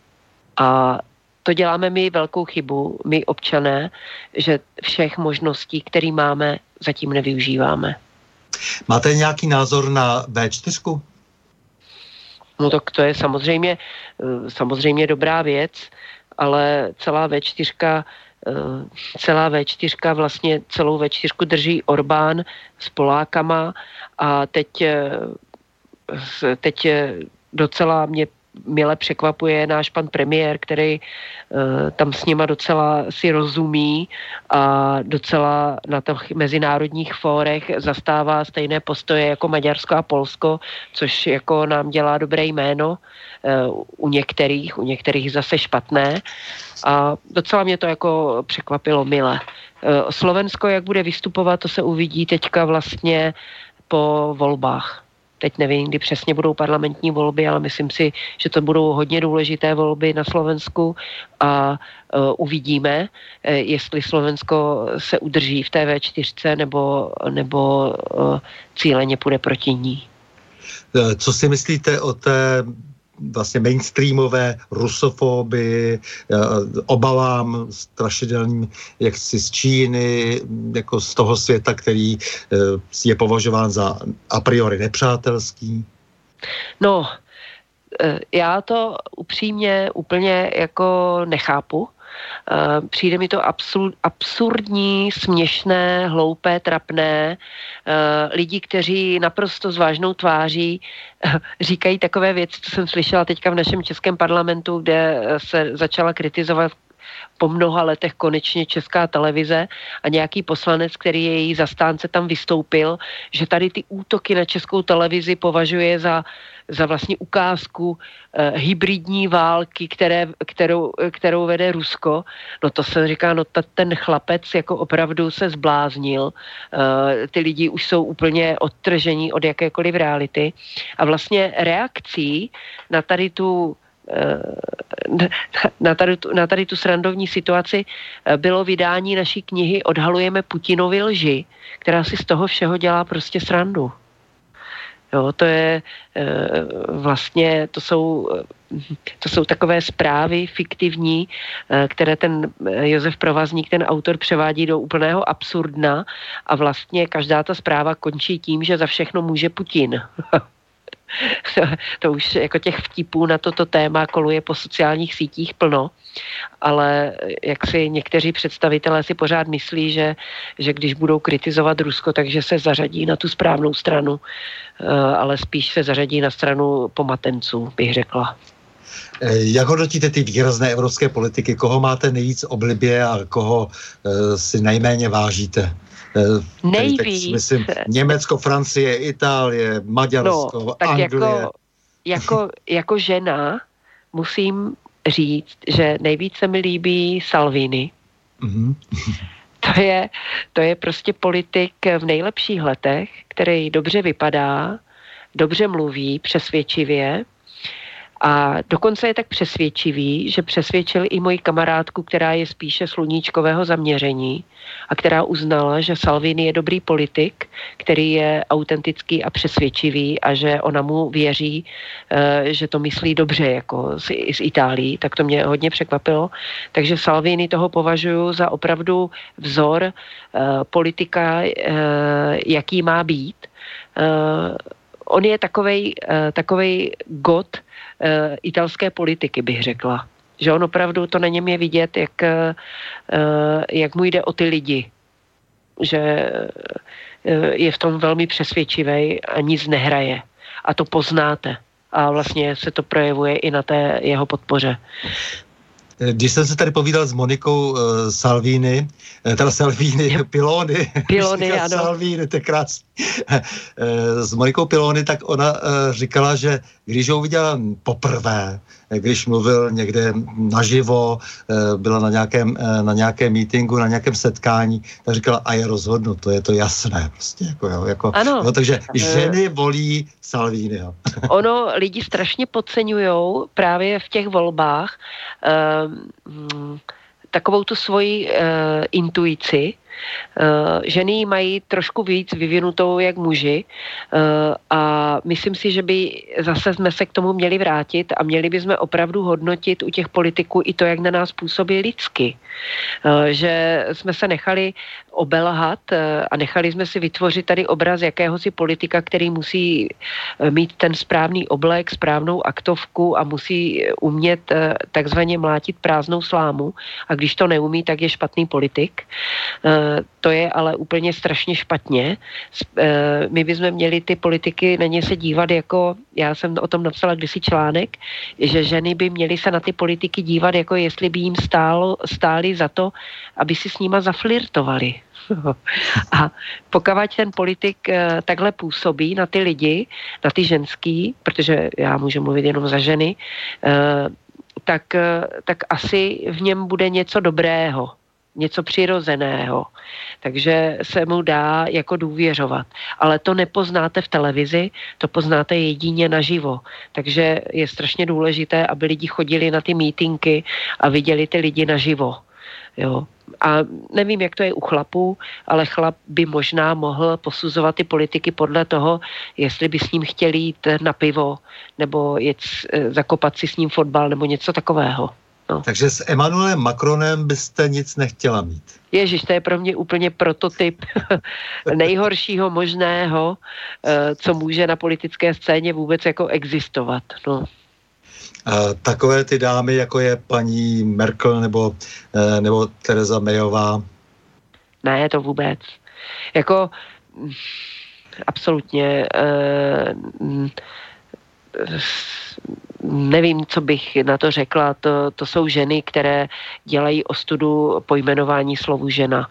A to děláme my velkou chybu, my občané, že všech možností, které máme, zatím nevyužíváme. Máte nějaký názor na V4? No tak to je samozřejmě, eh, samozřejmě dobrá věc, ale celá V4 eh, celá V4 vlastně celou V4 drží Orbán s Polákama a teď, eh, teď docela mě mile překvapuje náš pan premiér, který uh, tam s nima docela si rozumí a docela na těch mezinárodních fórech zastává stejné postoje jako Maďarsko a Polsko, což jako nám dělá dobré jméno uh, u některých, u některých zase špatné a docela mě to jako překvapilo mile. Uh, Slovensko, jak bude vystupovat, to se uvidí teďka vlastně po volbách. Teď nevím, kdy přesně budou parlamentní volby, ale myslím si, že to budou hodně důležité volby na Slovensku a uh, uvidíme, uh, jestli Slovensko se udrží v té V4 nebo, nebo uh, cíleně půjde proti ní. Co si myslíte o té vlastně mainstreamové rusofobii, eh, obavám strašidelným jak si z Číny, jako z toho světa, který eh, je považován za a priori nepřátelský? No, eh, já to upřímně úplně jako nechápu. Eh, přijde mi to absur, absurdní, směšné, hloupé, trapné. Eh, lidi, kteří naprosto s vážnou tváří eh, říkají takové věci, co jsem slyšela teďka v našem českém parlamentu, kde se začala kritizovat po mnoha letech konečně česká televize a nějaký poslanec, který je její zastánce, tam vystoupil, že tady ty útoky na českou televizi považuje za za vlastně ukázku eh, hybridní války, které, kterou, kterou vede Rusko, no to se říká, no ta, ten chlapec jako opravdu se zbláznil, eh, ty lidi už jsou úplně odtržení od jakékoliv reality. A vlastně reakcí na tady tu na tady, tu, na tady tu srandovní situaci eh, bylo vydání naší knihy Odhalujeme Putinovi lži, která si z toho všeho dělá prostě srandu. Jo, to je e, vlastně, to jsou, to jsou takové zprávy fiktivní, které ten Josef Provazník, ten autor, převádí do úplného absurdna a vlastně každá ta zpráva končí tím, že za všechno může Putin. to, to už jako těch vtipů na toto téma koluje po sociálních sítích plno, ale jak si někteří představitelé si pořád myslí, že, že když budou kritizovat Rusko, takže se zařadí na tu správnou stranu, eh, ale spíš se zařadí na stranu pomatenců, bych řekla. Eh, jak hodnotíte ty výrazné evropské politiky? Koho máte nejvíc oblibě a koho uh, si nejméně vážíte? Eh, Nejvíc. Teď, myslím, Německo, Francie, Itálie, Maďarsko, no, tak Anglie. Jako, jako, jako žena musím říct, že nejvíc se mi líbí Salvini. Mm-hmm. To je, to je prostě politik v nejlepších letech, který dobře vypadá, dobře mluví, přesvědčivě A dokonce je tak přesvědčivý, že přesvědčil i moji kamarádku, která je spíše sluníčkového zaměření a která uznala, že Salvini je dobrý politik, který je autentický a přesvědčivý a že ona mu věří, eh, že to myslí dobře jako z, z Itálií, tak to mě hodně překvapilo. Takže Salvini toho považuji za opravdu vzor eh, politika, eh, jaký má být. On je takovej, takovej god italské politiky, bych řekla že on opravdu to na něm je vidět, jak, jak mu jde o ty lidi. Že je v tom velmi přesvědčivý a nic nehraje. A to poznáte. A vlastně se to projevuje i na té jeho podpoře. Když jsem se tady povídal s Monikou uh, Salvini, uh, teda Salvini, Pilony, Pilony, ano. Salvini, to je krásný. uh, s Monikou Pilony, tak ona uh, říkala, že když ho viděla poprvé, když mluvil někde naživo, uh, byla na nějakém, uh, na nějakém meetingu, na nějakém setkání, tak říkala, a je rozhodnuto, je to jasné. Prostě, jako, jo, jako, ano. Jo, takže ženy volí Salviniho. ono lidi strašně podceňují právě v těch volbách uh, takovou tu svoji uh, intuici, Uh, ženy mají trošku víc vyvinutou jak muži uh, a myslím si, že by zase jsme se k tomu měli vrátit a měli bychom opravdu hodnotit u těch politiků i to, jak na nás působí lidsky. Uh, že jsme se nechali obelhat a nechali jsme si vytvořit tady obraz jakéhosi politika, který musí mít ten správný oblek, správnou aktovku a musí umět takzvaně mlátit prázdnou slámu a když to neumí, tak je špatný politik to je ale úplně strašně špatně. Eh, my bychom měli ty politiky na ně se dívat jako, já jsem o tom napsala kdysi článek, že ženy by měly se na ty politiky dívat jako jestli by jim stálo, stáli za to, aby si s nima zaflirtovali. A pokud ten politik eh, takhle působí na ty lidi, na ty ženský, protože já můžu mluvit jenom za ženy, eh, tak, tak asi v něm bude něco dobrého něco přirozeného. Takže se mu dá jako důvěřovat. Ale to nepoznáte v televizi, to poznáte jedině naživo. Takže je strašně důležité, aby lidi chodili na ty mítinky a viděli ty lidi naživo. Jo. A nevím, jak to je u chlapů, ale chlap by možná mohl posuzovat ty politiky podle toho, jestli by s ním chtěli jít na pivo, nebo jet, eh, zakopat si s ním fotbal, nebo něco takového. No. Takže s Emmanuelem Macronem byste nic nechtěla mít. Ježíš, to je pro mě úplně prototyp nejhoršího možného, eh, co může na politické scéně vůbec jako existovat. No. takové ty dámy, jako je paní Merkel nebo, eh, nebo Teresa Mayová? Ne, to vůbec. Jako absolutně uh, nevím, co bych na to řekla. To, to jsou ženy, které dělají ostudu pojmenování slovu žena.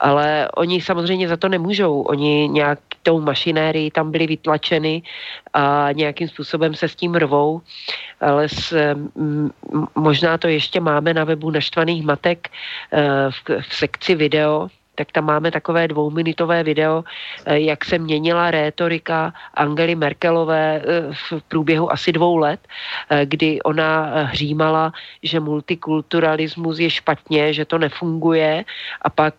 Ale oni samozřejmě za to nemůžou. Oni nějak tou mašinérii tam byli vytlačeny a nějakým způsobem se s tím rvou. Ale s, možná to ještě máme na webu Naštvaných matek e, v, v sekci video, tak tam máme takové dvouminutové video, eh, jak se měnila rétorika Angely Merkelové eh, v průběhu asi dvou let, eh, kdy ona hřímala, že multikulturalismus je špatně, že to nefunguje a pak,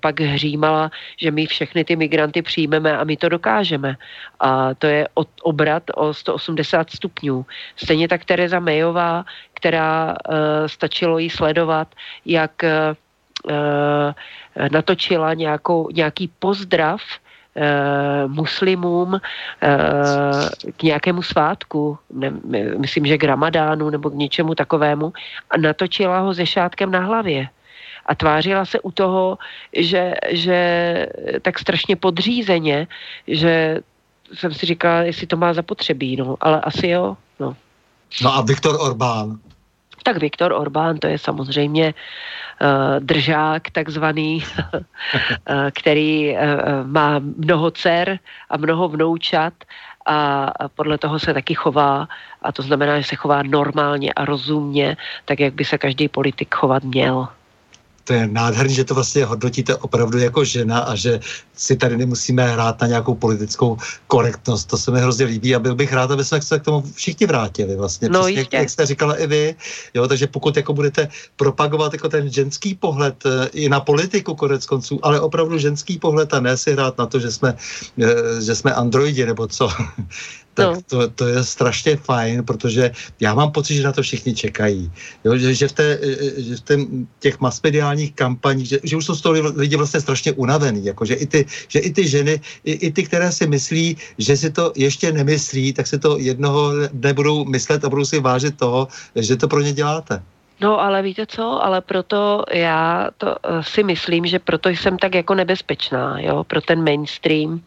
pak hřímala, že my všechny ty migranty přijmeme a my to dokážeme. A to je od, obrat o 180 stupňů. Stejně tak Tereza Mayová, která stačilo jí sledovat, jak natočila nějakou, nějaký pozdrav uh, muslimům uh, k nějakému svátku, ne, myslím, že k ramadánu nebo k něčemu takovému, a natočila ho se šátkem na hlavě a tvářila se u toho, že, že tak strašně podřízeně, že jsem si říkala, jestli to má zapotřebí, no, ale asi jo, no. No a Viktor Orbán? Tak Viktor Orbán, to je samozřejmě uh, držák takzvaný, uh, který uh, má mnoho dcer a mnoho vnoučat a podle toho se taky chová a to znamená, že se chová normálně a rozumně, tak jak by se každý politik chovat měl. To je nádherný, že to vlastně hodnotíte opravdu jako žena a že si tady nemusíme hrát na nějakou politickou korektnost. To se mi hrozně líbí a byl bych rád, aby jsme se k tomu všichni vrátili. Vlastně, no, přesně, jak jste říkala i vy. Jo, takže pokud jako budete propagovat jako ten ženský pohled eh, i na politiku konec konců, ale opravdu ženský pohled a ne si hrát na to, že jsme, eh, že jsme androidi nebo co, tak no. to, to je strašně fajn, protože já mám pocit, že na to všichni čekají. Jo, že, že v, té, že v té, těch masmediálních kampaních, že, že už jsou z toho lidi vlastně strašně unavený, jako že i ty, že i ty ženy, i, i ty, které si myslí, že si to ještě nemyslí, tak si to jednoho nebudou myslet a budou si vážit toho, že to pro ně děláte. No ale víte co, ale proto já to uh, si myslím, že proto jsem tak jako nebezpečná, jo, pro ten mainstream,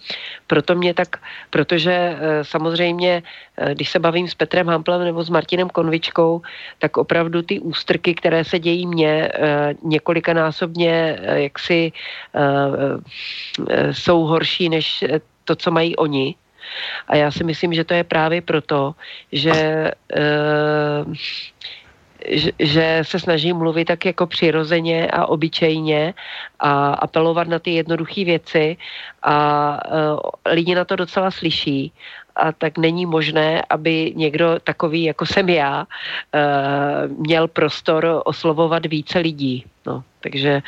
proto mě tak, protože uh, samozřejmě, uh, když se bavím s Petrem Hamplem nebo s Martinem Konvičkou, tak opravdu ty ústrky, které se dějí mně několikanásobně, jaksi jsou horší než to, co mají oni. A já si myslím, že to je právě proto, že uh, že se snažím mluvit tak jako přirozeně a obyčejně a apelovat na ty jednoduché věci a uh, lidi na to docela slyší a tak není možné, aby někdo takový, jako jsem já, uh, měl prostor oslovovat více lidí. No, takže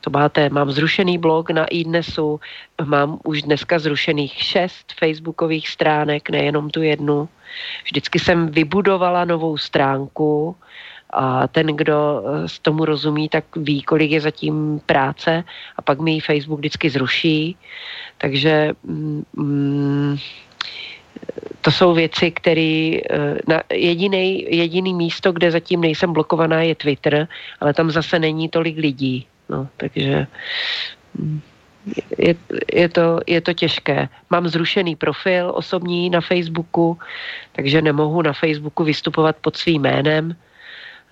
to máte, mám zrušený blog na iDnesu, mám už dneska zrušených šest facebookových stránek, nejenom tu jednu. Vždycky jsem vybudovala novou stránku, a ten, kdo eh, tomu rozumí, tak ví, kolik je zatím práce a pak mi ji Facebook vždycky zruší. Takže mm, to jsou věci, které eh, jediný místo, kde zatím nejsem blokovaná, je Twitter, ale tam zase není tolik lidí. No, takže mm, je, je, to, je to těžké. Mám zrušený profil osobní na Facebooku, takže nemohu na Facebooku vystupovat pod svým jménem.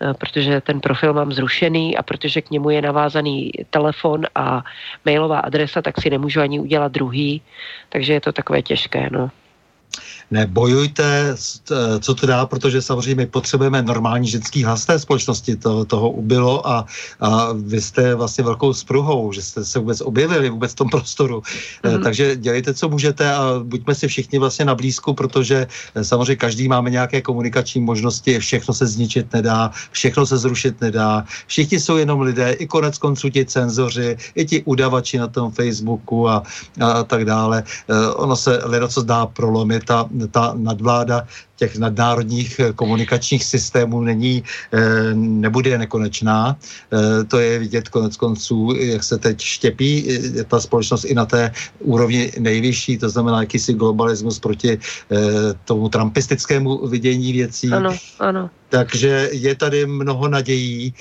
Eh, protože ten profil mám zrušený a protože k němu je navázaný telefon a mailová adresa, tak si nemůžu ani udělat druhý, takže je to takové těžké. No nebojujte, co to dá, protože samozřejmě potřebujeme normální ženský hlas té společnosti, to, toho ubylo a, a vy jste vlastně velkou spruhou, že jste se vůbec objevili vůbec v tom prostoru. Mm-hmm. Takže dělejte, co můžete a buďme si všichni vlastně na blízku, protože eh, samozřejmě každý máme nějaké komunikační možnosti, všechno se zničit nedá, všechno se zrušit nedá, všichni jsou jenom lidé, i konec konců ti cenzoři, i ti udavači na tom Facebooku a, a tak dále. Ono se lido co dá prolomit a ta nadvláda těch nadnárodních eh, komunikačních systémů není, eh, nebude nekonečná. Eh, to je vidět konec konců, jak se teď štěpí ta společnost i na té úrovni nejvyšší, to znamená jakýsi globalismus proti tomu trumpistickému vidění věcí. Ano, ano. Takže je tady mnoho nadějí.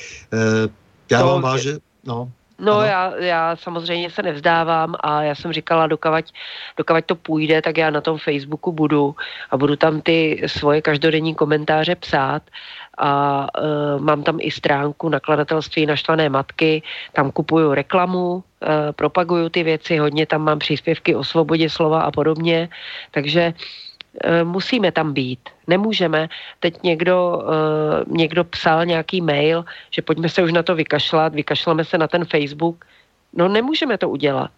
Já to, vám vážím. No. No já, já samozřejmě se nevzdávám a já jsem říkala, dokavať, dokavať to půjde, tak já na tom Facebooku budu a budu tam ty svoje každodenní komentáře psát. A uh, mám tam i stránku nakladatelství naštvané matky, tam kupuju reklamu, uh, propaguju ty věci, hodně tam mám příspěvky o svobodě slova a podobně, takže musíme tam být. Nemůžeme. Teď někdo, eh, někdo psal nějaký mail, že pojďme se už na to vykašlat, vykašleme se na ten Facebook. No nemůžeme to udělat.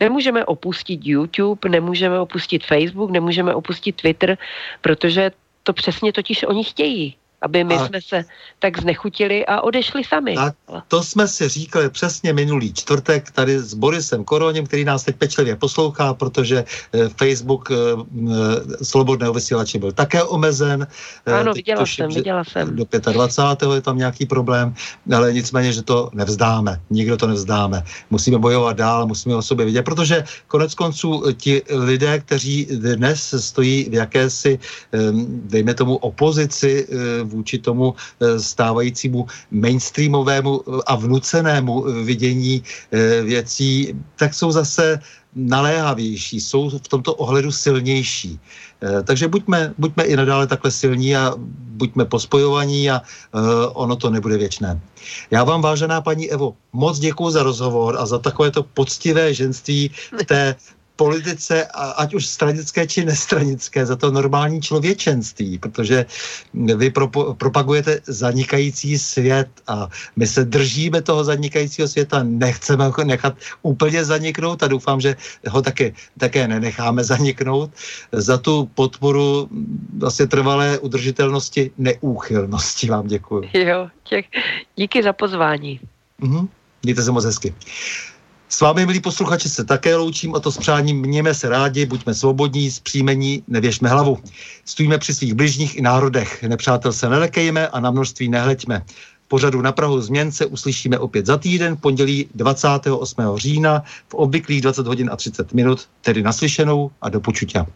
Nemůžeme opustit YouTube, nemůžeme opustit Facebook, nemůžeme opustit Twitter, protože to přesně totiž oni chtějí aby my a, jsme se tak znechutili a odešli sami. A to jsme si říkali přesně minulý čtvrtek tady s Borisem Koroněm, který nás teď pečlivě poslouchá, protože eh, Facebook eh, eh, slobodného vysílače byl také omezen. Ano, viděla jsem, viděla jsem. Do 25. je tam nějaký problém, ale nicméně, že to nevzdáme. Nikdo to nevzdáme. Musíme bojovat dál, musíme o sobě vidět, protože konec konců ti lidé, kteří dnes stojí v jakési, dejme tomu, opozici vůči tomu eh, stávajícímu mainstreamovému eh, a vnucenému eh, vidění věcí, tak jsou zase naléhavější, jsou v tomto ohledu silnější. Takže buďme, buďme i nadále takhle silní a buďme pospojovaní a ono to nebude věčné. Já vám, vážená paní Evo, moc děkuji za rozhovor a za takovéto poctivé ženství té politice, ať už stranické či nestranické, za to normální člověčenství, protože vy propo, propagujete zanikající svět a my se držíme toho zanikajícího světa, nechceme ho nechat úplně zaniknout a doufám, že ho také, také nenecháme zaniknout. Za tu podporu vlastně trvalé udržitelnosti neúchylnosti vám děkuji. Jo, těch, díky za pozvání. Mhm. Mějte se moc hezky. S vámi, milí posluchači, se také loučím a to s přáním mějme se rádi, buďme svobodní, zpříjmení, nevěšme hlavu. Stojíme při svých bližních i národech, nepřátel se nelekejme a na množství nehleďme. Pořadu na Prahu změn se uslyšíme opět za týden, pondělí 28. října v obvyklých 20 hodin a 30 minut, tedy naslyšenou a do počutia.